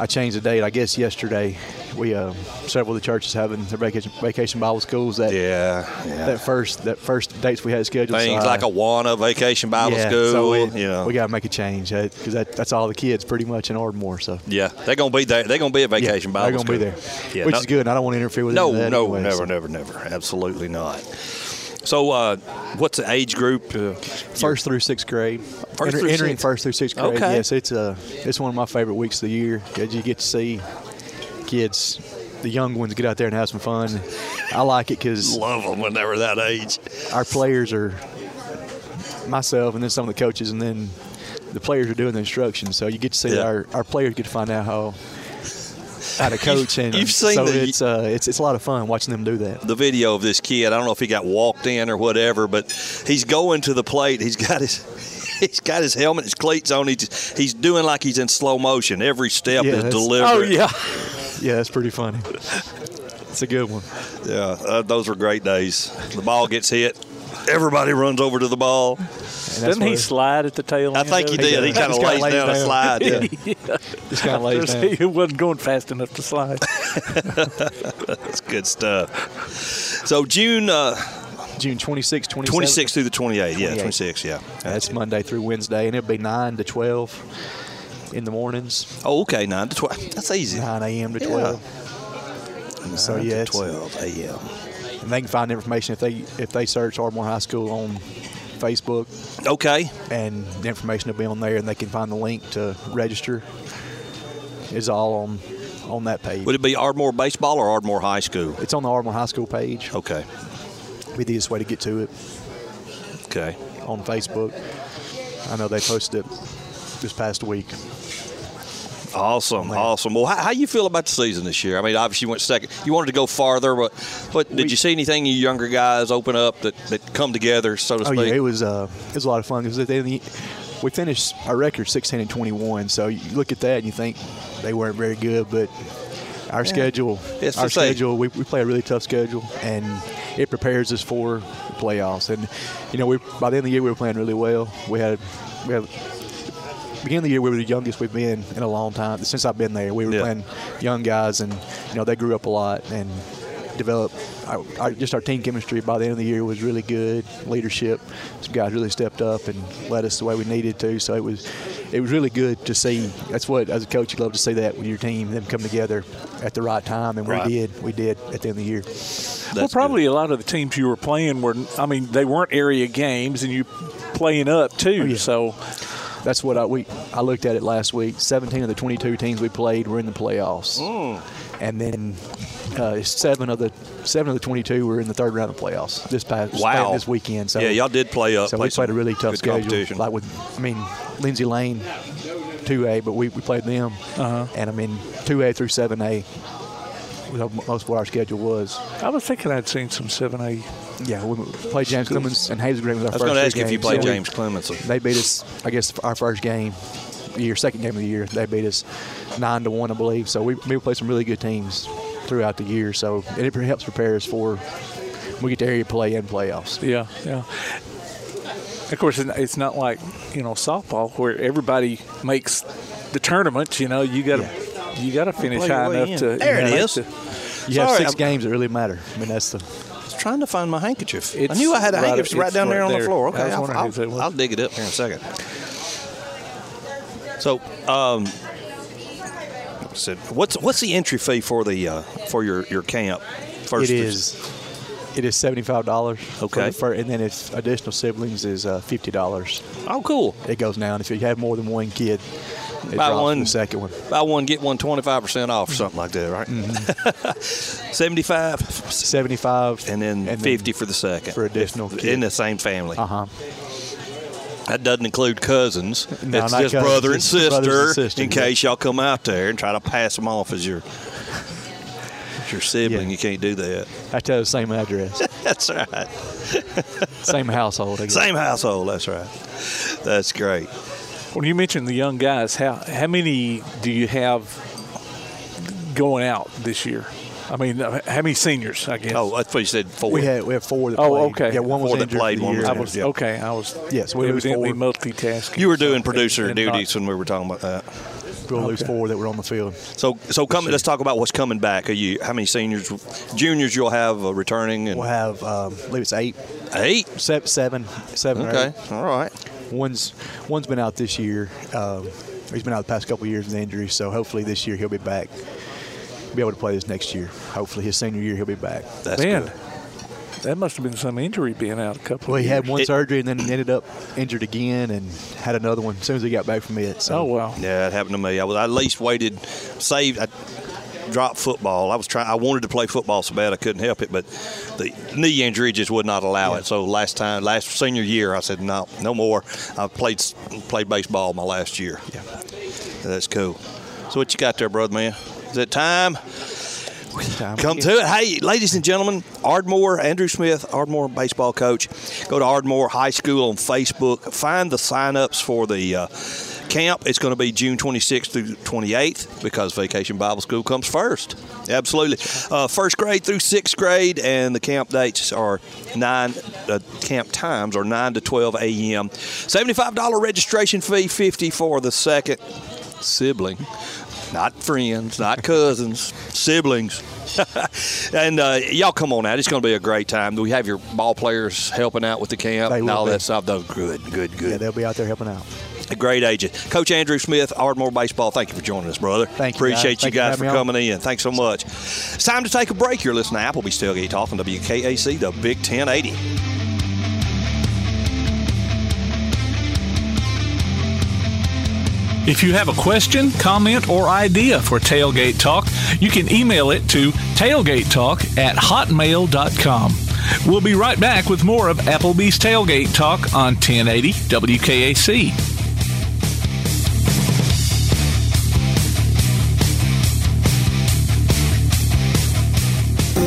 I changed the date. I guess yesterday we uh, several of the churches having their vacation vacation Bible schools. That yeah, that first that first dates we had scheduled. so Things I- like Awana Vacation Bible yeah, School. So we, know. we got to make a change because that, that's all the kids pretty much in Ardmore. So yeah, they're gonna be there. They're gonna be at Vacation Yeah, Bible they're gonna School. be there, yeah, which is good. I don't want to interfere with No, that no, anyway, never, so. never, never. Absolutely not. So, uh, what's the age group? Uh, First through sixth grade. First Enter- through entering sixth. first through sixth grade. Okay. Yes, it's uh, it's one of my favorite weeks of the year because you get to see kids, the young ones, get out there and have some fun. I like it because love them when they were that age. Our players are myself, and then some of the coaches, and then the players are doing the instruction. So you get to see Yeah. our, our players get to find out how how to coach, and You've seen so the- it's uh, it's it's a lot of fun watching them do that. the video of this kid. I don't know if he got walked in or whatever, but he's going to the plate. He's got his. (laughs) He's got his helmet, his cleats on. He's, he's doing like he's in slow motion. Every step Yeah, is deliberate. Oh, yeah. Yeah, that's pretty funny. It's a good one. Yeah, uh, those were great days. The ball gets hit. Everybody runs over to the ball. Didn't he slide at the tail end. I end? think he it? did. He kind of Just lays kinda down a slide. Yeah. Just kinda lays down. He wasn't going fast enough to slide. (laughs) (laughs) That's good stuff. So June uh, June 26, 27. 26 through the 28th. Yeah, 28. 26. Yeah. That's Monday through Wednesday, and it'll be 9 to 12 in the mornings. Oh, okay, 9 to 12. That's easy. 9 a.m. to Yeah. 12. So, 9 to yeah, it's- 12 a.m. And they can find information if they if they search Ardmore High School on Facebook. Okay. And the information will be on there, and they can find the link to register. Is all on on that page. Would it be Ardmore Baseball or Ardmore High School? It's on the Ardmore High School page. Okay. Be the easiest way to get to it. Okay. On Facebook. I know they posted it this past week. Awesome, awesome. Well, how, how you feel about the season this year? I mean, obviously you went second. You wanted to go farther, but what did you see anything you younger guys open up that, that come together, so to Oh speak? yeah, it was uh, it was a lot of fun because at the end of the, we finished our record 16 and 21. So you look at that and you think they weren't very good, but our Yeah. schedule, It's our schedule, we, we play a really tough schedule, and it prepares us for the playoffs. And you know, we by the end of the year we were playing really well. We had we had beginning of the year we were the youngest we've been in a long time since I've been there. We were playing young guys, and you know they grew up a lot and developed. Our, our, just our team chemistry by the end of the year was really good. Leadership, some guys really stepped up and led us the way we needed to. So it was it was really good to see. That's what as a coach you love to see that with your team them come together at the right time, and Right. we did. We did at the end of the year. well, probably a lot of the teams you were playing were, I mean, they weren't area games, and you playing up too. Oh, so that's what I we I looked at it last week. 17 of the 22 teams we played were in the playoffs, and then uh, seven of the seven of the 22 were in the third round of playoffs this past Wow. this weekend. So Yeah, y'all did play up, So play we played a really tough schedule. Like with, I mean, Lindsay Lane, 2A, but we, we played them, Uh-huh. and I mean 2A through 7A. was Most of what our schedule was. I was thinking I'd seen some 7A. Yeah, we played James Clemens and Hazel Green with our first I was first gonna ask you if you played So we- James Clemens. They beat us, I guess, our first game, year, second game of the year. They beat us nine to one, I believe. So we we played some really good teams throughout the year. So it helps prepare us for we get to area play and playoffs. Yeah, yeah. Of course, it's- it's not like you know softball where everybody makes the tournament. You know, you got to you got to finish high enough in. to. There you know, is. to- You have 6 I'm- games that really matter. I mean, that's the. I was trying to find my handkerchief. I knew I had a right- handkerchief right it's down there right on the there. floor. I Okay, was I'll, I'll, whose it was. I'll dig it up here in a second. So, um, said, what's what's the entry fee for the uh, for your your camp? First, it is. It is seventy five dollars. Okay. and then if additional siblings is uh, fifty dollars. Oh, cool. It goes down if you have more than one kid. It Buy one, the second one. Buy one, get one 25% off or something like that, right? Mm-hmm. (laughs) 75 75 and then then 50 for the second. for additional In kid. the same family. Uh huh. That doesn't include cousins. No, it's just cousins, brother and sister, and sisters, in case y'all come out there and try to pass them off as your your sibling. You can't do that. I tell the same address, (laughs) That's right. same household. I guess. Same household. That's right. That's great. When you mentioned the young guys, how how many do you have going out this year? I mean, uh, how many seniors? I guess. Oh, that's what you said. Four. We had we have four that Oh, played. okay. Yeah, one was Four that injured played, one was. I was yeah. okay. I was Yes, we was evidently four. multitasking. You were doing so- producer and not- duties when we were talking about that. We'll lose four that were on the field. So, so come. Let's talk about what's coming back. Are you? How many seniors, juniors you'll have uh, returning? And We'll have, um, I believe it's eight. Eight? Se- seven. Seven. or Okay. eight. All right. One's one's been out this year. Um, he's been out the past couple of years with injury, so hopefully this year he'll be back. Be able to play this next year. Hopefully his senior year he'll be back. That's Man, that must have been some injury being out a couple Well, of he years. had one surgery and then ended up injured again and had another one as soon as he got back from it. So. Oh wow. Yeah, it happened to me. I was I at least waited, saved. I dropped football. I was trying. I wanted to play football so bad I couldn't help it, but the knee injury just would not allow it. So last time, last senior year, I said no, no more. I played played baseball my last year. Yeah, that's cool. So what you got there, brother man? Is it time? Come to it. Hey, ladies and gentlemen, Ardmore, Andrew Smith, Ardmore baseball coach. Go to Ardmore High School on Facebook. Find the sign-ups for the uh, camp. It's going to be June 26th through 28th because Vacation Bible School comes first. Absolutely. Uh, first grade through sixth grade, and the camp dates are 9, uh, camp times are 9 to 12 a.m. $75 registration fee, 50 for the second sibling not friends, not cousins, siblings. (laughs) and uh, y'all come on out. It's going to be a great time. We have your ball players helping out with the camp and all be. that stuff. Those good, good, Yeah, good. they'll be out there helping out. A great agent. Coach Andrew Smith, Ardmore Baseball, thank you for joining us, brother. Thank you, Appreciate guys. you guys for for me on. coming in. Thanks so much. It's time to take a break. You're listening to Applebee's Tailgate Talk on WKAC, the Big 1080. If you have a question, comment, or idea for Tailgate Talk, you can email it to tailgatetalk at hotmail.com. We'll be right back with more of Applebee's Tailgate Talk on 1080 WKAC.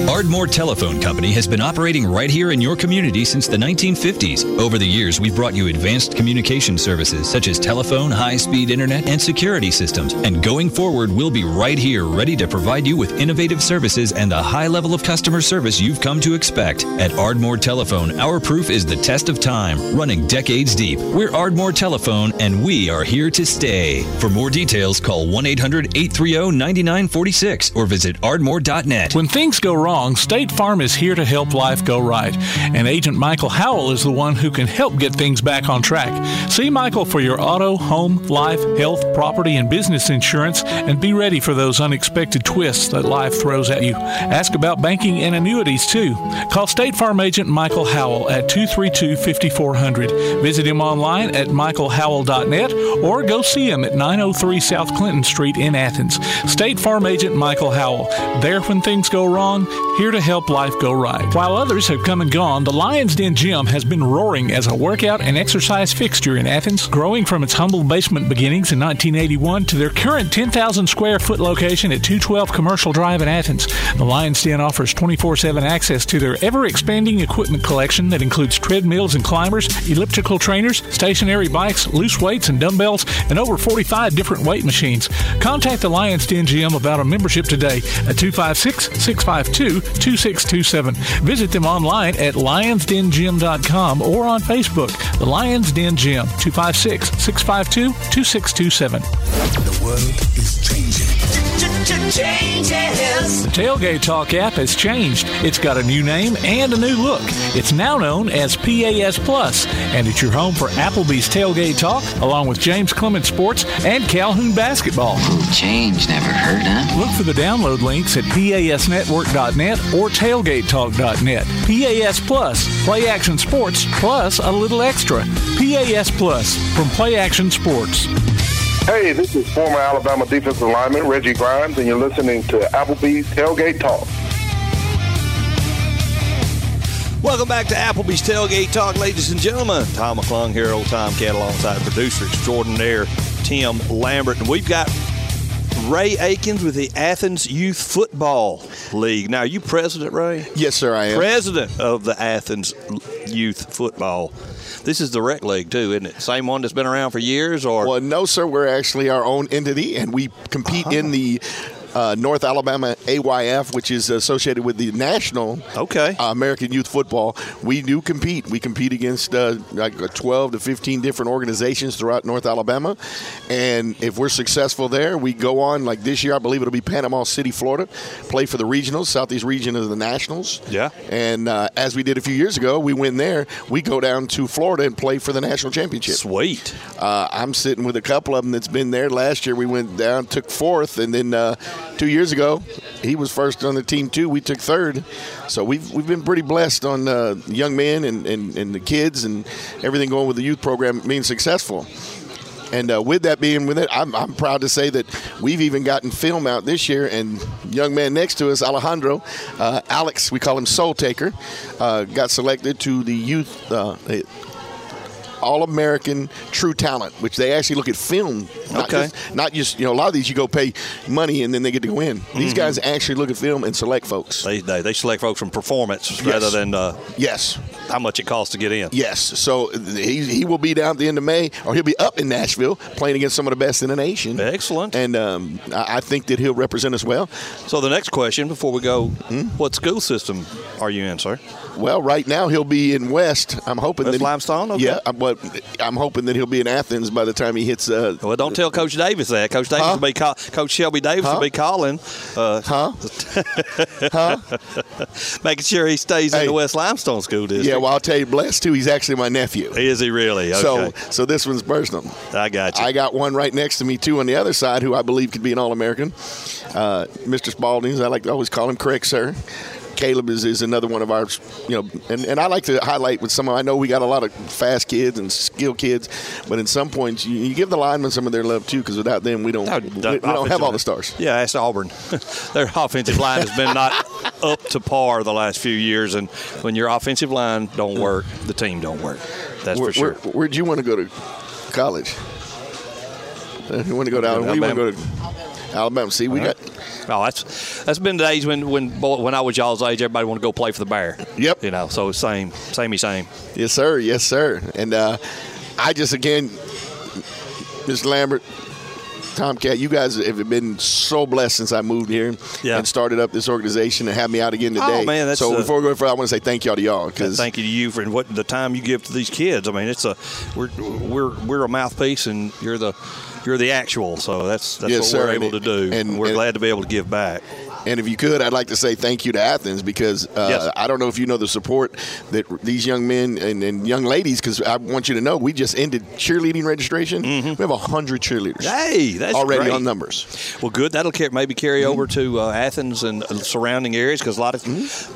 Ardmore Telephone Company has been operating right here in your community since the 1950s. Over the years, we've brought you advanced communication services such as telephone, high speed internet, and security systems. And going forward, we'll be right here ready to provide you with innovative services and the high level of customer service you've come to expect. At Ardmore Telephone, our proof is the test of time, running decades deep. We're Ardmore Telephone, and we are here to stay. For more details, call 1 800 830 9946 or visit ardmore.net. When things go wrong, State Farm is here to help life go right. And Agent Michael Howell is the one who can help get things back on track. See Michael for your auto, home, life, health, property, and business insurance and be ready for those unexpected twists that life throws at you. Ask about banking and annuities too. Call State Farm Agent Michael Howell at 232 5400. Visit him online at michaelhowell.net or go see him at 903 South Clinton Street in Athens. State Farm Agent Michael Howell. There when things go wrong, here to help life go right. While others have come and gone, the Lion's Den Gym has been roaring as a workout and exercise fixture in Athens, growing from its humble basement beginnings in 1981 to their current 10,000 square foot location at 212 Commercial Drive in Athens. The Lion's Den offers 24 7 access to their ever expanding equipment collection that includes treadmills and climbers, elliptical trainers, stationary bikes, loose weights and dumbbells, and over 45 different weight machines. Contact the Lion's Den Gym about a membership today at 256 652 2627. Visit them online at lionsdengym.com or on Facebook. The Lions Den Gym, 256 652 2627. The world is changing. Changes. The Tailgate Talk app has changed. It's got a new name and a new look. It's now known as PAS Plus, and it's your home for Applebee's Tailgate Talk, along with James Clemens Sports and Calhoun Basketball. Change never hurt, huh? Look for the download links at pasnetwork.net or tailgatetalk.net. PAS Plus, Play Action Sports, plus a little extra. PAS Plus from Play Action Sports. Hey, this is former Alabama defensive lineman Reggie Grimes, and you're listening to Applebee's Tailgate Talk. Welcome back to Applebee's Tailgate Talk, ladies and gentlemen. Tom McClung here, old Tom Cat, alongside producer extraordinaire Tim Lambert. And we've got Ray Aikens with the Athens Youth Football League. Now, are you president, Ray? Yes, sir, I am. President of the Athens Youth Football. This is the rec league, too, isn't it? Same one that's been around for years, or? Well, no, sir. We're actually our own entity, and we compete uh-huh. in the uh, North Alabama AYF, which is associated with the national okay uh, American Youth Football. We do compete. We compete against uh, like 12 to 15 different organizations throughout North Alabama, and if we're successful there, we go on. Like this year, I believe it'll be Panama City, Florida, play for the regionals, Southeast region of the Nationals. Yeah. And uh, as we did a few years ago, we win there. We go down to Florida and play for the national championship. Sweet. Uh, I'm sitting with a couple of them that's been there. Last year we went down, took fourth, and then uh, two years ago he was first on the team too. We took third. So we've we've been pretty blessed on uh, young men and, and, and the kids and everything going with the youth program being successful. And uh, with that being with it, I'm, I'm proud to say that we've even gotten film out this year. And young man next to us, Alejandro, uh, Alex, we call him Soul Taker, uh, got selected to the youth. Uh, all American True Talent, which they actually look at film. Not Okay. Just, not just, you know, a lot of these you go pay money and then they get to go in. These Mhm. guys actually look at film and select folks. They, they, they select folks from performance rather than uh, yes how much it costs to get in. Yes. So he, he will be down at the end of May, or he'll be up in Nashville playing against some of the best in the nation. Excellent. And um, I, I think that he'll represent us well. So the next question before we go, Hmm? what school system are you in, sir? Well, right now he'll be in West. I'm hoping West that he- Limestone? Okay. Yeah, I'm hoping that he'll be in Athens by the time he hits. Uh, Well, don't tell Coach Davis that. Coach Davis will be call, Coach Shelby Davis Huh? will be calling. Uh, huh? (laughs) huh? Making sure he stays in the West Limestone School District. yeah, well, I'll tell you, blessed too. He's actually my nephew. Is he really? Okay. So, so this one's personal. I got you. I got one right next to me too on the other side, who I believe could be an All-American. Uh, Mr. Spalding, I like to always call him correct, sir. Caleb is, is another one of our, you know, and, and I like to highlight with some of, I know we got a lot of fast kids and skill kids, but in some points, you, you give the linemen some of their love too, because without them, we don't, we, we don't have all the stars. Yeah, that's Auburn. (laughs) Their offensive line has been not (laughs) up to par the last few years, and when your offensive line don't work, the team don't work. That's Where, for sure. where, where'd you want to go to college? (laughs) You want to go to Alabama? You want to go to Alabama? See, we uh-huh. got Oh, that's that's been the days when when when I was y'all's age, everybody want to go play for the Bear. Yep. You know, so same, samey same. Yes, sir. Yes, sir. And uh, I just again, Mr. Lambert, Tomcat, you guys have been so blessed since I moved here Yeah. and started up this organization and have me out again today. Oh, man, that's, so uh, before we go further, I want to say thank y'all to y'all because Thank you to you for what the time you give to these kids. I mean, it's a we're we're we're a mouthpiece, and you're the you're the actual. So that's that's Yes, what sir. we're And able to do, and- and we're and- glad to be able to give back. And if you could, I'd like to say thank you to Athens because uh, Yes. I don't know if you know the support that these young men and, and young ladies. Because I want you to know, we just ended cheerleading registration. We have hundred cheerleaders. Mm-hmm. Hey, that's already great. on numbers. Well, good. That'll car- maybe carry over to uh, Athens and uh, surrounding areas because a lot of we,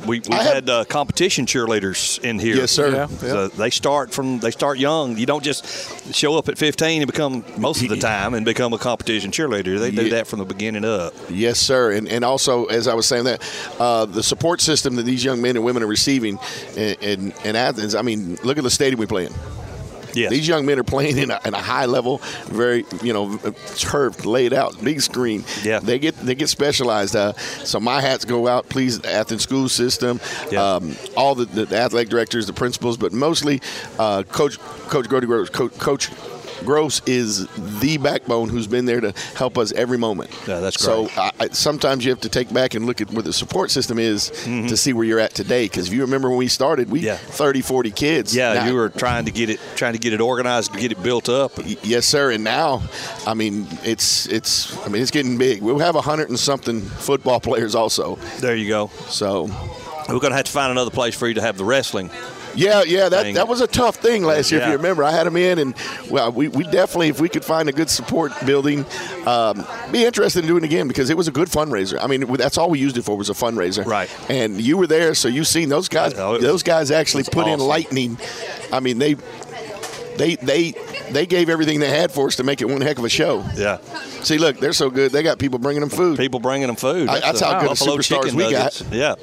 we've Mm-hmm. I have- had uh, competition cheerleaders in here. Yes, sir. Yeah, So they start from they start young. You don't just show up at 15 and become most of the (laughs) time and become a competition cheerleader. They do Yeah. that from the beginning up. Yes, sir. And and also, as I was saying that, uh, the support system that these young men and women are receiving in, in, in Athens. I mean, look at the stadium we play in. Yeah. These young men are playing in a, in a high level, very you know, turf laid out, big screen. Yeah. They get they get specialized. Uh, so my hats go out, please, Athens school system, um, all the, the athletic directors, the principals, but mostly uh, Coach Coach Grody Coach, Coach Gross is the backbone who's been there to help us every moment. Yeah, that's So great. I, I, sometimes you have to take back and look at where the support system is Mm-hmm. to see where you're at today. Because if you remember when we started, we 30, 40 kids. Yeah, Now- you were trying to get it trying to get it organized, get it built up. Yes, sir. And now, I mean, it's it's I mean, it's getting big. We'll have a hundred and something football (laughs) players also. There you go. So we're going to have to find another place for you to have the wrestling. Yeah, yeah, that, Thing. that was a tough thing last year. If you remember, I had them in, and well, we, we definitely, if we could find a good support building, um, be interested in doing it again because it was a good fundraiser. I mean, that's all we used it for was a fundraiser. Right. And you were there, so you seen those guys. those guys actually put in lightning. I mean, they they they they gave everything they had for us to make it one heck of a show. Yeah. See, look, they're so good. They got people bringing them food. People bringing them food. I, that's a how good of superstars we nuggets. got. Yeah.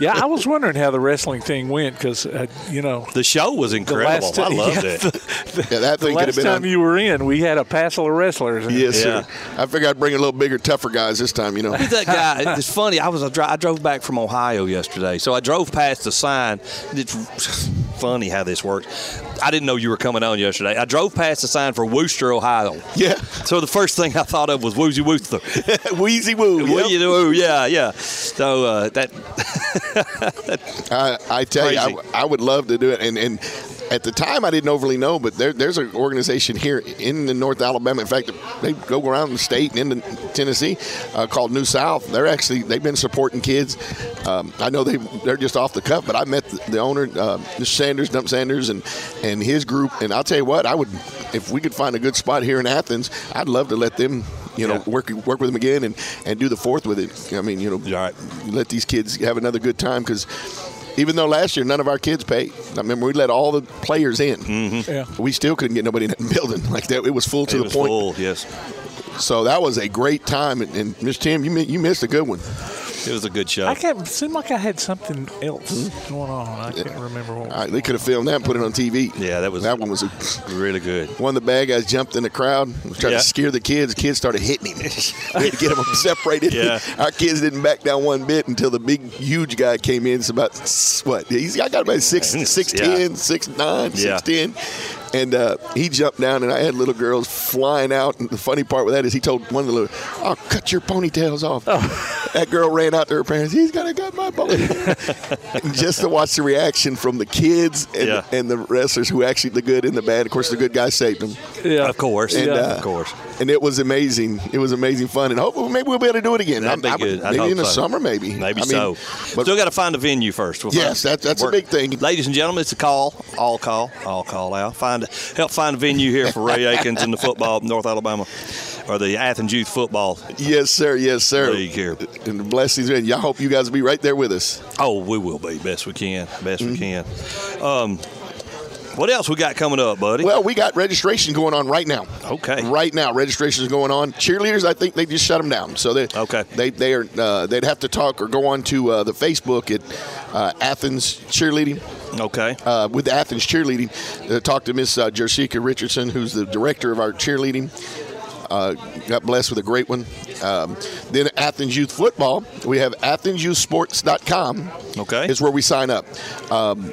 Yeah, I was wondering how the wrestling thing went because uh, you know the show was incredible. last I loved (laughs) yeah, it. The, Yeah, that thing could have last been time on- you were in, we had a passel of wrestlers. and- Yes, sir. I figured I'd bring a little bigger, tougher guys this time. You know. Who's that guy? It's funny. I was I dri- I drove back from Ohio yesterday, so I drove past the sign. It's funny how this works. I didn't know you were coming on yesterday. I drove past the sign for Wooster, Ohio. Yeah. So the first thing I thought of was Woozy Wooster. (laughs) Wheezy Woo. Wheezy Woo. Yeah, yeah. So uh, that (laughs) I, I tell you, I, I would love to do it. And, and at the time, I didn't overly know, but there, there's an organization here in the North Alabama. In fact, they go around the state and into Tennessee uh, called New South. They're actually they've been supporting kids. Um, I know they they're just off the cuff, but I met the, the owner, uh, Mr. Sanders, Dump Sanders, and and his group. And I'll tell you what, I would if we could find a good spot here in Athens, I'd love to let them you know, work work with them again and, and do the fourth with it. I mean, you know, let these kids have another good time because even though last year none of our kids paid, I remember we let all the players in. Mm-hmm. Yeah. We still couldn't get nobody in that (laughs) building like that. It was full to it the was point. full, yes. So that was a great time. And, and Miss Tim, you you missed a good one. It was a good show. I can't seemed like I had something else going on. I can't remember what. Right, they could have filmed that and put it on TV. Yeah, that was that one was a, really good. One of the bad guys jumped in the crowd, was trying Yeah. to scare the kids. The kids started hitting him. (laughs) we had to get them separated. Yeah. Our kids didn't back down one bit until the big, huge guy came in. It's about what? He's I got about six, (laughs) six Yeah. ten, six nine, Yeah. six ten. And uh, he jumped down, and I had little girls flying out. And the funny part with that is he told one of the little, "I'll cut your ponytails off." (laughs) That girl ran out to her parents. He's gonna cut my ponytail. (laughs) just to watch the reaction from the kids and, Yeah. and the wrestlers who actually the good and the bad. Of course, the good guy saved them. Yeah, of course, And, yeah, uh, of course. And it was amazing. It was amazing fun, and hopefully maybe we'll be able to do it again. That'd be I- I good. I'd maybe in the so. summer, maybe. Maybe I mean, so. But Still got to find a venue first. We'll Yes, that- that's a big thing. Ladies and gentlemen, it's a call, all call, all call out. Find help find a venue here for Ray Aikens and the football North Alabama or the Athens Youth Football yes, sir. Yes, sir. League here. And the blessings, and y'all hope you guys will be right there with us. Oh, we will be best we can, best Mm-hmm. we can. Um, what else we got coming up, buddy? Well, we got registration going on right now. Okay. Right now, registration is going on. Cheerleaders, I think they just shut them down. So they okay. They they are uh, they'd have to talk or go on to uh, the Facebook at uh, Athens Cheerleading. Okay. Uh, with Athens Cheerleading, uh, talk to Miss uh, Richardson, who's the director of our cheerleading. Uh, got blessed with a great one. Um, then Athens Youth Football, we have AthensYouthSports.com. Okay. Is where we sign up. Um,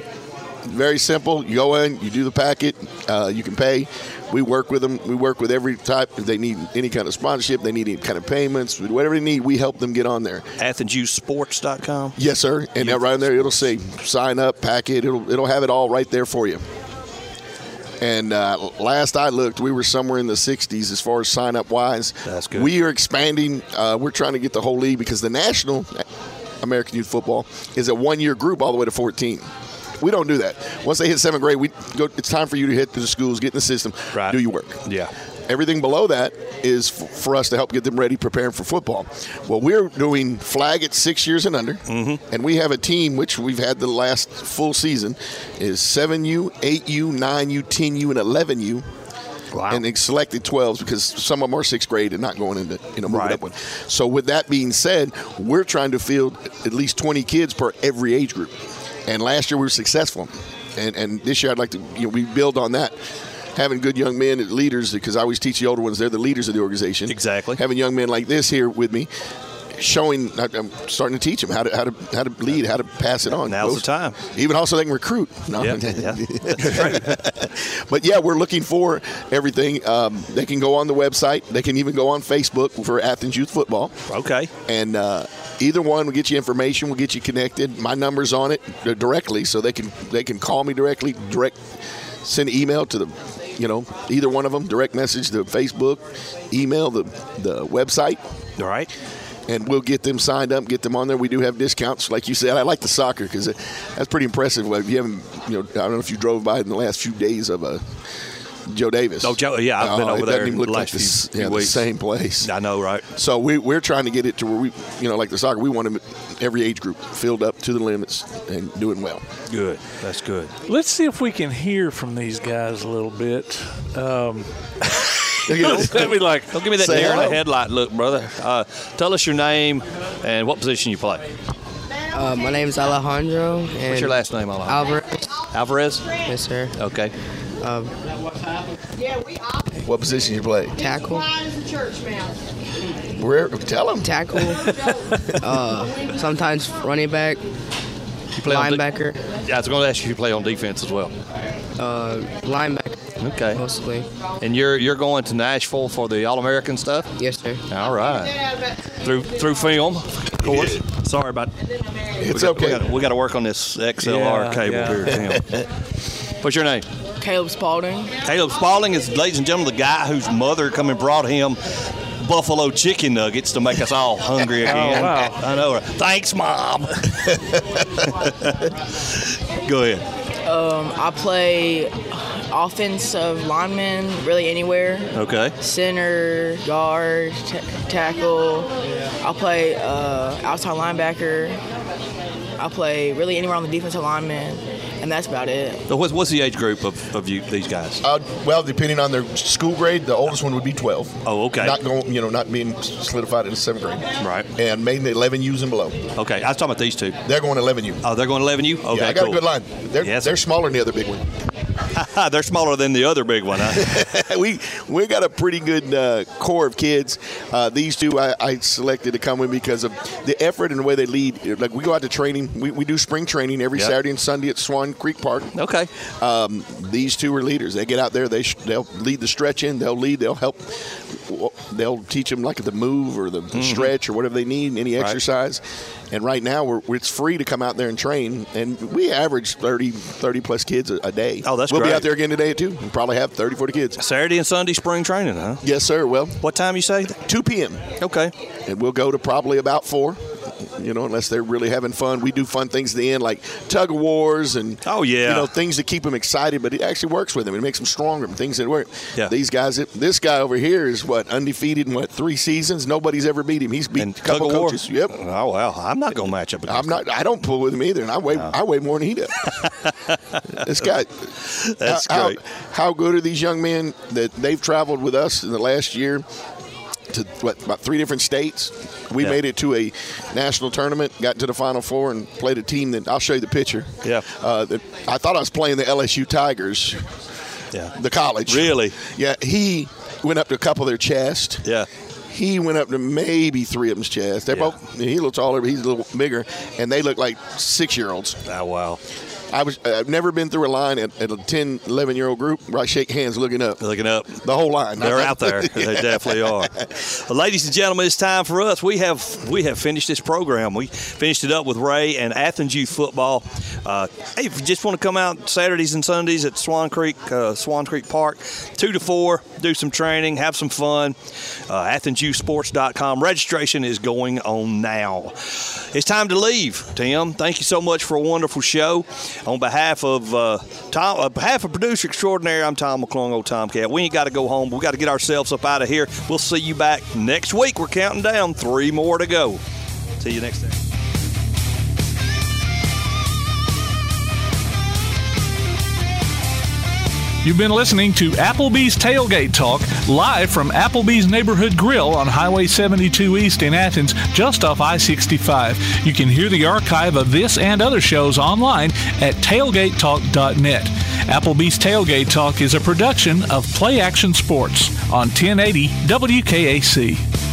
very simple. You go in, you do the packet, uh, you can pay. We work with them. We work with every type. If they need any kind of sponsorship, they need any kind of payments, whatever they need, we help them get on there. AthensYouthSports.com. Yes, sir. And right in there, it'll say sign up, packet. It'll it'll have it all right there for you. And uh, last I looked, we were somewhere in the 60s as far as sign up wise. That's good. We are expanding. Uh, we're trying to get the whole league because the national American Youth Football is a one year group all the way to 14. We don't do that. Once they hit seventh grade, we go. It's time for you to hit the schools, get in the system, Right. do your work. Yeah. Everything below that is f- for us to help get them ready, preparing for football. Well, we're doing flag at six years and under, Mm-hmm. and we have a team which we've had the last full season is seven U, eight U, nine U, ten U, and eleven U. Wow. And they selected 12s because some of them are sixth grade and not going into, you know, moving Right. up one. So, with that being said, we're trying to field at least 20 kids per every age group. And last year we were successful. And, and this year I'd like to, you know, we build on that. Having good young men as leaders, because I always teach the older ones, they're the leaders of the organization. Exactly. Having young men like this here with me, showing, I'm starting to teach them how to how to how to lead, how to pass it on. Now's the time. Even also they can recruit. No. Yeah, yeah. (laughs) but yeah, we're looking for everything. Um, they can go on the website. They can even go on Facebook for Athens Youth Football. Okay. And uh, either one will get you information. Will get you connected. My number's on it uh, directly, so they can they can call me directly. Direct send an email to the you know either one of them. Direct message to Facebook, email the the website. All right. And we'll get them signed up, get them on there. We do have discounts, like you said. I like the soccer because that's pretty impressive. If you haven't, you know, I don't know if you drove by in the last few days of uh, Joe Davis. Oh, Joe, yeah, I've been Oh, over it there doesn't even look like last this, few- yeah, few the same place. I know, right? So we, we're trying to get it to where we, you know, like the soccer, we want them every age group filled up to the limits and doing well. Good. That's good. Let's see if we can hear from these guys a little bit. Um, Don't let me like. Don't give me that say deer in the headlight look, brother. Uh, tell us your name and what position you play. Uh, my is Alejandro. And What's your last name, Alejandro? Alvarez. Alvarez? Yes, sir. Okay. Um, What position you play? tackle. Where? Tell him. Tackle. (laughs) uh, sometimes running back. You play on de- linebacker. yeah, I was going to ask you if you play on defense as well. Uh, linebacker. Okay. Mostly. And you're you're going to Nashville for the All American stuff? Yes, sir. All right. Through through film, of course. Sorry about. It's we got, okay. We got, we got to work on this XLR Yeah, cable yeah. here, Tim. (laughs) What's your name? Caleb Spalding. Caleb Spalding is, ladies and gentlemen, the guy whose mother come and brought him buffalo chicken nuggets to make us all hungry (laughs) again. Oh, wow. I know. Thanks, mom. (laughs) Go ahead. Um, I play offensive lineman, really anywhere. Okay. Center, guard, t- tackle. I'll play uh, outside linebacker. I play really anywhere on the defensive lineman, and that's about it. So what's, what's the age group of, of you these guys? Uh, well, depending on their school grade, the oldest one would be 12. Oh, okay. Not going, you know, not being solidified in the seventh grade. Right. And made the 11 U's and below. Okay, I was talking about these two. They're going 11 U. Oh, they're going 11 U? Okay, yeah, I got cool. a good line. They're, Yes. they're smaller than the other big one. (laughs) they're smaller than the other big one, huh? (laughs) we we got a pretty good uh, core of kids. Uh, these two I, I selected to come in because of the effort and the way they lead. Like we go out to training. We, we do spring training every Yep. Saturday and Sunday at Swan Creek Park. Okay. Um, these two are leaders. They get out there. They sh- they'll lead the stretch in. They'll lead. They'll help. They'll teach them like the move or the, the Mhm. stretch or whatever they need, any Right. exercise. And right now, we're, it's free to come out there and train. And we average 30, 30 plus kids a, a day. Oh, that's great. We'll be out there again today too. We'll probably have 30, 40 kids. Saturday and Sunday spring training, huh? Yes, sir. Well, what time you say? 2 p.m. Okay. And we'll go to probably about 4. You know, unless they're really having fun, we do fun things at the end, like tug of wars and oh yeah, you know things that keep them excited. But it actually works with them. It makes them stronger. and Things that work. Yeah. These guys, this guy over here is what undefeated in what three seasons. Nobody's ever beat him. He's beat a couple tug of war? coaches. Yep. Oh wow, I'm not gonna match up. Against I'm not. I don't pull with him either, and I weigh. I weigh more than he does. (laughs) this guy. That's how, great. How, how good are these young men that they've traveled with us in the last year? To what about three different states? We Yeah. made it to a national tournament, got to the final four, and played a team that I'll show you the picture. Yeah. Uh, that I thought I was playing the LSU Tigers. Yeah. The college. Really? Yeah. He went up to a couple of their chest. Yeah. He went up to maybe three of them's chest. They're both. He a little taller, but he's a little bigger, and they look like six year olds. Oh wow. I was. I've never been through a line at, at a 10, 11 year old group where I shake hands looking up. Looking up. The whole line. They're out there. (laughs) They definitely are. Well, ladies and gentlemen, it's time for us. We have we have finished this program. We finished it up with Ray and Athens Youth Football. Uh, hey, if you just want to come out Saturdays and Sundays at Swan Creek uh, Swan Creek Park, two to four, do some training, have some fun. Uh, AthensYouthSports.com. Registration is going on now. It's time to leave. Tim, thank you so much for a wonderful show. On behalf of uh, Tom, on behalf of producer extraordinary, I'm Tom McClung, old Tomcat. We ain't got to go home. We got to get ourselves up out of here. We'll see you back next week. We're counting down three more to go. See you next time. You've been listening to Applebee's Tailgate Talk live from Applebee's Neighborhood Grill on Highway 72 East in Athens, just off I 65. You can hear the archive of this and other shows online at tailgatetalk.net. Applebee's Tailgate Talk is a production of Play Action Sports on 1080 WKAC.